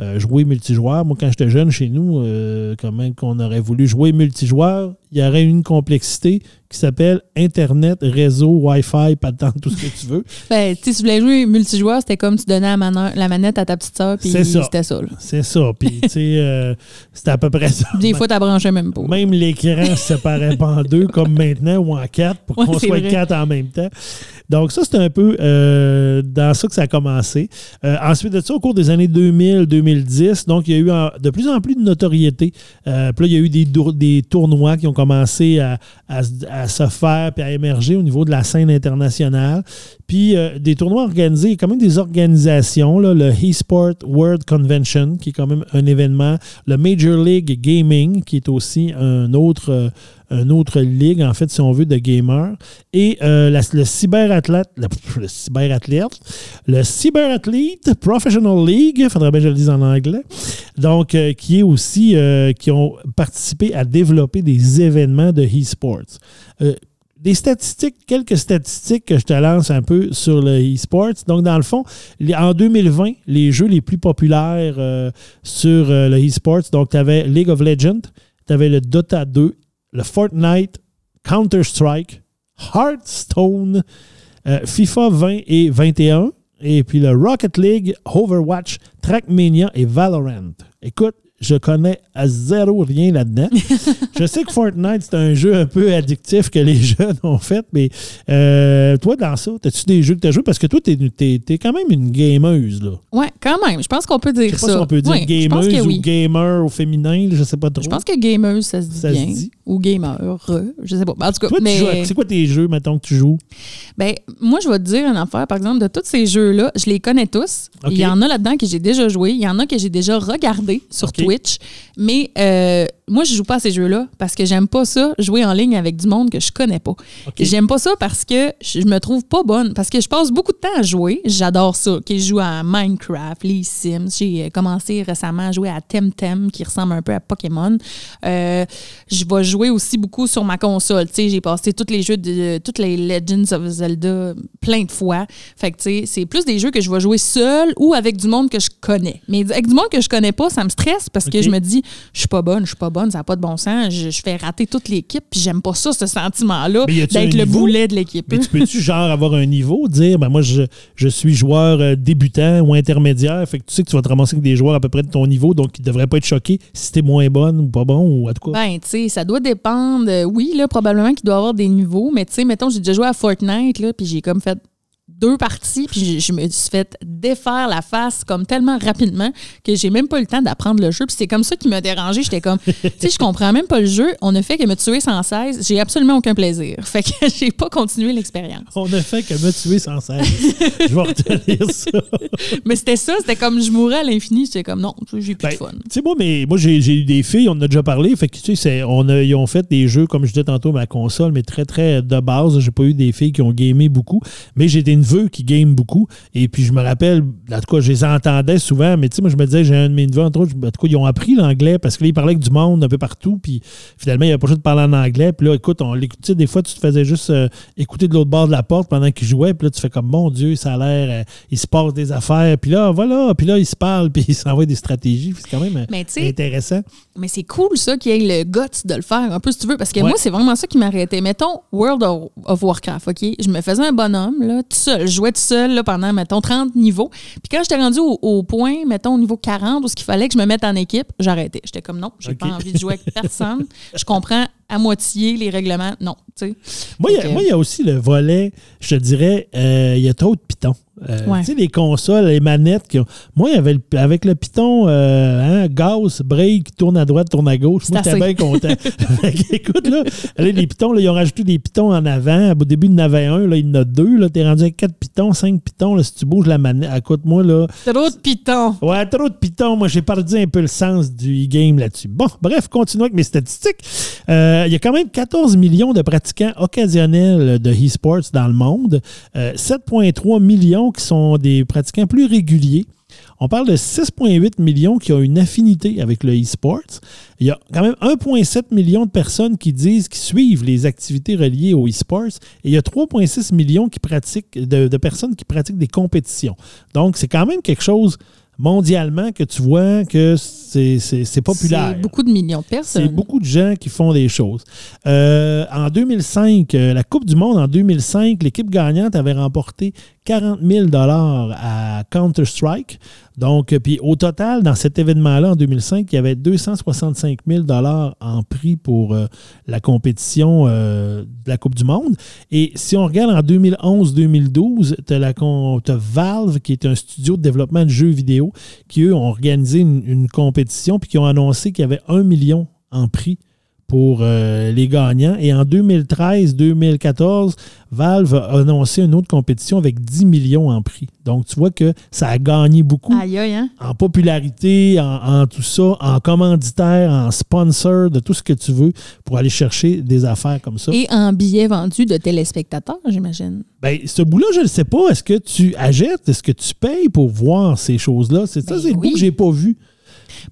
euh, jouer multijoueur, moi quand j'étais jeune chez nous, quand même qu'on aurait voulu jouer multijoueur, il y aurait une complexité qui s'appelle Internet, réseau, Wi-Fi, pas de temps, tout ce que tu veux. <laughs> Ben, si tu voulais jouer multijoueur, c'était comme tu donnais la, manette à ta petite sœur, puis c'était ça. C'est ça. Puis, tu sais, c'était à peu près ça. Des fois, tu branchais même pas. Même l'écran se séparait pas en deux, comme maintenant, ou en quatre, pour Ouais, qu'on c'est soit vrai. quatre en même temps. Donc, ça, c'était un peu euh, dans ça que ça a commencé. Euh, ensuite de ça, au cours des années 2000-2010, donc, il y a eu en- de plus en plus de notoriété. Euh, puis là, il y a eu des, tournois qui ont commencé à, à se- à se faire puis à émerger au niveau de la scène internationale. Puis euh, des tournois organisés, il y a quand même des organisations, le eSport World Convention, qui est quand même un événement, le Major League Gaming, qui est aussi un autre, euh, un autre ligue, en fait, si on veut, de gamers, et euh, le cyberathlète, le, le cyberathlète, le cyberathlete Professional League, il faudrait bien que je le dise en anglais, donc qui est aussi, qui ont participé à développer des événements de e-sports. Des statistiques, quelques statistiques que je te lance un peu sur le e-sports. Donc, dans le fond, en 2020, les jeux les plus populaires euh, sur euh, le e-sports, donc tu avais League of Legends, tu avais le Dota 2, le Fortnite, Counter-Strike, Hearthstone, euh, FIFA 20 et 21, et puis le Rocket League, Overwatch, Trackmania et Valorant. Écoute, je connais à zéro rien là-dedans. <laughs> je sais que Fortnite, c'est un jeu un peu addictif que les <laughs> jeunes ont fait, mais euh, toi, dans ça, as-tu des jeux que tu as joués? Parce que toi, tu es, quand même une gameuse, là. Ouais, quand même. Je pense qu'on peut dire Je sais pas ça. si on peut dire Ouais, gameuse ou oui. gamer au féminin, je sais pas trop. Je pense que gameuse, ça se dit Ça se bien. dit. Ou gamer, je sais pas. En tout cas, Toi, mais, c'est quoi tes jeux, mettons, que tu joues? ben, moi, je vais te dire une affaire. Par exemple, de tous ces jeux-là, je les connais tous. Il y en a là-dedans que j'ai déjà joué. Il y en a que j'ai déjà regardé sur. Mais euh, moi, je joue pas à ces jeux-là parce que j'aime pas ça, jouer en ligne avec du monde que je connais pas. OK. J'aime pas ça parce que je me trouve pas bonne. Parce que je passe beaucoup de temps à jouer. J'adore ça. Que je joue à Minecraft, les Sims. J'ai euh, commencé récemment à jouer à Temtem, qui ressemble un peu à Pokémon. Euh, je vais jouer aussi beaucoup sur ma console. Tu sais, j'ai passé tous les jeux de toutes les Legends of Zelda plein de fois. Fait que tu sais, c'est plus des jeux que je vais jouer seul ou avec du monde que je connais. Mais avec du monde que je connais pas, ça me stresse parce parce que je me dis, je suis pas bonne, je suis pas bonne, ça n'a pas de bon sens. Je, je fais rater toute l'équipe, puis j'aime pas ça, ce sentiment-là, d'être le boulet de l'équipe. Mais tu peux-tu, genre, avoir un niveau, dire, ben moi, je, je suis joueur euh, débutant ou intermédiaire, fait que tu sais que tu vas te ramasser avec des joueurs à peu près de ton niveau, donc ils ne devraient pas être choqués si t'es moins bonne ou pas bon, ou en tout cas. Ben, tu sais, ça doit dépendre. Euh, Oui, là, probablement qu'il doit y avoir des niveaux, mais tu sais, mettons, j'ai déjà joué à Fortnite, là, puis j'ai comme fait deux parties, puis je, je me suis fait défaire la face comme tellement rapidement que j'ai même pas eu le temps d'apprendre le jeu. Puis c'est comme ça qui m'a dérangé. J'étais comme, tu sais, je comprends même pas le jeu. On a fait que me tuer sans cesse. J'ai absolument aucun plaisir. <laughs> Fait que j'ai pas continué l'expérience. On ne fait que me tuer sans cesse. je vais retenir ça. <laughs> Mais c'était ça, c'était comme je mourais à l'infini. J'étais comme, non, j'ai plus Ben, de fun. Tu sais, moi, mais moi j'ai eu des filles, on en a déjà parlé. Fait que, tu sais, on a, ils ont fait des jeux, comme je disais tantôt, ma console, mais très, très de base. J'ai pas eu des filles qui ont gamé beaucoup. Mais j'ai des neveux qui game beaucoup. Et puis, je me rappelle, en tout cas, je les entendais souvent. Mais tu sais, moi, je me disais, j'ai un de mes neveux, entre autres, en tout cas, ils ont appris l'anglais parce que là, ils parlaient avec du monde un peu partout. Puis, finalement, il n'y avait pas le de parler en anglais. Puis là, écoute, on sais, Des fois, tu te faisais juste euh, écouter de l'autre bord de la porte pendant qu'ils jouaient. Puis là, tu fais comme, mon Dieu, ça a l'air, euh, il se passe des affaires. Puis là, voilà. Puis là, ils se parlent. <laughs> Puis ils s'envoient des stratégies. Puis c'est quand même euh, Mais intéressant. Mais c'est cool, ça, qu'il y ait le guts de le faire, un peu, si tu veux. Parce que Ouais. moi, c'est vraiment ça qui m'arrêtait. Mettons, World of, of Warcraft, OK? Je me faisais un bonhomme, là, tout seul. Je jouais tout seul, là, pendant, mettons, 30 niveaux. Puis quand j'étais rendu au, au point, mettons, au niveau 40, où ce qu'il fallait que je me mette en équipe, j'arrêtais. J'étais comme, non, j'ai OK. pas envie de jouer avec personne. <laughs> Je comprends à moitié les règlements? Non, tu sais. Moi, il y a- y aussi le volet, je te dirais, euh, il y a trop de pitons. Euh, Ouais. Tu sais, les consoles, les manettes. Qui ont... Moi, avait le- avec le piton euh, hein, gaz, break, tourne à droite, tourne à gauche. Moi, j'étais bien content. <laughs> Écoute, là, les pitons, là, ils ont rajouté des pitons en avant. Au début, il y en avait un, là, il y en a deux. Là, t'es rendu avec quatre pitons, cinq pitons. Là, si tu bouges la manette, écoute-moi, là, Trop de pitons. Ouais, trop de pitons. Moi, j'ai perdu un peu le sens du e-game là-dessus. Bon, bref, continuons avec mes statistiques. Euh, il y a quand même 14 millions de pratiquants occasionnels de e-sports dans le monde. Euh, 7,3 millions qui sont des pratiquants plus réguliers. On parle de 6,8 millions qui ont une affinité avec le e-sports. Il y a quand même 1,7 million de personnes qui disent qu'ils suivent les activités reliées au e-sports. Et il y a 3,6 millions qui pratiquent, de, de personnes qui pratiquent des compétitions. Donc, c'est quand même quelque chose mondialement que tu vois que c'est c'est- c'est populaire. C'est beaucoup de millions de C'est personnes. beaucoup de gens qui font des choses. Euh, en 2005, euh, la Coupe du Monde en 2005, l'équipe gagnante avait remporté 40 000 à Counter-Strike. Donc, euh, puis au total, dans cet événement-là, en 2005, il y avait 265 000 en prix pour euh, la compétition euh, de la Coupe du Monde. Et si on regarde en 2011-2012, tu as, Valve, qui est un studio de développement de jeux vidéo, qui, eux, ont organisé une, une compétition puis qui ont annoncé qu'il y avait un million en prix pour euh, les gagnants. Et en 2013-2014, Valve a annoncé une autre compétition avec 10 millions en prix. Donc, tu vois que ça a gagné beaucoup Aïe, aïe, hein? en popularité, en, en tout ça, en commanditaire, en sponsor, de tout ce que tu veux pour aller chercher des affaires comme ça. Et en billets vendus de téléspectateurs, j'imagine. Ben, ce bout-là, je ne sais pas. Est-ce que tu achètes? Est-ce que tu payes pour voir ces choses-là? C'est ça, Ben c'est le bout que j'ai pas vu.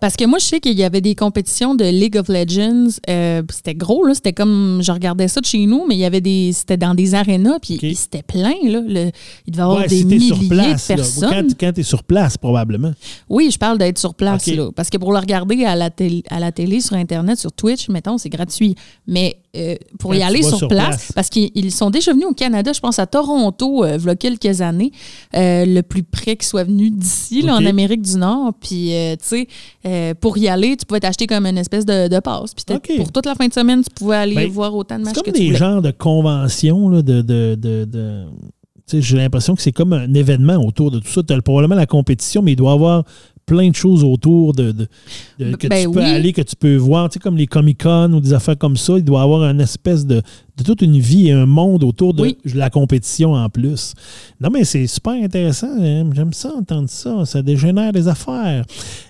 Parce que moi, je sais qu'il y avait des compétitions de League of Legends. euh, c'était gros, là. C'était comme. Je regardais ça de chez nous, mais il y avait des. C'était dans des arénas, puis c'était plein, là. Le- il devait y avoir Ouais, des milliers sur place, de là. personnes. Quand, tu es sur place, probablement. Oui, je parle d'être sur place, là. Parce que pour le regarder à la, télé, à la télé, sur Internet, sur Twitch, mettons, c'est gratuit. Mais euh, pour Quand y aller sur, sur place, place. parce qu'ils ils sont déjà venus au Canada, je pense à Toronto, euh, il y a quelques années, euh, le plus près qu'ils soient venus d'ici, en Amérique du Nord. Puis, tu sais, pour y aller, tu pouvais t'acheter comme une espèce de, de passe. Puis, pour toute la fin de semaine, tu pouvais aller Ben, voir autant de matchs C'est comme des genres de conventions là, de. de, de, de- tu sais, J'ai l'impression que c'est comme un événement autour de tout ça. Tu as probablement la compétition, mais il doit y avoir plein de choses autour de, de- de- que Ben tu peux oui. aller, que tu peux voir, tu sais, comme les Comic-Con ou des affaires comme ça. Il doit y avoir une espèce de, de toute une vie et un monde autour de Oui. la compétition en plus. Non, mais c'est super intéressant. hein. J'aime ça, entendre ça. Ça dégénère des affaires.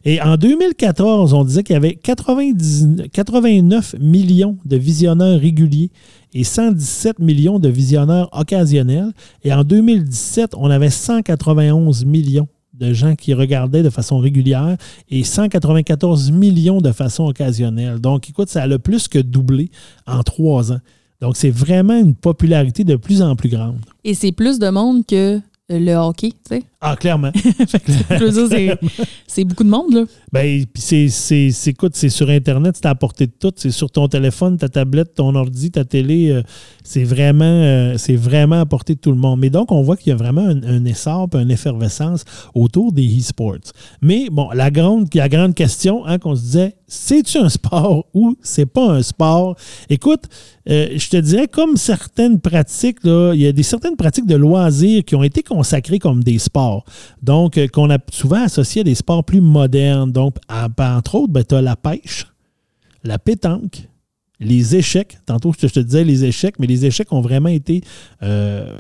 Et en 2014, on disait qu'il y avait 90 89 millions de visionneurs réguliers et 117 millions de visionneurs occasionnels. Et en 2017, on avait 191 millions de gens qui regardaient de façon régulière et 194 millions de façon occasionnelle. Donc, écoute, ça a le plus que doublé en trois ans. Donc, c'est vraiment une popularité de plus en plus grande. Et c'est plus de monde que le hockey, tu sais. Ah, clairement. <laughs> <laughs> C'est- beaucoup de monde, là. Ben, puis c'est, c'est, écoute, c'est sur Internet, c'est à portée de tout. C'est sur ton téléphone, ta tablette, ton ordi, ta télé. euh, c'est vraiment, euh, c'est vraiment à portée de tout le monde. Mais donc, on voit qu'il y a vraiment un, un essor, puis une effervescence autour des e-sports. Mais bon, la grande, la grande question hein, qu'on se disait, c'est-tu un sport ou c'est pas un sport? Écoute, euh, je te dirais, comme certaines pratiques, il y a des certaines pratiques de loisirs qui ont été consacrées comme des sports. Donc, euh, qu'on a souvent associé à des sports plus modernes. Donc, en- entre autres, tu as la pêche, la pétanque, les échecs. Tantôt, je te, disais les échecs, mais les échecs ont vraiment été, euh,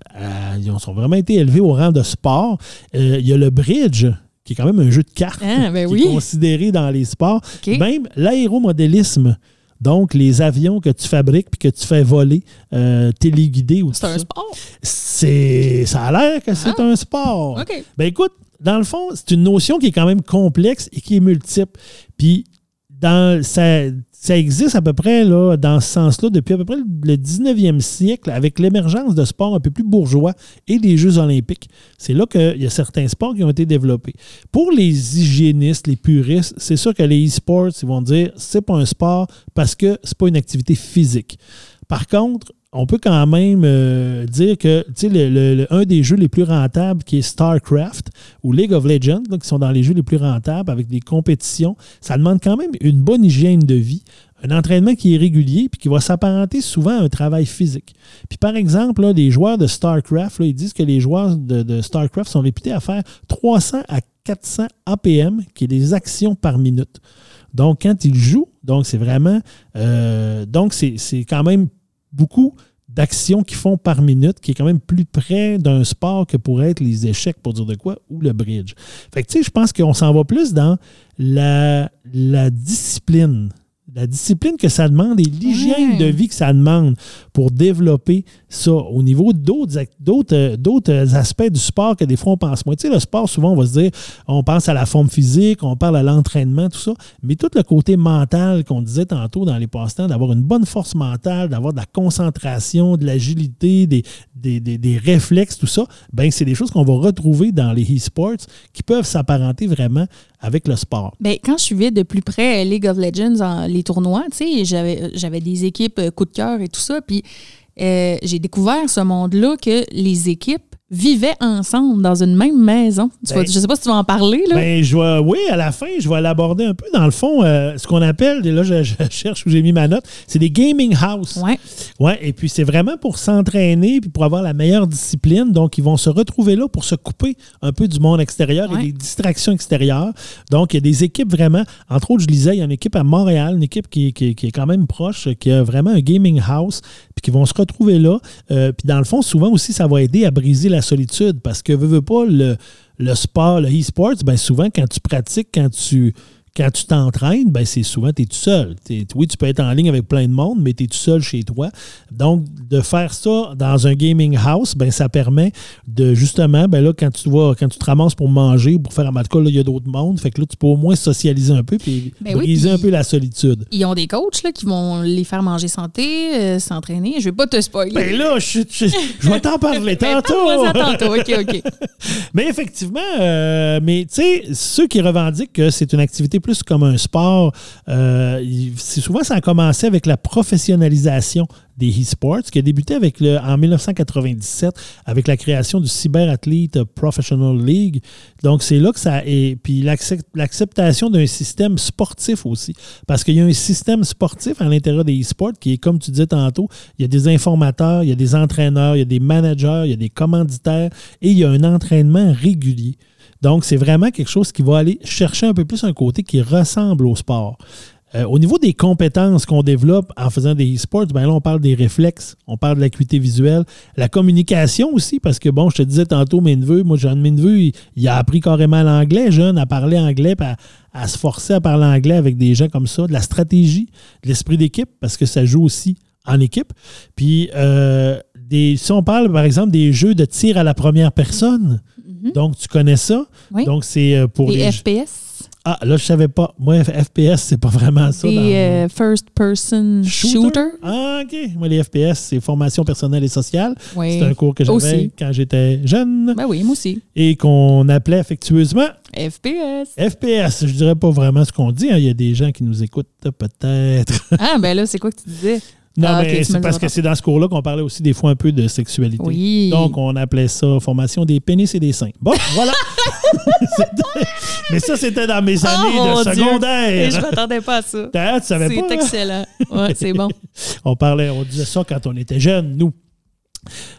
ils ont vraiment été élevés au rang de sport. Il y a le bridge, qui est quand même un jeu de cartes, Ah, ben qui oui. est considéré dans les sports. Même l'aéromodélisme. Donc, les avions que tu fabriques puis que tu fais voler euh, téléguidés ou C'est un ça. sport. C'est, ça a l'air que c'est un sport. OK. Ben écoute, dans le fond, c'est une notion qui est quand même complexe et qui est multiple. Puis, dans, ça, ça existe à peu près là, dans ce sens-là depuis à peu près le 19e siècle avec l'émergence de sports un peu plus bourgeois et des Jeux olympiques. C'est là qu'il y a certains sports qui ont été développés. Pour les hygiénistes, les puristes, c'est sûr que les e-sports, ils vont dire c'est pas un sport parce que c'est pas une activité physique. Par contre, on peut quand même euh, dire que le- le- un des jeux les plus rentables qui est StarCraft ou League of Legends, qui sont dans les jeux les plus rentables avec des compétitions, ça demande quand même une bonne hygiène de vie, un entraînement qui est régulier puis qui va s'apparenter souvent à un travail physique. Puis par exemple, les joueurs de StarCraft, là, ils disent que les joueurs de, StarCraft sont réputés à faire 300 à 400 APM, qui est des actions par minute. Donc, quand ils jouent, donc c'est vraiment. euh, donc, c'est quand même beaucoup d'actions qu'ils font par minute, qui est quand même plus près d'un sport que pourraient être les échecs, pour dire de quoi, ou le bridge. Fait que, tu sais, je pense qu'on s'en va plus dans la, la discipline. La discipline que ça demande et l'hygiène de vie que ça demande pour développer ça au niveau d'autres euh, d'autres aspects du sport que des fois on pense moins. Tu sais, le sport, souvent, on va se dire, on pense à la forme physique, on parle à l'entraînement, tout ça, mais tout le côté mental qu'on disait tantôt dans les passe-temps, d'avoir une bonne force mentale, d'avoir de la concentration, de l'agilité, des, des, réflexes, tout ça, ben c'est des choses qu'on va retrouver dans les e-sports qui peuvent s'apparenter vraiment avec le sport. Ben, quand je suivais de plus près League of Legends, en- les tournois, j'avais des équipes euh, coup de cœur et tout ça, puis euh, j'ai découvert ce monde-là que les équipes vivaient ensemble dans une même maison. Tu Ben, vas- je sais pas si tu vas en parler, là. Ben, je vais, oui, à la fin, je vais l'aborder un peu. Dans le fond, euh, ce qu'on appelle, et là, je, je <laughs> cherche où j'ai mis ma note, c'est des gaming house. ouais. Ouais, et puis c'est vraiment pour s'entraîner puis pour avoir la meilleure discipline. Donc, ils vont se retrouver là pour se couper un peu du monde extérieur Ouais. et des distractions extérieures. Donc, il y a des équipes vraiment, entre autres, je lisais, il y a une équipe à Montréal, une équipe qui, qui- qui est quand même proche, qui a vraiment un gaming house, puis qui vont se retrouver là. Euh, puis dans le fond, souvent aussi, ça va aider à briser la solitude parce que, veux, veux pas, le, le sport, le e-sports, ben souvent, quand tu pratiques, quand tu quand tu t'entraînes, ben c'est souvent, tu es tout seul. Oui, tu peux être en ligne avec plein de monde, mais tu es tout seul chez toi. Donc, de faire ça dans un gaming house, ben ça permet de justement, ben là, quand tu vois, quand tu te ramasses pour manger ou pour faire un match, il y a d'autres mondes. Fait que là, tu peux au moins socialiser un peu puis Ben briser un peu la solitude. Ils ont des coachs là, qui vont les faire manger santé, euh, s'entraîner. Je vais pas te spoiler. Ben là, je, je- je vais t'en parler <laughs> Ben, tantôt. tantôt. OK, OK. <laughs> Mais effectivement, euh, mais tu sais, ceux qui revendiquent que c'est une activité plus comme un sport, euh, souvent ça a commencé avec la professionnalisation des e-sports, qui a débuté avec le, en 1997 avec la création du Cyber Athlete Professional League. Donc c'est là que ça est, puis l'accep- l'acceptation d'un système sportif aussi, parce qu'il y a un système sportif à l'intérieur des e-sports qui est comme tu disais tantôt, il y a des informateurs, il y a des entraîneurs, il y a des managers, il y a des commanditaires et il y a un entraînement régulier. Donc, c'est vraiment quelque chose qui va aller chercher un peu plus un côté qui ressemble au sport. Euh, au niveau des compétences qu'on développe en faisant des e-sports, ben là, on parle des réflexes, on parle de l'acuité visuelle, la communication aussi, parce que, bon, je te disais tantôt, mes neveux, moi, j'ai un de mes neveux, il, a appris carrément l'anglais, jeune, à parler anglais, à, à se forcer à parler anglais avec des gens comme ça, de la stratégie, de l'esprit d'équipe, parce que ça joue aussi en équipe. Puis, euh, si on parle, par exemple, des jeux de tir à la première personne, donc tu connais ça? Oui. Donc, c'est euh, pour Les les. FPS. Ah, là, je savais pas. Moi, FPS, c'est pas vraiment ça. Dans- euh, first person shooter? Ah, OK. Moi, les FPS, c'est formation personnelle et sociale. Oui. C'est un cours que j'avais quand j'étais jeune Ben oui, moi aussi. et qu'on appelait affectueusement FPS. FPS. Je dirais pas vraiment ce qu'on dit. hein. Il y a des gens qui nous écoutent peut-être. ah, ben là, c'est quoi que tu disais? Non, Ah, mais c'est parce que c'est dans ce cours-là qu'on parlait aussi des fois un peu de sexualité. Oui. Donc, on appelait ça formation des pénis et des seins. Bon, <laughs> voilà. <laughs> Mais ça, c'était dans mes Oh, années de Dieu. Et secondaire. je m'attendais pas à ça. Tu savais pas? C'est hein? excellent. Ouais, c'est bon. <laughs> On parlait, on disait ça quand on était jeunes, nous,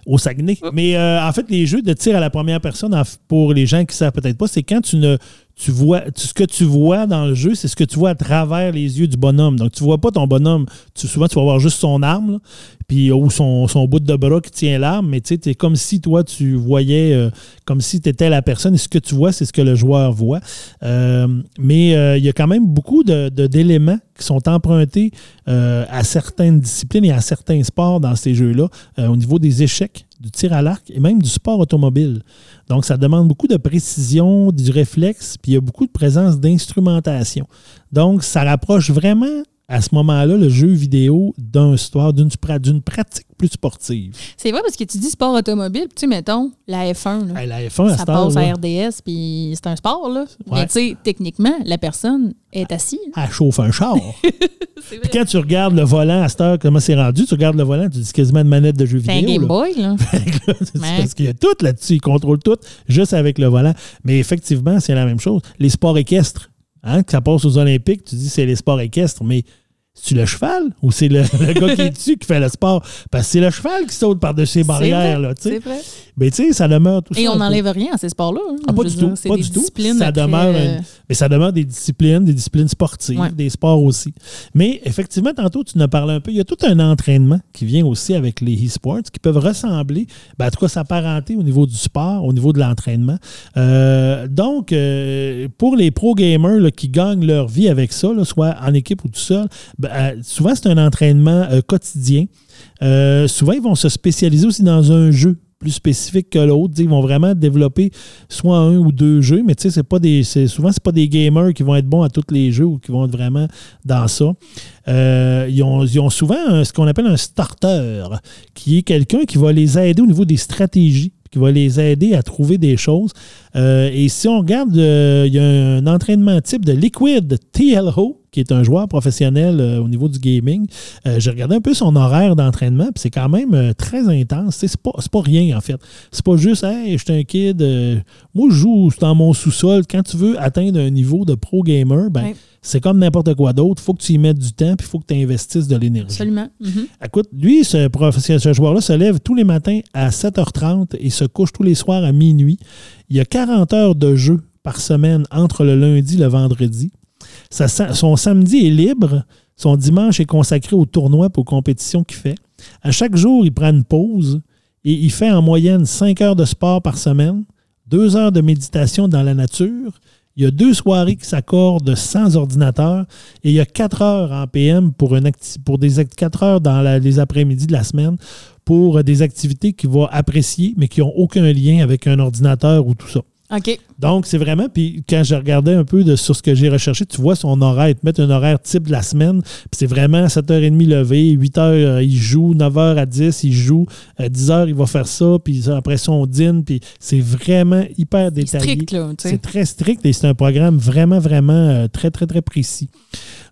au Saguenay. Oh. Mais euh, en fait, les jeux de tir à la première personne, pour les gens qui ne savent peut-être pas, c'est quand tu ne tu vois tu- ce que tu vois dans le jeu, c'est ce que tu vois à travers les yeux du bonhomme. Donc, tu vois pas ton bonhomme. Tu, souvent, tu vas voir juste son arme, puis ou son, son bout de bras qui tient l'arme, mais tu sais, comme si toi, tu voyais, euh, comme si tu étais la personne, et ce que tu vois, c'est ce que le joueur voit. Euh, mais euh, il y a quand même beaucoup de- d'éléments qui sont empruntés à certaines disciplines et à certains sports dans ces jeux-là, au niveau des échecs, du tir à l'arc et même du sport automobile. Donc, ça demande beaucoup de précision, du réflexe, puis il y a beaucoup de présence d'instrumentation. Donc, ça rapproche vraiment à ce moment-là le jeu vidéo d'un sport, d'une pra- d'une pratique plus sportive. C'est vrai parce que tu dis sport automobile, puis tu sais, mettons, la F1, là, Hey, la F1, à ça passe là, à RDS, puis c'est un sport, là. Ouais. Mais tu sais, techniquement, la personne est assise. elle chauffe un char. <laughs> Puis quand tu regardes le volant à cette heure, comment c'est rendu, tu regardes le volant, tu dis quasiment une manette de jeu C'est un vidéo. Game là. Boy, là. <laughs> Ouais. parce qu'il y a tout là-dessus. Il contrôle tout juste avec le volant. Mais effectivement, c'est la même chose. Les sports équestres, hein, que ça passe aux Olympiques, tu dis c'est les sports équestres, mais c'est-tu le cheval ou c'est le, <laughs> le gars qui est dessus qui fait le sport? Parce que c'est le cheval qui saute par-dessus les barrières. vrai, Là, tu sais. C'est vrai. mais tu sais, ça demeure tout ça. Et on n'enlève rien à ces sports-là. hein. Ah, pas du dire, tout, c'est pas des du tout. Ça après, demeure euh, une- Mais ça demeure des disciplines, des disciplines sportives, Ouais. des sports aussi. Mais effectivement, tantôt, tu nous as parlé un peu. Il y a tout un entraînement qui vient aussi avec les e-sports qui peuvent ressembler, ben, en tout cas s'apparenter au niveau du sport, au niveau de l'entraînement. Euh, donc, euh, pour les pro gamers là, qui gagnent leur vie avec ça, là, soit en équipe ou tout seul, ben, souvent c'est un entraînement euh, quotidien. Euh, souvent, ils vont se spécialiser aussi dans un jeu plus spécifique que l'autre. Ils vont vraiment développer soit un ou deux jeux, mais tu sais, pas des. souvent, pas des gamers qui vont être bons à tous les jeux ou qui vont être vraiment dans ça. Euh, ils, ont, souvent ce qu'on appelle un starter, qui est quelqu'un qui va les aider au niveau des stratégies, qui va les aider à trouver des choses. Et si on regarde, il y a un entraînement type de Liquid TLO, qui est un joueur professionnel euh, au niveau du gaming. Euh, J'ai regardé un peu son horaire d'entraînement, puis c'est quand même euh, très intense. C'est pas, pas rien, en fait. C'est pas juste, hey, je suis un kid, moi, je joue dans mon sous-sol. Quand tu veux atteindre un niveau de pro gamer, ben, Ouais. c'est comme n'importe quoi d'autre. Il faut que tu y mettes du temps, puis il faut que tu investisses de l'énergie. Absolument. Mhm. Écoute, lui, ce, ce joueur-là se lève tous les matins à 7h30 et se couche tous les soirs à minuit. Il y a 40 heures de jeu par semaine entre le lundi et le vendredi. Son samedi est libre. Son dimanche est consacré aux tournois et aux compétitions qu'il fait. À chaque jour, il prend une pause et il fait en moyenne 5 heures de sport par semaine, 2 heures de méditation dans la nature. Il y a deux soirées qui s'accordent sans ordinateur et il y a 4 heures en PM pour, une pour des 4 heures dans les après-midi de la semaine pour des activités qu'il va apprécier mais qui n'ont aucun lien avec un ordinateur ou tout ça. OK. Donc, c'est vraiment, puis quand je regardais un peu de, sur ce que j'ai recherché, tu vois son horaire, ils te mettent un horaire type de la semaine, puis c'est vraiment 7h30 levé, 8h, euh, il joue, 9h à 10, il joue, à 10h, il va faire ça, puis ça, après ça, on dîne, puis c'est vraiment hyper C'est détaillé. strict, là. C'est très strict et c'est un programme vraiment, vraiment euh, très, très, très précis.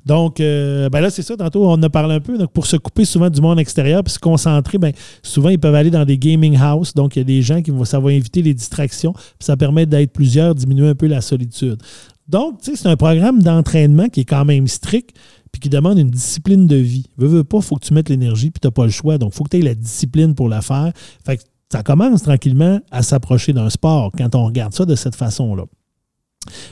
Donc, euh, ben là, c'est ça. Tantôt, on en a parlé un peu. Donc, pour se couper souvent du monde extérieur puis se concentrer, ben, souvent, ils peuvent aller dans des gaming house. Donc, il y a des gens qui vont, va éviter les distractions. Puis ça permet d'être plusieurs, diminuer un peu la solitude. Donc, tu sais, c'est un programme d'entraînement qui est quand même strict puis qui demande une discipline de vie. Veux, veux pas, il faut que tu mettes l'énergie puis tu n'as pas le choix. Donc, il faut que tu aies la discipline pour la faire. Fait ça commence tranquillement à s'approcher d'un sport quand on regarde ça de cette façon-là.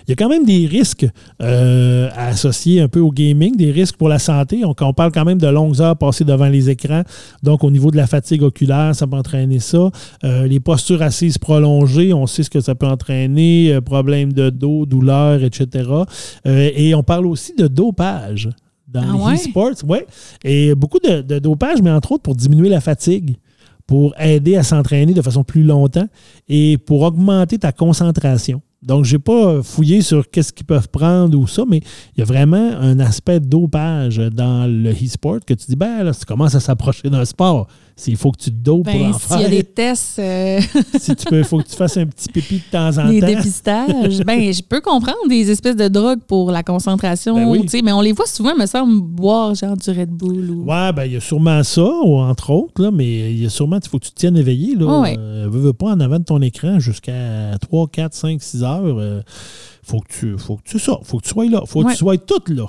Il y a quand même des risques euh, à associer un peu au gaming, des risques pour la santé. On, on parle quand même de longues heures passées devant les écrans. Donc, au niveau de la fatigue oculaire, ça peut entraîner ça. Euh, les postures assises prolongées, on sait ce que ça peut entraîner. euh, problèmes de dos, douleurs, etc. Et on parle aussi de dopage dans Ah les ouais? e-sports. Ouais. Et beaucoup de, de dopage, mais entre autres pour diminuer la fatigue pour aider à s'entraîner de façon plus longtemps et pour augmenter ta concentration. Donc, j'ai pas fouillé sur qu'est-ce qu'ils peuvent prendre ou ça, mais il y a vraiment un aspect dopage dans le e-sport que tu dis, ben là, tu commences à s'approcher d'un sport. S'il faut que tu te dopes pour Ben, en s'il y a des tests, euh, <laughs> si tu peux, faut que tu fasses un petit pipi de temps en des temps. dépistages, ben, je peux comprendre des espèces de drogues pour la concentration, Ben oui. mais on les voit souvent, me semble, boire genre du Red Bull ou. Ouais, ben il y a sûrement ça, ou entre autres, là, mais il y a sûrement, il faut que tu te tiennes éveillé. Là, ouais. Euh, veux, veux pas en avant de ton écran jusqu'à 3, 4, 5, 6 heures. euh, faut que tu faut que tu ça, faut que tu sois là, faut que tu sois toute là.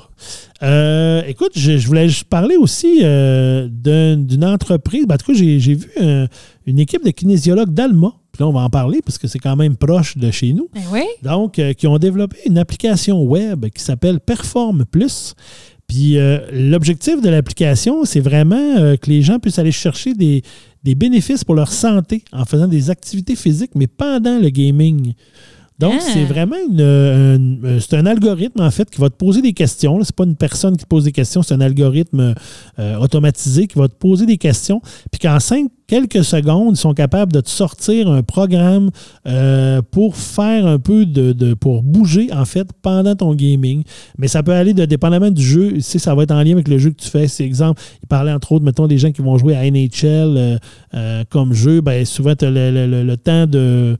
Euh, écoute, je, je voulais juste parler aussi euh, d'un- d'une entreprise. Ben, en tout cas, j'ai vu euh, une équipe de kinésiologues d'Alma. Puis là, on va en parler parce que c'est quand même proche de chez nous. Ben oui. Donc, euh, qui ont développé une application web qui s'appelle Perform Plus. Puis l'objectif de l'application, c'est vraiment que les gens puissent aller chercher des, des bénéfices pour leur santé en faisant des activités physiques, mais pendant le gaming. Donc, Ah. c'est vraiment une, euh, une- c'est un algorithme, en fait, qui va te poser des questions. Ce n'est pas une personne qui te pose des questions, c'est un algorithme euh, automatisé qui va te poser des questions. Puis qu'en cinq, quelques secondes, ils sont capables de te sortir un programme euh, pour faire un peu de, de- pour bouger, en fait, pendant ton gaming. Mais ça peut aller de, dépendamment du jeu. Tu sais, ça va être en lien avec le jeu que tu fais. C'est exemple, il parlait entre autres, mettons, des gens qui vont jouer à NHL euh, euh, comme jeu. Ben, souvent, tu as le, le- le- le temps de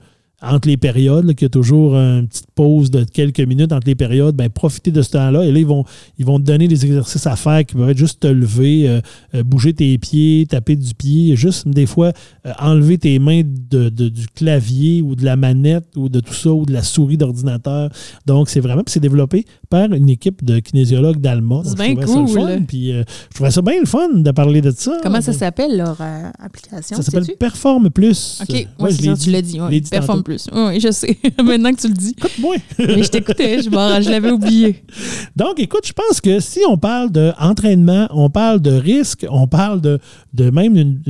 entre les périodes, qu'il y a toujours une petite pause de quelques minutes entre les périodes, ben, profitez de ce temps-là. Et là, ils vont, ils vont te donner des exercices à faire qui peuvent être juste te lever, euh, euh, bouger tes pieds, taper du pied, juste des fois euh, enlever tes mains de, de- du clavier ou de la manette ou de tout ça ou de la souris d'ordinateur. Donc, c'est vraiment, c'est développé par une équipe de kinésiologues d'Alma. C'est bien trouvais ça le cool. fun, Puis euh, je trouvais ça bien le fun de parler de ça. Comment ça s'appelle leur application? Ça s'appelle sais-tu? Perform Plus. OK, Ouais, ouais, je dit. tu l'as dit. ouais. l'ai dit Perform tantôt. Plus. Oui, je sais. <laughs> Maintenant que tu le dis. Écoute-moi. Mais je t'écoutais, je l'avais oublié. Donc, écoute, je pense que si on parle d'entraînement, on parle de risque, on parle de, de même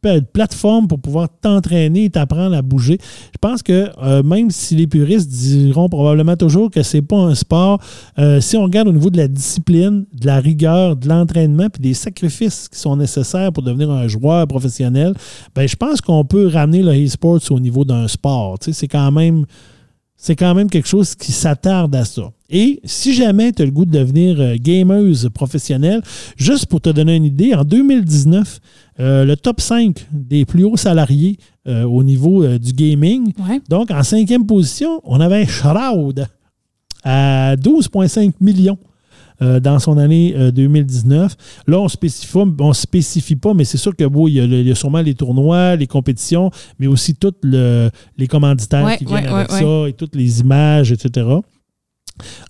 pa- plateforme pour pouvoir t'entraîner et t'apprendre à bouger, je pense que euh, même si les puristes diront probablement toujours que c'est pas un sport, euh, si on regarde au niveau de la discipline, de la rigueur, de l'entraînement, puis des sacrifices qui sont nécessaires pour devenir un joueur professionnel, ben, je pense qu'on peut ramener le e-sports au niveau d'un sport. C'est quand même c'est quand même quelque chose qui s'attarde à ça. Et si jamais tu as le goût de devenir euh, gameuse professionnelle, juste pour te donner une idée, en 2019, euh, le top 5 des plus hauts salariés euh, au niveau euh, du gaming, Ouais. donc en cinquième position, on avait Shroud à 12,5 millions. Euh, dans son année euh, 2019. Là, on ne spécifie, pas- on spécifie pas, mais c'est sûr que bon, il, y a le- il y a sûrement les tournois, les compétitions, mais aussi tous les commanditaires Ouais, qui viennent ouais, avec ouais, ça et toutes les images, etc.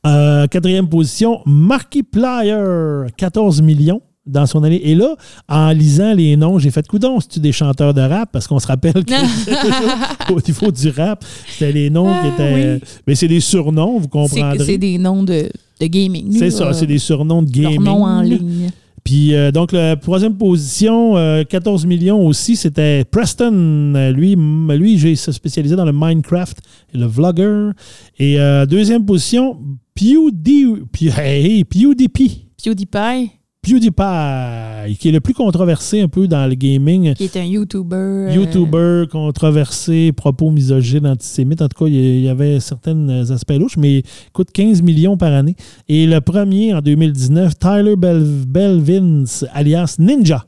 Euh, quatrième position, Markiplier, 14 millions dans son année. Et là, en lisant les noms, j'ai fait coudon, c'est-tu des chanteurs de rap? Parce qu'on se rappelle qu'au <laughs> niveau du rap, c'était les noms qui Ah, étaient. oui. Mais c'est des surnoms, vous C'est c'est comprendrez. des noms de, de gaming. C'est ça, c'est des surnoms de gaming. noms en ligne. Puis euh, donc, la troisième position, euh, 14 millions aussi, c'était Preston. Euh, Lui, lui j'ai spécialisé dans le Minecraft et le vlogger. Et euh, deuxième position, PewDie, Pew- hey, PewDiePie. PewDiePie, PewDiePie, qui est le plus controversé un peu dans le gaming. qui est un YouTuber. euh, YouTuber controversé, propos misogynes, antisémites. En tout cas, il y- avait certains aspects louches, mais il coûte 15 millions par année. Et le premier, en 2019, Tyler Bel- Belvins, alias Ninja,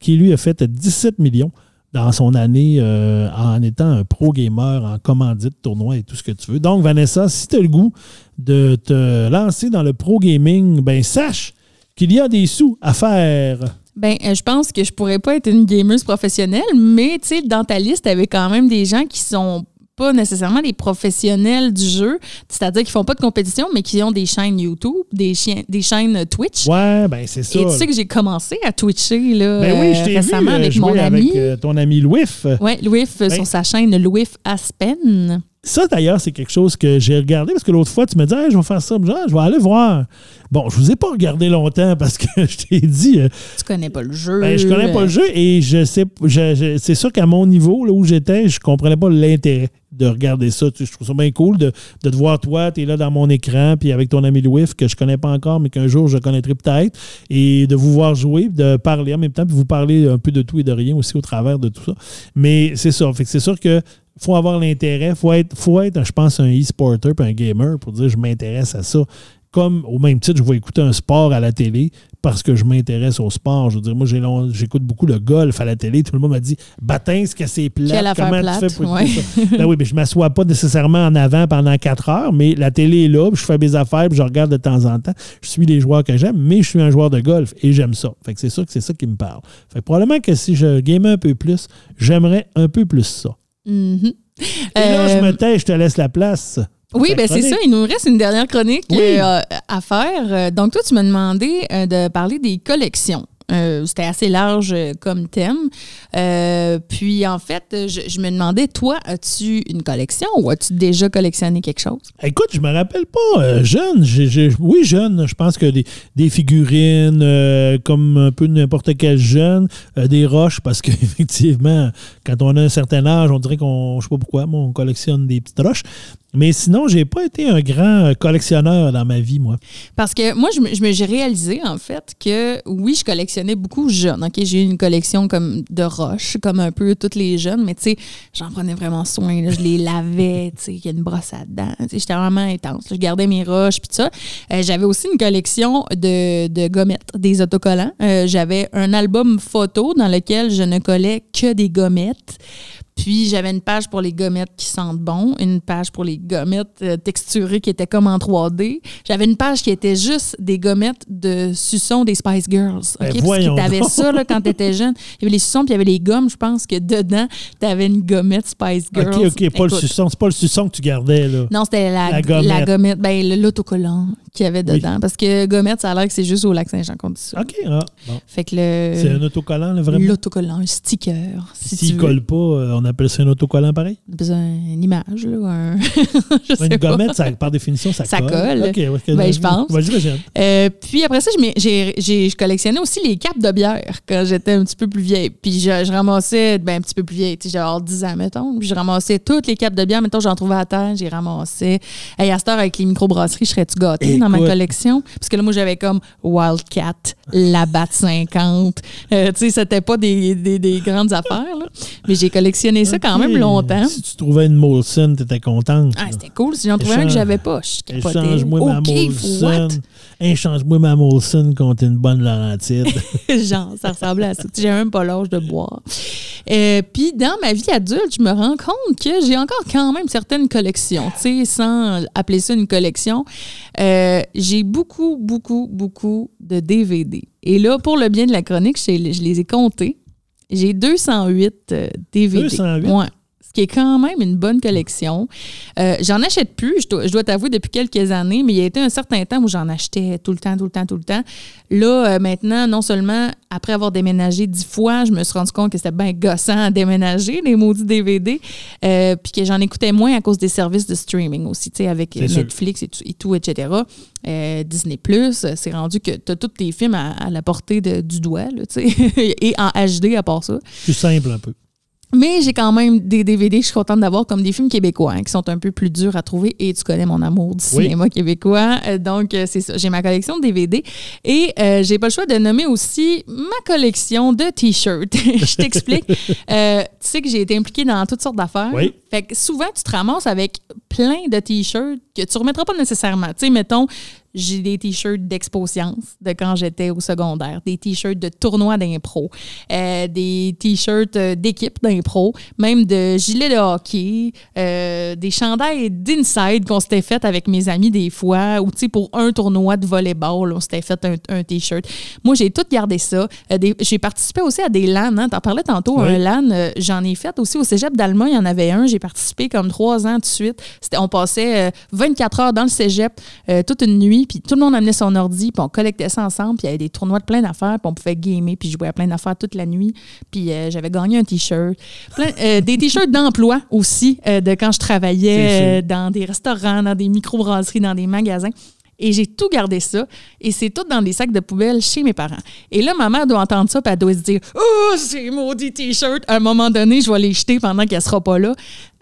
qui lui a fait 17 millions dans son année euh, en étant un pro gamer, en commandite, tournoi et tout ce que tu veux. Donc, Vanessa, si tu as le goût de te lancer dans le pro gaming, ben sache qu'il y a des sous à faire. Ben, euh, je pense que je pourrais pas être une gameuse professionnelle, mais tu sais, dans ta liste, tu avais quand même des gens qui sont pas nécessairement des professionnels du jeu, c'est-à-dire qui font pas de compétition, mais qui ont des chaînes YouTube, des, chien- des chaînes Twitch. Ouais, ben c'est ça. Et tu sais que j'ai commencé à Twitcher là, Ben oui, je euh, vu récemment euh, avec jouer mon ami. avec ton ami Louis. Oui, Louis euh, Ben- sur sa chaîne Louis Aspen. Ça, d'ailleurs, c'est quelque chose que j'ai regardé parce que l'autre fois, tu me disais, Hey, je vais faire ça. Ah, je vais aller voir. Bon, je vous ai pas regardé longtemps parce que <laughs> je t'ai dit, euh, Tu connais pas le jeu. ben, je connais pas le jeu et je sais, je- je- c'est sûr qu'à mon niveau, là où j'étais, je comprenais pas l'intérêt de regarder ça. Tu je trouve ça bien cool de, de te voir toi, tu es là dans mon écran, puis avec ton ami Louis, que je connais pas encore, mais qu'un jour je connaîtrai peut-être, et de vous voir jouer, de parler en même temps, puis vous parler un peu de tout et de rien aussi au travers de tout ça. Mais c'est ça. C'est sûr que faut avoir l'intérêt, faut être, faut être, je pense, un e-sporter puis un gamer pour dire je m'intéresse à ça. Comme au même titre, je vais écouter un sport à la télé parce que je m'intéresse au sport. Je veux dire, moi, j'écoute beaucoup le golf à la télé. Tout le monde m'a dit Batin, ce que c'est plat. Comment plate, tu fais pour ouais. ça? Ben oui, mais je ne m'assois pas nécessairement en avant pendant quatre heures, mais la télé est là, puis je fais mes affaires, puis je regarde de temps en temps. Je suis les joueurs que j'aime, mais je suis un joueur de golf et j'aime ça. Fait que c'est sûr que c'est ça qui me parle. Fait que probablement que si je gamais un peu plus, j'aimerais un peu plus ça. Mhm. Et là, je Euh, me tais, je te laisse la place. Oui, ben c'est ça. Il nous reste une dernière chronique Oui. euh, à faire. Euh, Donc, toi, tu m'as demandé euh, de parler des collections. Euh, C'était assez large comme thème. Puis, en fait, je, je me demandais, toi, as-tu une collection ou as-tu déjà collectionné quelque chose? Écoute, je me rappelle pas, jeune, oui, jeune, je pense que des, des figurines, comme un peu n'importe quel jeune, des roches, parce qu'effectivement, <laughs> quand on a un certain âge, on dirait qu'on, je sais pas pourquoi, moi, on collectionne des petites roches. Mais sinon, j'ai pas été un grand euh, collectionneur dans ma vie, moi. Parce que moi, je me, j'ai réalisé, en fait, que oui, je collectionnais beaucoup jeune. OK, j'ai eu une collection comme de roches, comme un peu toutes les jeunes, mais tu sais, j'en prenais vraiment soin. je les lavais, <laughs> tu sais, il y a une brosse à dents. J'étais vraiment intense. Je gardais mes roches, puis ça. Euh, J'avais aussi une collection de, de gommettes, des autocollants. Euh, J'avais un album photo dans lequel je ne collais que des gommettes. Puis j'avais une page pour les gommettes qui sentent bon, une page pour les gommettes euh, texturées qui étaient comme en 3D. J'avais une page qui était juste des gommettes de suçons des Spice Girls. Ben, OK? Parce voyons que t'avais ça là, quand t'étais jeune. Il y avait les suçons, puis il y avait les gommes. Je pense que dedans, t'avais une gommette Spice Girls. OK, OK, pas le suçon. C'est pas le suçon que tu gardais, là. non, c'était la, La la gommette. gommette. ben, l'autocollant qu'il y avait Oui. dedans. Parce que gommette, ça a l'air que c'est juste au lac Saint-Jean qu'on dit ça. OK, ah, bon. Fait que le. C'est un autocollant, là, vraiment? L'autocollant, un sticker. Si S'il veux. colle pas, euh, on appelle ça un autocollant pareil? besoin une image, là, un... <laughs> je sais Une gommette, ça, par définition, ça, Ça colle. colle. Ben, je pense. Vas-y, vas-y. Euh, puis après ça, je, collectionnais aussi les capes de bière quand j'étais un petit peu plus vieille. Puis je, je ramassais, ben, un petit peu plus vieille, tu sais, j'avais 10 ans, mettons. Puis je ramassais toutes les capes de bière. Mettons, j'en trouvais à terre, j'ai ramassé. Hey, à cette heure, avec les microbrasseries, je serais-tu gâtée dans ma collection? Parce que là, moi, j'avais comme Wildcat, la Bat 50. Euh, tu sais, c'était pas des, des- des grandes affaires, là. Mais j'ai collectionné ça quand même longtemps. Si tu trouvais une Molson, t'étais contente. Ah, c'était cool. Si j'en trouvais un que j'avais pas, je. Échange-moi ma Molson. Échange-moi ma Molson contre une bonne Laurentide. <laughs> Genre, ça ressemblait à ça. J'ai même pas l'âge de boire. Euh, Puis dans ma vie adulte, je me rends compte que j'ai encore quand même certaines collections. Tu sais, sans appeler ça une collection, euh, j'ai beaucoup, beaucoup, beaucoup de DVD. Et là, pour le bien de la chronique, je, je les ai comptés. J'ai 208 euh, DVD. 208? Ouais. Ce qui est quand même une bonne collection. Euh, j'en achète plus, je dois, je dois t'avouer, depuis quelques années, mais il y a été un certain temps où j'en achetais tout le temps, tout le temps, tout le temps. Là, euh, maintenant, non seulement après avoir déménagé dix fois, je me suis rendu compte que c'était bien gossant à déménager, les maudits DVD, euh, puis que j'en écoutais moins à cause des services de streaming aussi, tu sais, avec C'est. Netflix et tout, et tout, etc. Disney Plus, c'est rendu que tu as tous tes films à, à la portée de- du doigt, tu sais, <laughs> et en HD à part ça. Plus simple un peu. Mais j'ai quand même des DVD que je suis contente d'avoir, comme des films québécois, hein, qui sont un peu plus durs à trouver. Et tu connais mon amour du Oui. cinéma québécois. Euh, donc, euh, c'est ça. J'ai ma collection de DVD. Et euh, j'ai pas le choix de nommer aussi ma collection de T-shirts. <laughs> je t'explique. Tu sais que j'ai été impliquée dans toutes sortes d'affaires. Oui. Fait que souvent, tu te ramasses avec plein de T-shirts que tu remettras pas nécessairement. Tu sais, mettons, j'ai des T-shirts d'expo science de quand j'étais au secondaire, des T-shirts de tournois d'impro, euh, des T-shirts euh, d'équipe d'impro, même de gilets de hockey, euh, des chandails d'inside qu'on s'était fait avec mes amis des fois, ou tu sais, pour un tournoi de volleyball, on s'était fait un, un T-shirt. Moi, j'ai tout gardé ça. Euh, j'ai participé aussi à des LAN. Hein, T'en parlais tantôt, Oui. un LAN. J'en ai fait aussi au cégep d'Allemagne. Il y en avait un. J'ai participé comme trois ans de suite. C'était- On passait euh, 24 heures dans le cégep toute une nuit, puis tout le monde amenait son ordi, puis on collectait ça ensemble, puis il y avait des tournois de plein d'affaires, puis on pouvait gamer, puis jouer à plein d'affaires toute la nuit. Puis euh, j'avais gagné un T-shirt. Plein- euh, des <laughs> T-shirts d'emploi aussi, euh, de quand je travaillais euh, dans des restaurants, dans des microbrasseries, dans des magasins. Et j'ai tout gardé ça. Et c'est tout dans des sacs de poubelle chez mes parents. Et là, ma mère doit entendre ça, puis elle doit se dire Oh, c'est maudit T-shirt. À un moment donné, je vais les jeter pendant qu'elle sera pas là.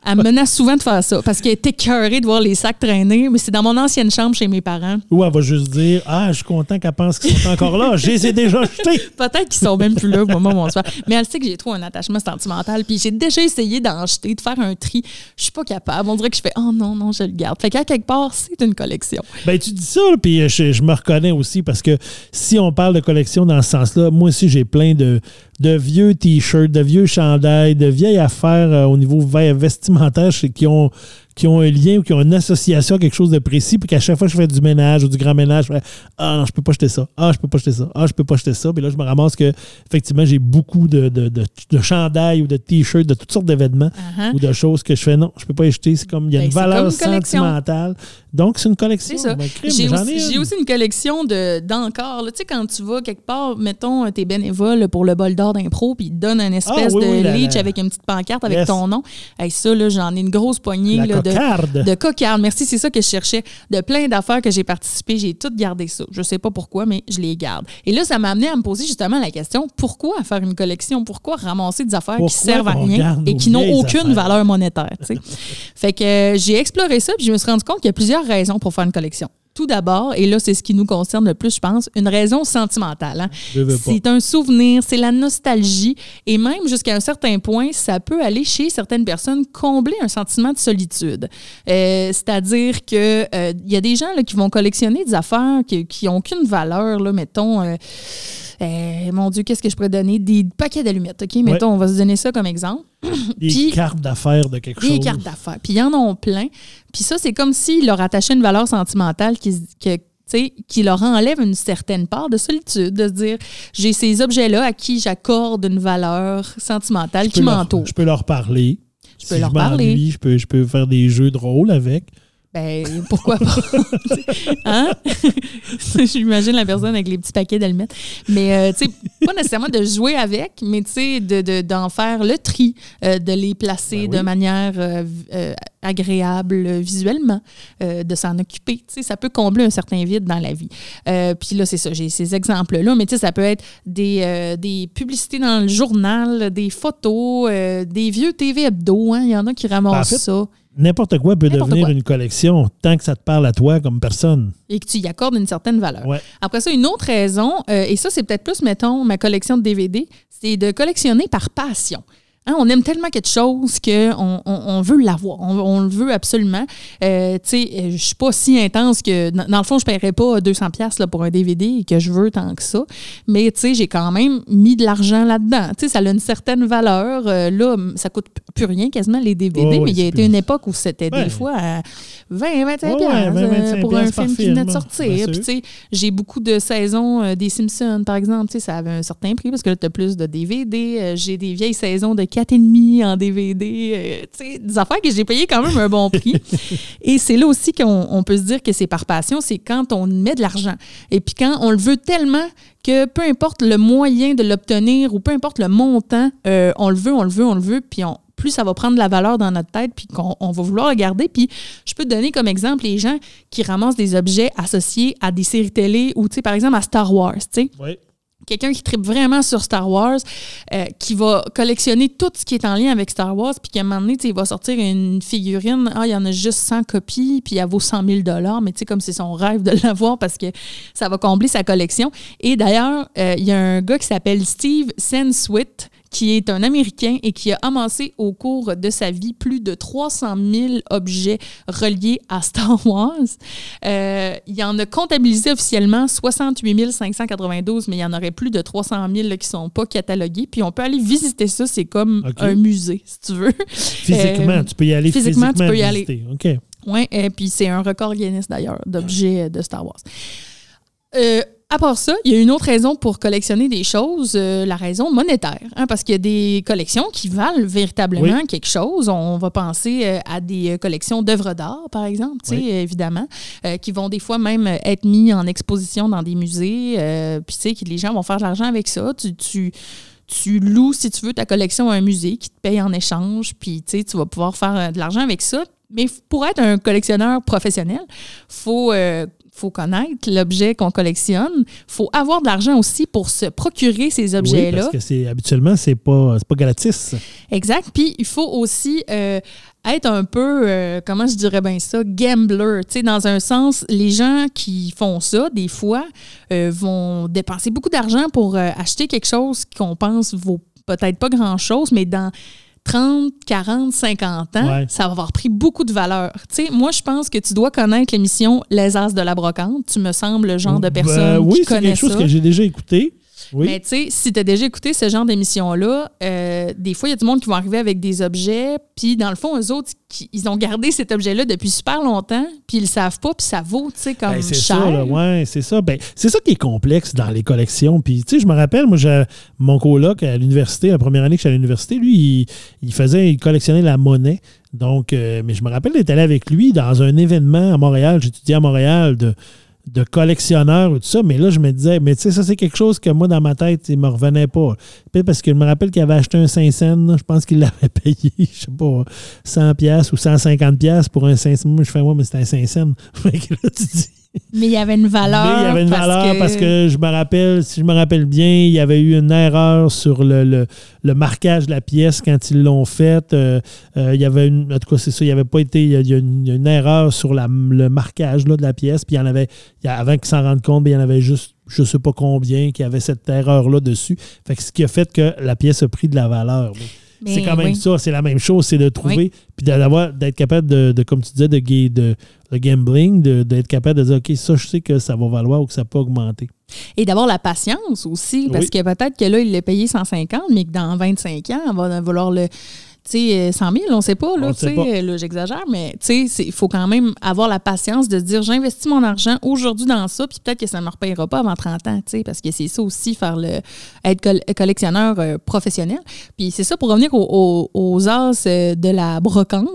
Elle me menace souvent de faire ça parce qu'elle est écœurée de voir les sacs traîner, mais c'est dans mon ancienne chambre chez mes parents. Ou elle va juste dire Ah, je suis content qu'elle pense qu'ils sont encore là. Je les ai déjà jetés. Peut-être qu'ils sont même plus là au moment où on se. Mais elle sait que j'ai trop un attachement sentimental. Puis j'ai déjà essayé d'en jeter, de faire un tri. Je suis pas capable. On dirait que je fais Oh non, non, je le garde. Fait qu'à quelque part, c'est une collection. Ben, tu dis ça, puis je, je me reconnais aussi parce que si on parle de collection dans ce sens-là, moi aussi, j'ai plein de, de vieux t-shirts, de vieux chandails, de vieilles affaires euh, au niveau ve- vestimentaire qui ont, qui ont un lien ou qui ont une association à quelque chose de précis, puis qu'à chaque fois que je fais du ménage ou du grand ménage, je fais Ah non, je peux pas jeter ça. Ah, je peux pas jeter ça. Ah, je peux pas jeter ça. Puis là, je me ramasse que, effectivement, j'ai beaucoup de, de, de, de chandails ou de t-shirts, de toutes sortes d'événements Uh-huh. ou de choses que je fais non, je peux pas les jeter. C'est comme, il y a Ben, une valeur sentimentale. Donc, c'est une collection. C'est ça. Ben, J'ai aussi, j'ai une. aussi une collection de. Tu sais, quand tu vas quelque part, mettons, t'es bénévole pour le bol d'or d'impro, puis ils te donnent une espèce Ah, oui, de oui, la- leech la- avec une petite pancarte avec Yes. ton nom. Hey, ça, là, j'en ai une grosse poignée La là, de, de cocarde. Merci, c'est ça que je cherchais. De plein d'affaires que j'ai participé, j'ai tout gardé ça. Je sais pas pourquoi, mais je les garde. Et là, ça m'a amené à me poser justement la question pourquoi faire une collection? Pourquoi ramasser des affaires Pourquoi qui servent à rien et qui n'ont aucune affaires? valeur monétaire? <laughs> Fait que euh, j'ai exploré ça, puis je me suis rendu compte qu'il y a plusieurs raisons pour faire une collection. Tout d'abord, et là, c'est ce qui nous concerne le plus, je pense, une raison sentimentale. hein. C'est un souvenir, c'est la nostalgie, et même jusqu'à un certain point, ça peut aller chez certaines personnes combler un sentiment de solitude. Euh, C'est-à-dire que euh, il y a des gens là, qui vont collectionner des affaires qui, qui ont qu'une valeur, là, mettons. euh, euh, mon Dieu, qu'est-ce que je pourrais donner? Des paquets d'allumettes, OK? Mettons, on va se donner ça comme exemple <coughs> Des Puis- cartes d'affaires de quelque des chose. cartes d'affaires. Puis ils en ont plein. Puis ça, c'est comme s'ils leur attachaient une valeur sentimentale qui, que, qui leur enlève une certaine part de solitude, de se dire j'ai ces objets-là à qui j'accorde une valeur sentimentale Je qui m'entoure. Je peux leur parler. Je peux Si leur je parler. m'ennuie, Je peux, je peux faire des jeux de rôle avec. Ben, pourquoi pas? <laughs> hein? <laughs> J'imagine la personne avec les petits paquets d'allumettes. Mais, euh, tu sais, pas nécessairement de jouer avec, mais, tu sais, de, de- d'en faire le tri, euh, de les placer Ben oui. de manière euh, euh, agréable visuellement, euh, de s'en occuper. Tu sais, ça peut combler un certain vide dans la vie. Euh, Puis là, c'est ça, j'ai ces exemples-là, mais tu sais, ça peut être des, euh, des publicités dans le journal, des photos, euh, des vieux TV hebdo. hein. Il y en a qui ramassent fait, ça. N'importe quoi peut devenir quoi. une collection tant que ça te parle à toi comme personne. et que tu y accordes une certaine valeur. Ouais. Après ça, une autre raison, euh, et ça, c'est peut-être plus, mettons, ma collection de DVD, c'est de collectionner par passion. Hein, on aime tellement quelque chose qu'on on, on veut l'avoir. On, on le veut absolument. Euh, tu sais, euh, je suis pas si intense que... Dans, dans le fond, je paierais pas 200$ piastres, là, pour un DVD et que je veux tant que ça. Mais tu sais, j'ai quand même mis de l'argent là-dedans. Tu sais, ça a une certaine valeur. Euh, là, ça coûte plus rien quasiment les DVD, mais il y a été plus- une époque où c'était Ouais. des fois à 20, 25$ Ouais, ouais, piastres, 20, euh, 25 pour un film qui venait de sortir. Sûr. tu sais, j'ai beaucoup de saisons euh, des Simpsons, par exemple. Tu sais, ça avait un certain prix parce que là, tu as plus de DVD. J'ai des vieilles saisons de 4,5 en DVD. euh, des affaires que j'ai payées quand même un bon prix. <laughs> Et c'est là aussi qu'on on peut se dire que c'est par passion, c'est quand on met de l'argent. Et puis quand on le veut tellement que peu importe le moyen de l'obtenir ou peu importe le montant, euh, on le veut, on le veut, on le veut, puis on, plus ça va prendre de la valeur dans notre tête, puis qu'on on va vouloir le garder. Puis je peux te donner comme exemple les gens qui ramassent des objets associés à des séries télé ou, tu sais, par exemple, à Star Wars, tu sais Oui. Quelqu'un qui tripe vraiment sur Star Wars, euh, qui va collectionner tout ce qui est en lien avec Star Wars, puis qu'à un moment donné, il va sortir une figurine, ah, il y en a juste 100 copies, puis elle vaut 100 000 mais tu sais, comme c'est son rêve de <laughs> l'avoir parce que ça va combler sa collection. Et d'ailleurs, euh, il y a un gars qui s'appelle Steve Senswit, qui est un Américain et qui a amassé au cours de sa vie plus de 300 000 objets reliés à Star <laughs> Wars. Euh, il en a comptabilisé officiellement 68 592, mais il y en aurait plus de 300 000 là, qui ne sont pas catalogués. Puis on peut aller visiter ça, c'est comme un musée, si tu veux. Physiquement, Euh, tu peux y aller physiquement, physiquement, tu peux y aller. OK. Oui, et puis c'est un record Guinness d'ailleurs d'objets de Star Wars. Euh, à part ça, il y a une autre raison pour collectionner des choses, euh, la raison monétaire. hein, parce qu'il y a des collections qui valent véritablement quelque chose. On va penser euh, à des euh, collections d'œuvres d'art, par exemple, Oui. évidemment, euh, qui vont des fois même être mis en exposition dans des musées. Puis, tu sais, que les gens vont faire de l'argent avec ça. Tu, tu, tu loues, si tu veux, ta collection à un musée qui te paye en échange. Puis, tu sais, tu vas pouvoir faire de l'argent avec ça. Mais pour être un collectionneur professionnel, faut, euh, faut connaître l'objet qu'on collectionne. faut avoir de l'argent aussi pour se procurer ces objets-là. Oui, parce que c'est, habituellement, c'est pas, pas gratis. Exact. Puis il faut aussi euh, être un peu, euh, comment je dirais bien ça, gambler. Tu sais, dans un sens, les gens qui font ça, des fois, euh, vont dépenser beaucoup d'argent pour acheter quelque chose qu'on pense vaut peut-être pas grand-chose, mais dans 30, 40, 50 ans, ça va avoir pris beaucoup de valeur. Tu sais, moi, je pense que tu dois connaître l'émission Les As de la Brocante. Tu me sembles le genre de ben personne oui, qui connaît ça. Oui, c'est quelque chose que j'ai déjà écouté. Mais tu sais, si tu as déjà écouté ce genre d'émission-là, euh, des fois, il y a du monde qui vont arriver avec des objets, puis dans le fond, eux autres, ils ont gardé cet objet-là depuis super longtemps, puis ils le savent pas, puis ça vaut, tu sais, comme ben, c'est cher. Ça, ouais, c'est ça. Ben, c'est ça qui est complexe dans les collections. Puis, tu sais, je me rappelle, moi, mon coloc à l'université, la première année que je suis à l'université, lui, il, faisait, il collectionnait la monnaie. Donc, euh, mais je me rappelle d'être allé avec lui dans un événement à Montréal. J'étudiais à Montréal de de collectionneur ou tout ça, mais là, je me disais, mais tu sais, ça, c'est quelque chose que moi, dans ma tête, il me revenait pas. Peut-être parce que je me rappelle qu'il avait acheté un 5 cents, je pense qu'il <laughs> l'avait payé, je sais pas, 100 pièces ou 150 pièces pour un 5 cents. Moi, je fais, moi, mais c'était un 5 cents. <laughs> Fait là, tu dis, mais il y avait une valeur. Mais il y avait une valeur parce que je me rappelle, si je me rappelle bien, il y avait eu une erreur sur le, le, marquage de la pièce quand ils l'ont faite. Euh, euh, il y avait une. En tout cas, c'est ça, il n'y avait pas été. Il y a, une, erreur sur la, le marquage là, de la pièce. Puis il y en avait. avant qu'ils s'en rendent compte, il y en avait juste je ne sais pas combien qui avait cette erreur-là dessus. Fait que ce qui a fait que la pièce a pris de la valeur. C'est quand même ça, c'est la même chose, c'est de trouver, puis d'avoir, d'être capable de, comme tu disais, de, de, de gambling, d'être capable de dire, OK, ça, je sais que ça va valoir ou que ça peut augmenter. Et d'avoir la patience aussi, parce que peut-être que là, il l'a payé 150, mais que dans 25 ans, on va vouloir le, 100 000, on ne sait pas, là, là j'exagère, mais il faut quand même avoir la patience de se dire j'investis mon argent aujourd'hui dans ça, puis peut-être que ça ne me repayera pas avant 30 ans, parce que c'est ça aussi, faire le, être collectionneur euh, professionnel. Puis c'est ça pour revenir aux, aux, as euh, de la brocante.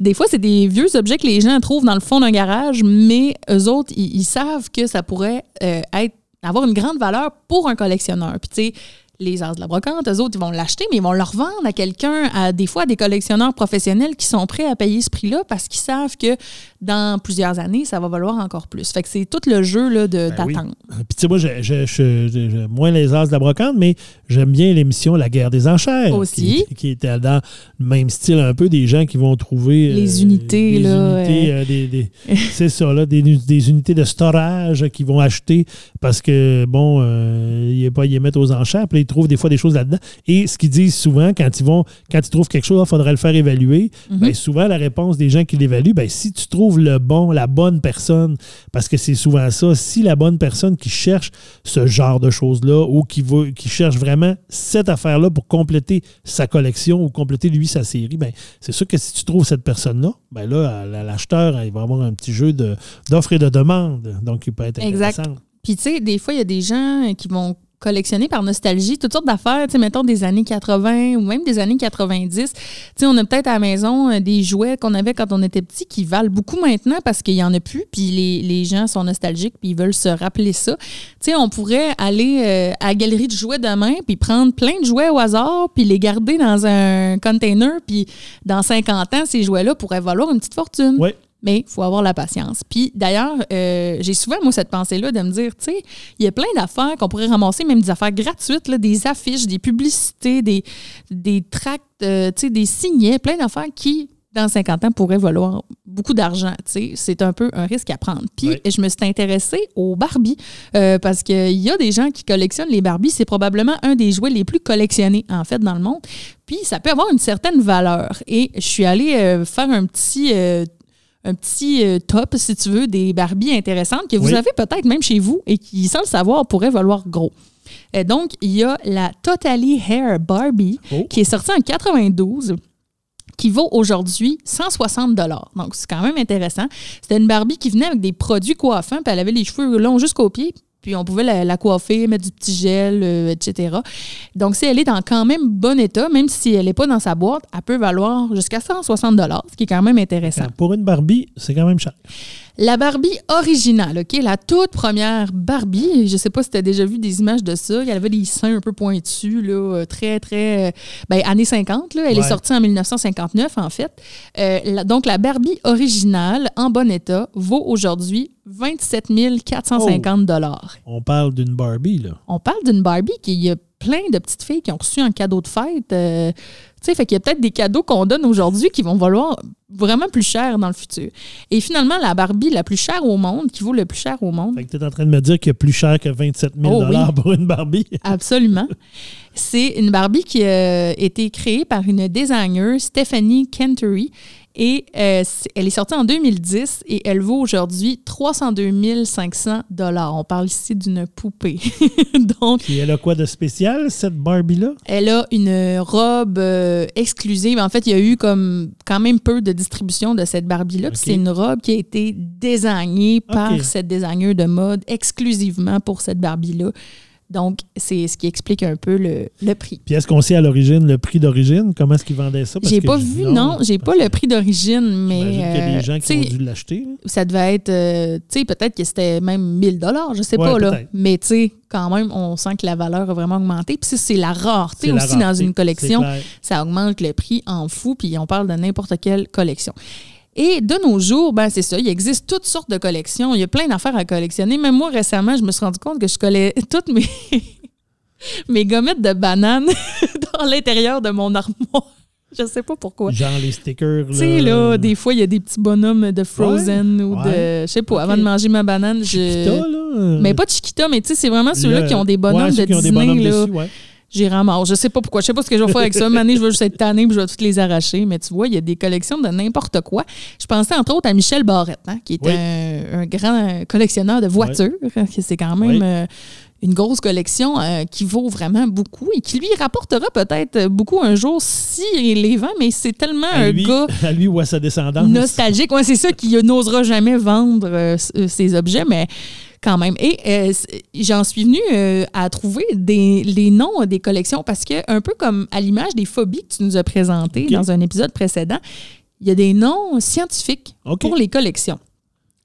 Des fois, c'est des vieux objets que les gens trouvent dans le fond d'un garage, mais eux autres, ils, savent que ça pourrait euh, être avoir une grande valeur pour un collectionneur. Puis tu sais, les as de la brocante, eux autres, ils vont l'acheter, mais ils vont le revendre à quelqu'un, à des fois à des collectionneurs professionnels qui sont prêts à payer ce prix-là parce qu'ils savent que dans plusieurs années, ça va valoir encore plus. Fait que c'est tout le jeu là, de, ben d'attendre. Puis tu sais, moi, je, moins les as de la brocante, mais j'aime bien l'émission La guerre des enchères. Aussi. Qui, était dans le même style un peu des gens qui vont trouver... Les unités, des là. Unités, euh, <laughs> c'est ça, là, des, des, unités de storage qu'ils vont acheter parce que, bon, euh, ils, pas, ils mettent aux enchères, puis trouvent des fois des choses là-dedans. Et ce qu'ils disent souvent, quand ils vont, quand ils trouvent quelque chose, il faudrait le faire évaluer. Mhm. Ben, souvent, la réponse des gens qui l'évaluent, ben, si tu trouves le bon, la bonne personne, parce que c'est souvent ça, si la bonne personne qui cherche ce genre de choses-là ou qui, veut, qui cherche vraiment cette affaire-là pour compléter sa collection ou compléter lui sa série, ben, c'est sûr que si tu trouves cette personne-là, ben là, l'acheteur, il va avoir un petit jeu d'offres et de demandes. Donc, il peut être intéressant. Exact. Puis, tu sais, des fois, il y a des gens qui vont collectionner par nostalgie toutes sortes d'affaires, tu sais, mettons des années 80 ou même des années 90. Tu sais, on a peut-être à la maison euh, des jouets qu'on avait quand on était petit qui valent beaucoup maintenant parce qu'il y en a plus, puis les, les, gens sont nostalgiques puis ils veulent se rappeler ça. Tu sais, on pourrait aller euh, à la galerie de jouets demain puis prendre plein de jouets au hasard puis les garder dans un container puis dans 50 ans, ces jouets-là pourraient valoir une petite fortune. Oui, mais il faut avoir la patience. Puis d'ailleurs, euh, j'ai souvent, moi, cette pensée-là de me dire, tu sais, il y a plein d'affaires qu'on pourrait ramasser, même des affaires gratuites, là, des affiches, des publicités, des, des tracts, euh, tu sais, des signets, plein d'affaires qui, dans 50 ans, pourraient valoir beaucoup d'argent. Tu sais, c'est un peu un risque à prendre. Puis je me suis intéressée aux Barbie euh, parce qu'il y a des gens qui collectionnent les Barbies. C'est probablement un des jouets les plus collectionnés, en fait, dans le monde. Puis ça peut avoir une certaine valeur. Et je suis allée faire un petit un petit euh, top, si tu veux, des Barbies intéressantes que vous avez peut-être même chez vous et qui, sans le savoir, pourraient valoir gros. Et donc, il y a la Totally Hair Barbie oh. qui est sortie en 92 qui vaut aujourd'hui 160 Donc, c'est quand même intéressant. C'était une Barbie qui venait avec des produits coiffants, puis elle avait les cheveux longs jusqu'aux pieds, puis on pouvait la, coiffer, mettre du petit gel, euh, etc. Donc, si elle est dans quand même bon état, même si elle n'est pas dans sa boîte, elle peut valoir jusqu'à 160 ce qui est quand même intéressant. Pour une Barbie, c'est quand même cher. La Barbie originale, OK? La toute première Barbie. Je sais pas si tu as déjà vu des images de ça. Y avait des seins un peu pointus, là, euh, très, très. Ben, années 50, là. Elle est sortie en 1959, en fait. Euh, la- donc, la Barbie originale, en bon état, vaut aujourd'hui 27 450 dollars. On parle d'une Barbie, là. On parle d'une Barbie qui il y a plein de petites filles qui ont reçu un cadeau de fête. euh, tu sais, fait qu'il y a peut-être des cadeaux qu'on donne aujourd'hui qui vont valoir vraiment plus cher dans le futur. Et finalement, la Barbie la plus chère au monde, qui vaut le plus cher au monde, Fait que tu es en train de me dire qu'il y a plus cher que 27 000 Oh oui. pour une Barbie. <laughs> Absolument. C'est une Barbie qui a été créée par une designer, Stephanie Kentery. Et euh, elle est sortie en 2010 et elle vaut aujourd'hui 302 500 On parle ici d'une poupée. <laughs> Donc, Puis elle a quoi de spécial, cette Barbie-là? elle a une robe euh, exclusive. En fait, il y a eu comme quand même peu de distribution de cette Barbie-là. Puis. C'est une robe qui a été désignée par cette designer de mode exclusivement pour cette Barbie-là. Donc, c'est ce qui explique un peu le, le prix. Puis est-ce qu'on sait à l'origine le prix d'origine? Comment est-ce qu'ils vendaient ça? J'ai pas vu, non, j'ai pas le prix d'origine, mais qu'il y a euh, des gens qui ont dû l'acheter. ça devait être, euh, tu sais, peut-être que c'était même 1000 dollars, je sais Ouais, pas là. Mais tu sais, quand même, on sent que la valeur a vraiment augmenté. Puis c'est la rareté la aussi dans une collection. ça augmente le prix en fou, puis on parle de n'importe quelle collection. Et de nos jours, ben c'est ça, il existe toutes sortes de collections. Il y a plein d'affaires à collectionner. Même moi, récemment, je me suis rendu compte que je collais <laughs> toutes mes, mes gommettes de banane <laughs> dans l'intérieur de mon armoire. Je sais pas pourquoi. Genre les stickers. Tu sais, là, des fois, il y a des petits bonhommes de Frozen ou de. Je sais pas, avant de manger ma banane, je. Chiquita, là. Mais pas de Chiquita, mais tu sais, c'est vraiment ceux-là qui ont des bonhommes ouais, de Disney. bonhommes là. dessus. J'ai ramasse. Je sais pas pourquoi. Je sais pas ce que je vais faire avec ça. Une année, je vais juste être tannée puis je vais toutes les arracher. Mais tu vois, il y a des collections de n'importe quoi. Je pensais entre autres à Michel Barrette, hein, qui est Oui. un, un grand collectionneur de voitures. C'est quand même euh, une grosse collection euh, qui vaut vraiment beaucoup et qui lui rapportera peut-être beaucoup un jour si il les vend. Mais c'est tellement À un gars <laughs> à lui ou à sa descendance. nostalgique. Ouais, c'est ça qui n'osera jamais vendre euh, s- euh, ces objets, mais quand même. Et euh, j'en suis venue euh, à trouver des, les noms des collections parce que, un peu comme à l'image des phobies que tu nous as présentées dans un épisode précédent, il y a des noms scientifiques pour les collections.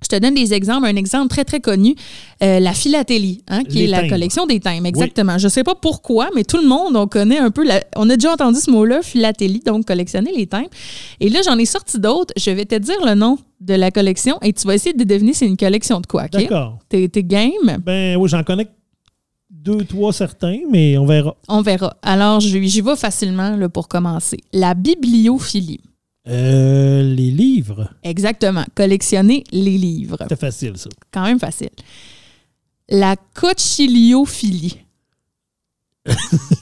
Je te donne des exemples. Un exemple très, très connu, euh, la philatélie, hein, qui Les est la timbres. collection des timbres. Exactement. Je ne sais pas pourquoi, mais tout le monde, on connaît un peu, la- on a déjà entendu ce mot-là, philatélie, donc collectionner les timbres. Et là, j'en ai sorti d'autres. Je vais te dire le nom de la collection et tu vas essayer de deviner c'est une collection de quoi. OK? D'accord. T'es t'es game? Ben oui, j'en connais deux, trois certains, mais on verra. On verra. Alors, j'y vais facilement là, pour commencer. La bibliophilie. Euh, les livres, Exactement. Collectionner les livres. c'est facile, ça. Quand même facile. La cochiliophilie. <laughs>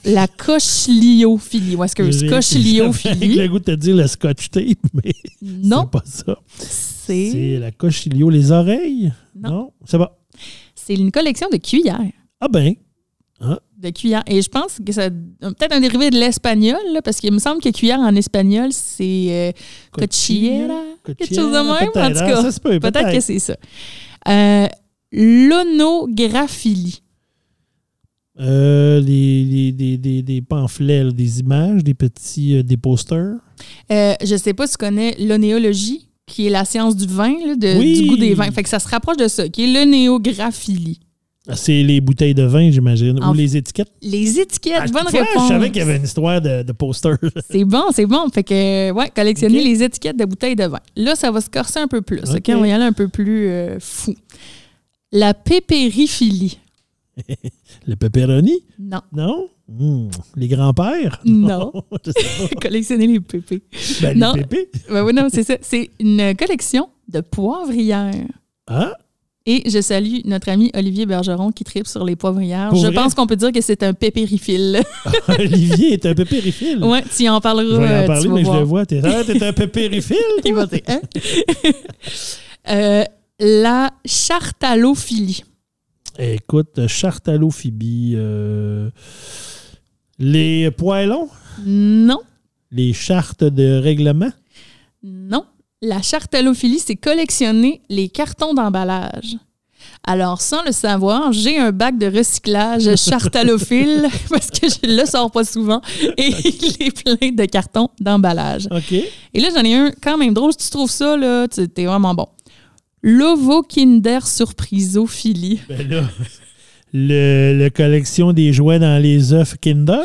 la cochiliophilie. Ou est-ce que J'ai- J'avais cochiliophilie? le goût de te dire le scotch tape, <laughs> mais Non, c'est pas ça. c'est C'est la cochilio. Les oreilles? Non. c'est pas. c'est une collection de cuillères. Ah ben, De cuillères. Et je pense que ça peut-être un dérivé de l'espagnol, parce qu'il me semble que cuillère en espagnol, c'est euh, cochillera. Quelque chose de même, en tout peut-être, cas. hein, ça se peut, Peut-être peut-être. que c'est ça. Euh, L'onographilie. Euh, les, les- des, pamphlets, là, des images, des petits euh, des posters. Euh, je sais pas si tu connais l'onéologie, qui est la science du vin, là, de- Oui. du goût des vins. Fait que ça se rapproche de ça, qui est l'onéographilie. Ah, C'est les bouteilles de vin, j'imagine, ou les étiquettes. Les étiquettes, Ah, bonne réponse. Je savais qu'il y avait une histoire de, de posters. <laughs> C'est bon, c'est bon. Fait que, ouais, collectionner les étiquettes de bouteilles de vin. Là, ça va se corser un peu plus. Ok? On va y aller un peu plus euh, fou. La pépériphilie. <laughs> le pepperoni? Non. Non? Hmm. Les grands-pères? <laughs> Non. pas. Collectionner les pépés. Ben, Non. les pépés? Ouais, ouais, non, c'est ça. C'est une collection de poivrières. Ah? Et je salue notre ami Olivier Bergeron qui tripe sur les poivrières. Pour je vrai? pense qu'on peut dire que c'est un pépériphile. <laughs> Olivier est un pépériphile. ouais, tu en parleras. Je vais euh, en tu parler, mais je le vois. T'es ah, t'es un pépériphile? <laughs> Il va dire, hein? <laughs> Euh, la chartalophilie. Écoute, chartalophibie. euh, les poêlons? Non, Les chartes de règlement? non. La chartalophilie, c'est collectionner les cartons d'emballage. Alors, sans le savoir, j'ai un bac de recyclage chartalophile <laughs> parce que je le sors pas souvent et <laughs> il est plein de cartons d'emballage. OK. Et là, j'en ai un quand même drôle. Si tu trouves ça, là, tu es vraiment bon. L'Ovo Kinder Surprisophilie. Ben là, le, le collection des jouets dans les œufs Kinder?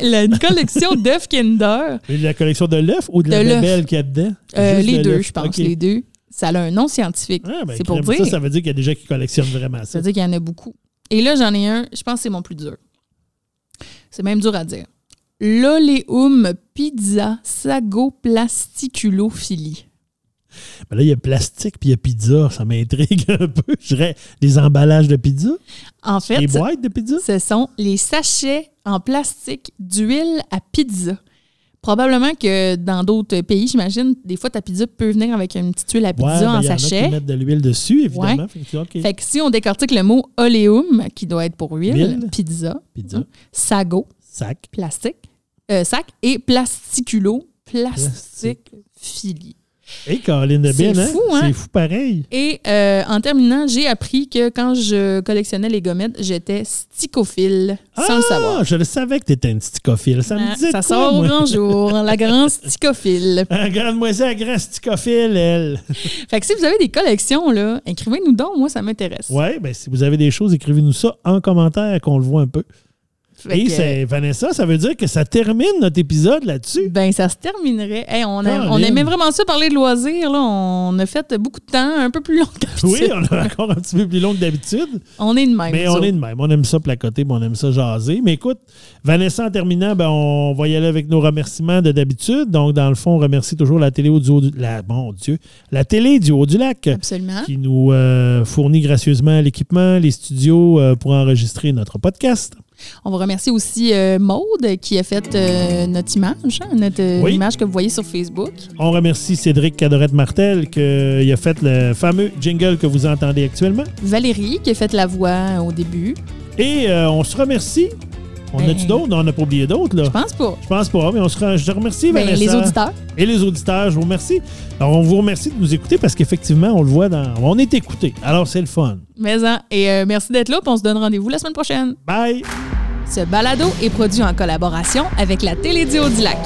La- une collection <laughs> d'œufs Kinder. La collection de l'œuf ou de la De bébelle qu'il y a dedans? Euh, les de deux, je pense, les deux. Ça a un nom scientifique. Ah, ben, c'est pour dire. Ça, ça veut dire qu'il y a des gens qui collectionnent vraiment Ça ça. veut dire qu'il y en a beaucoup. Et là, j'en ai un, je pense que c'est mon plus dur. C'est même dur à dire. L'Oleum Pizza Sagoplasticulophilie. Ben là, il y a plastique puis il y a pizza. Ça m'intrigue <laughs> un peu. Je dirais les emballages de pizza, En fait, les boîtes de pizza. ce sont les sachets en plastique d'huile à pizza. Probablement que dans d'autres pays, j'imagine, des fois, ta pizza peut venir avec une petite huile à pizza Ouais, ben, en il y sachet. mettent de l'huile dessus, évidemment. Fait que Fait si on décortique le mot oleum, qui doit être pour huile, pizza, pizza, sago, sac. plastique, euh, sac, et plasticulo, plastique filie. Et Caroline de C'est Bien, hein? fou, hein? C'est fou pareil. Et euh, en terminant, j'ai appris que quand je collectionnais les gommettes, j'étais sticophile, sans le savoir. Ah, je le savais que tu étais une sticophile. Ça me Hein, disait ça quoi, sort au grand jour, <laughs> la grande sticophile. Ah, Regarde-moi ça, grand sticophile, elle. <laughs> Fait que si vous avez des collections, là, écrivez-nous donc, moi, ça m'intéresse. Ouais, ben si vous avez des choses, écrivez-nous ça en commentaire qu'on le voit un peu. Et c'est Vanessa, ça veut dire que ça termine notre épisode là-dessus. Ben, ça se terminerait. Hey, on, a- on aimait vraiment ça parler de loisirs. Là. On a fait beaucoup de temps, un peu plus long que Oui, on a encore un petit peu plus long que d'habitude. On est de même. Mais on autres. est de même. On aime ça placoter, on aime ça jaser. Mais écoute, Vanessa, en terminant, ben, on va y aller avec nos remerciements de d'habitude. Donc, dans le fond, on remercie toujours la télé audio du la, Mon Dieu, la télé du Haut du Lac Absolument. qui nous euh, fournit gracieusement l'équipement, les studios euh, pour enregistrer notre podcast. On va remercier aussi euh, Maude qui a fait euh, notre image, hein, notre euh, Oui. image que vous voyez sur Facebook. On remercie Cédric Cadorette-Martel qui a fait le fameux jingle que vous entendez actuellement. Valérie qui a fait la voix au début. Et on se remercie. On Ben, a-tu d'autres? On n'a pas oublié d'autres, là. Je pense pas. Je pense pas, mais on se je te remercie, Ben, Vanessa. les auditeurs. Et les auditeurs, je vous remercie. Alors, on vous remercie de nous écouter parce qu'effectivement, on le voit dans. On est écouté. Alors, c'est le fun. Mais hein, et euh, merci d'être là. puis on se donne rendez-vous la semaine prochaine. Bye! Ce balado est produit en collaboration avec la Télédio du Lac.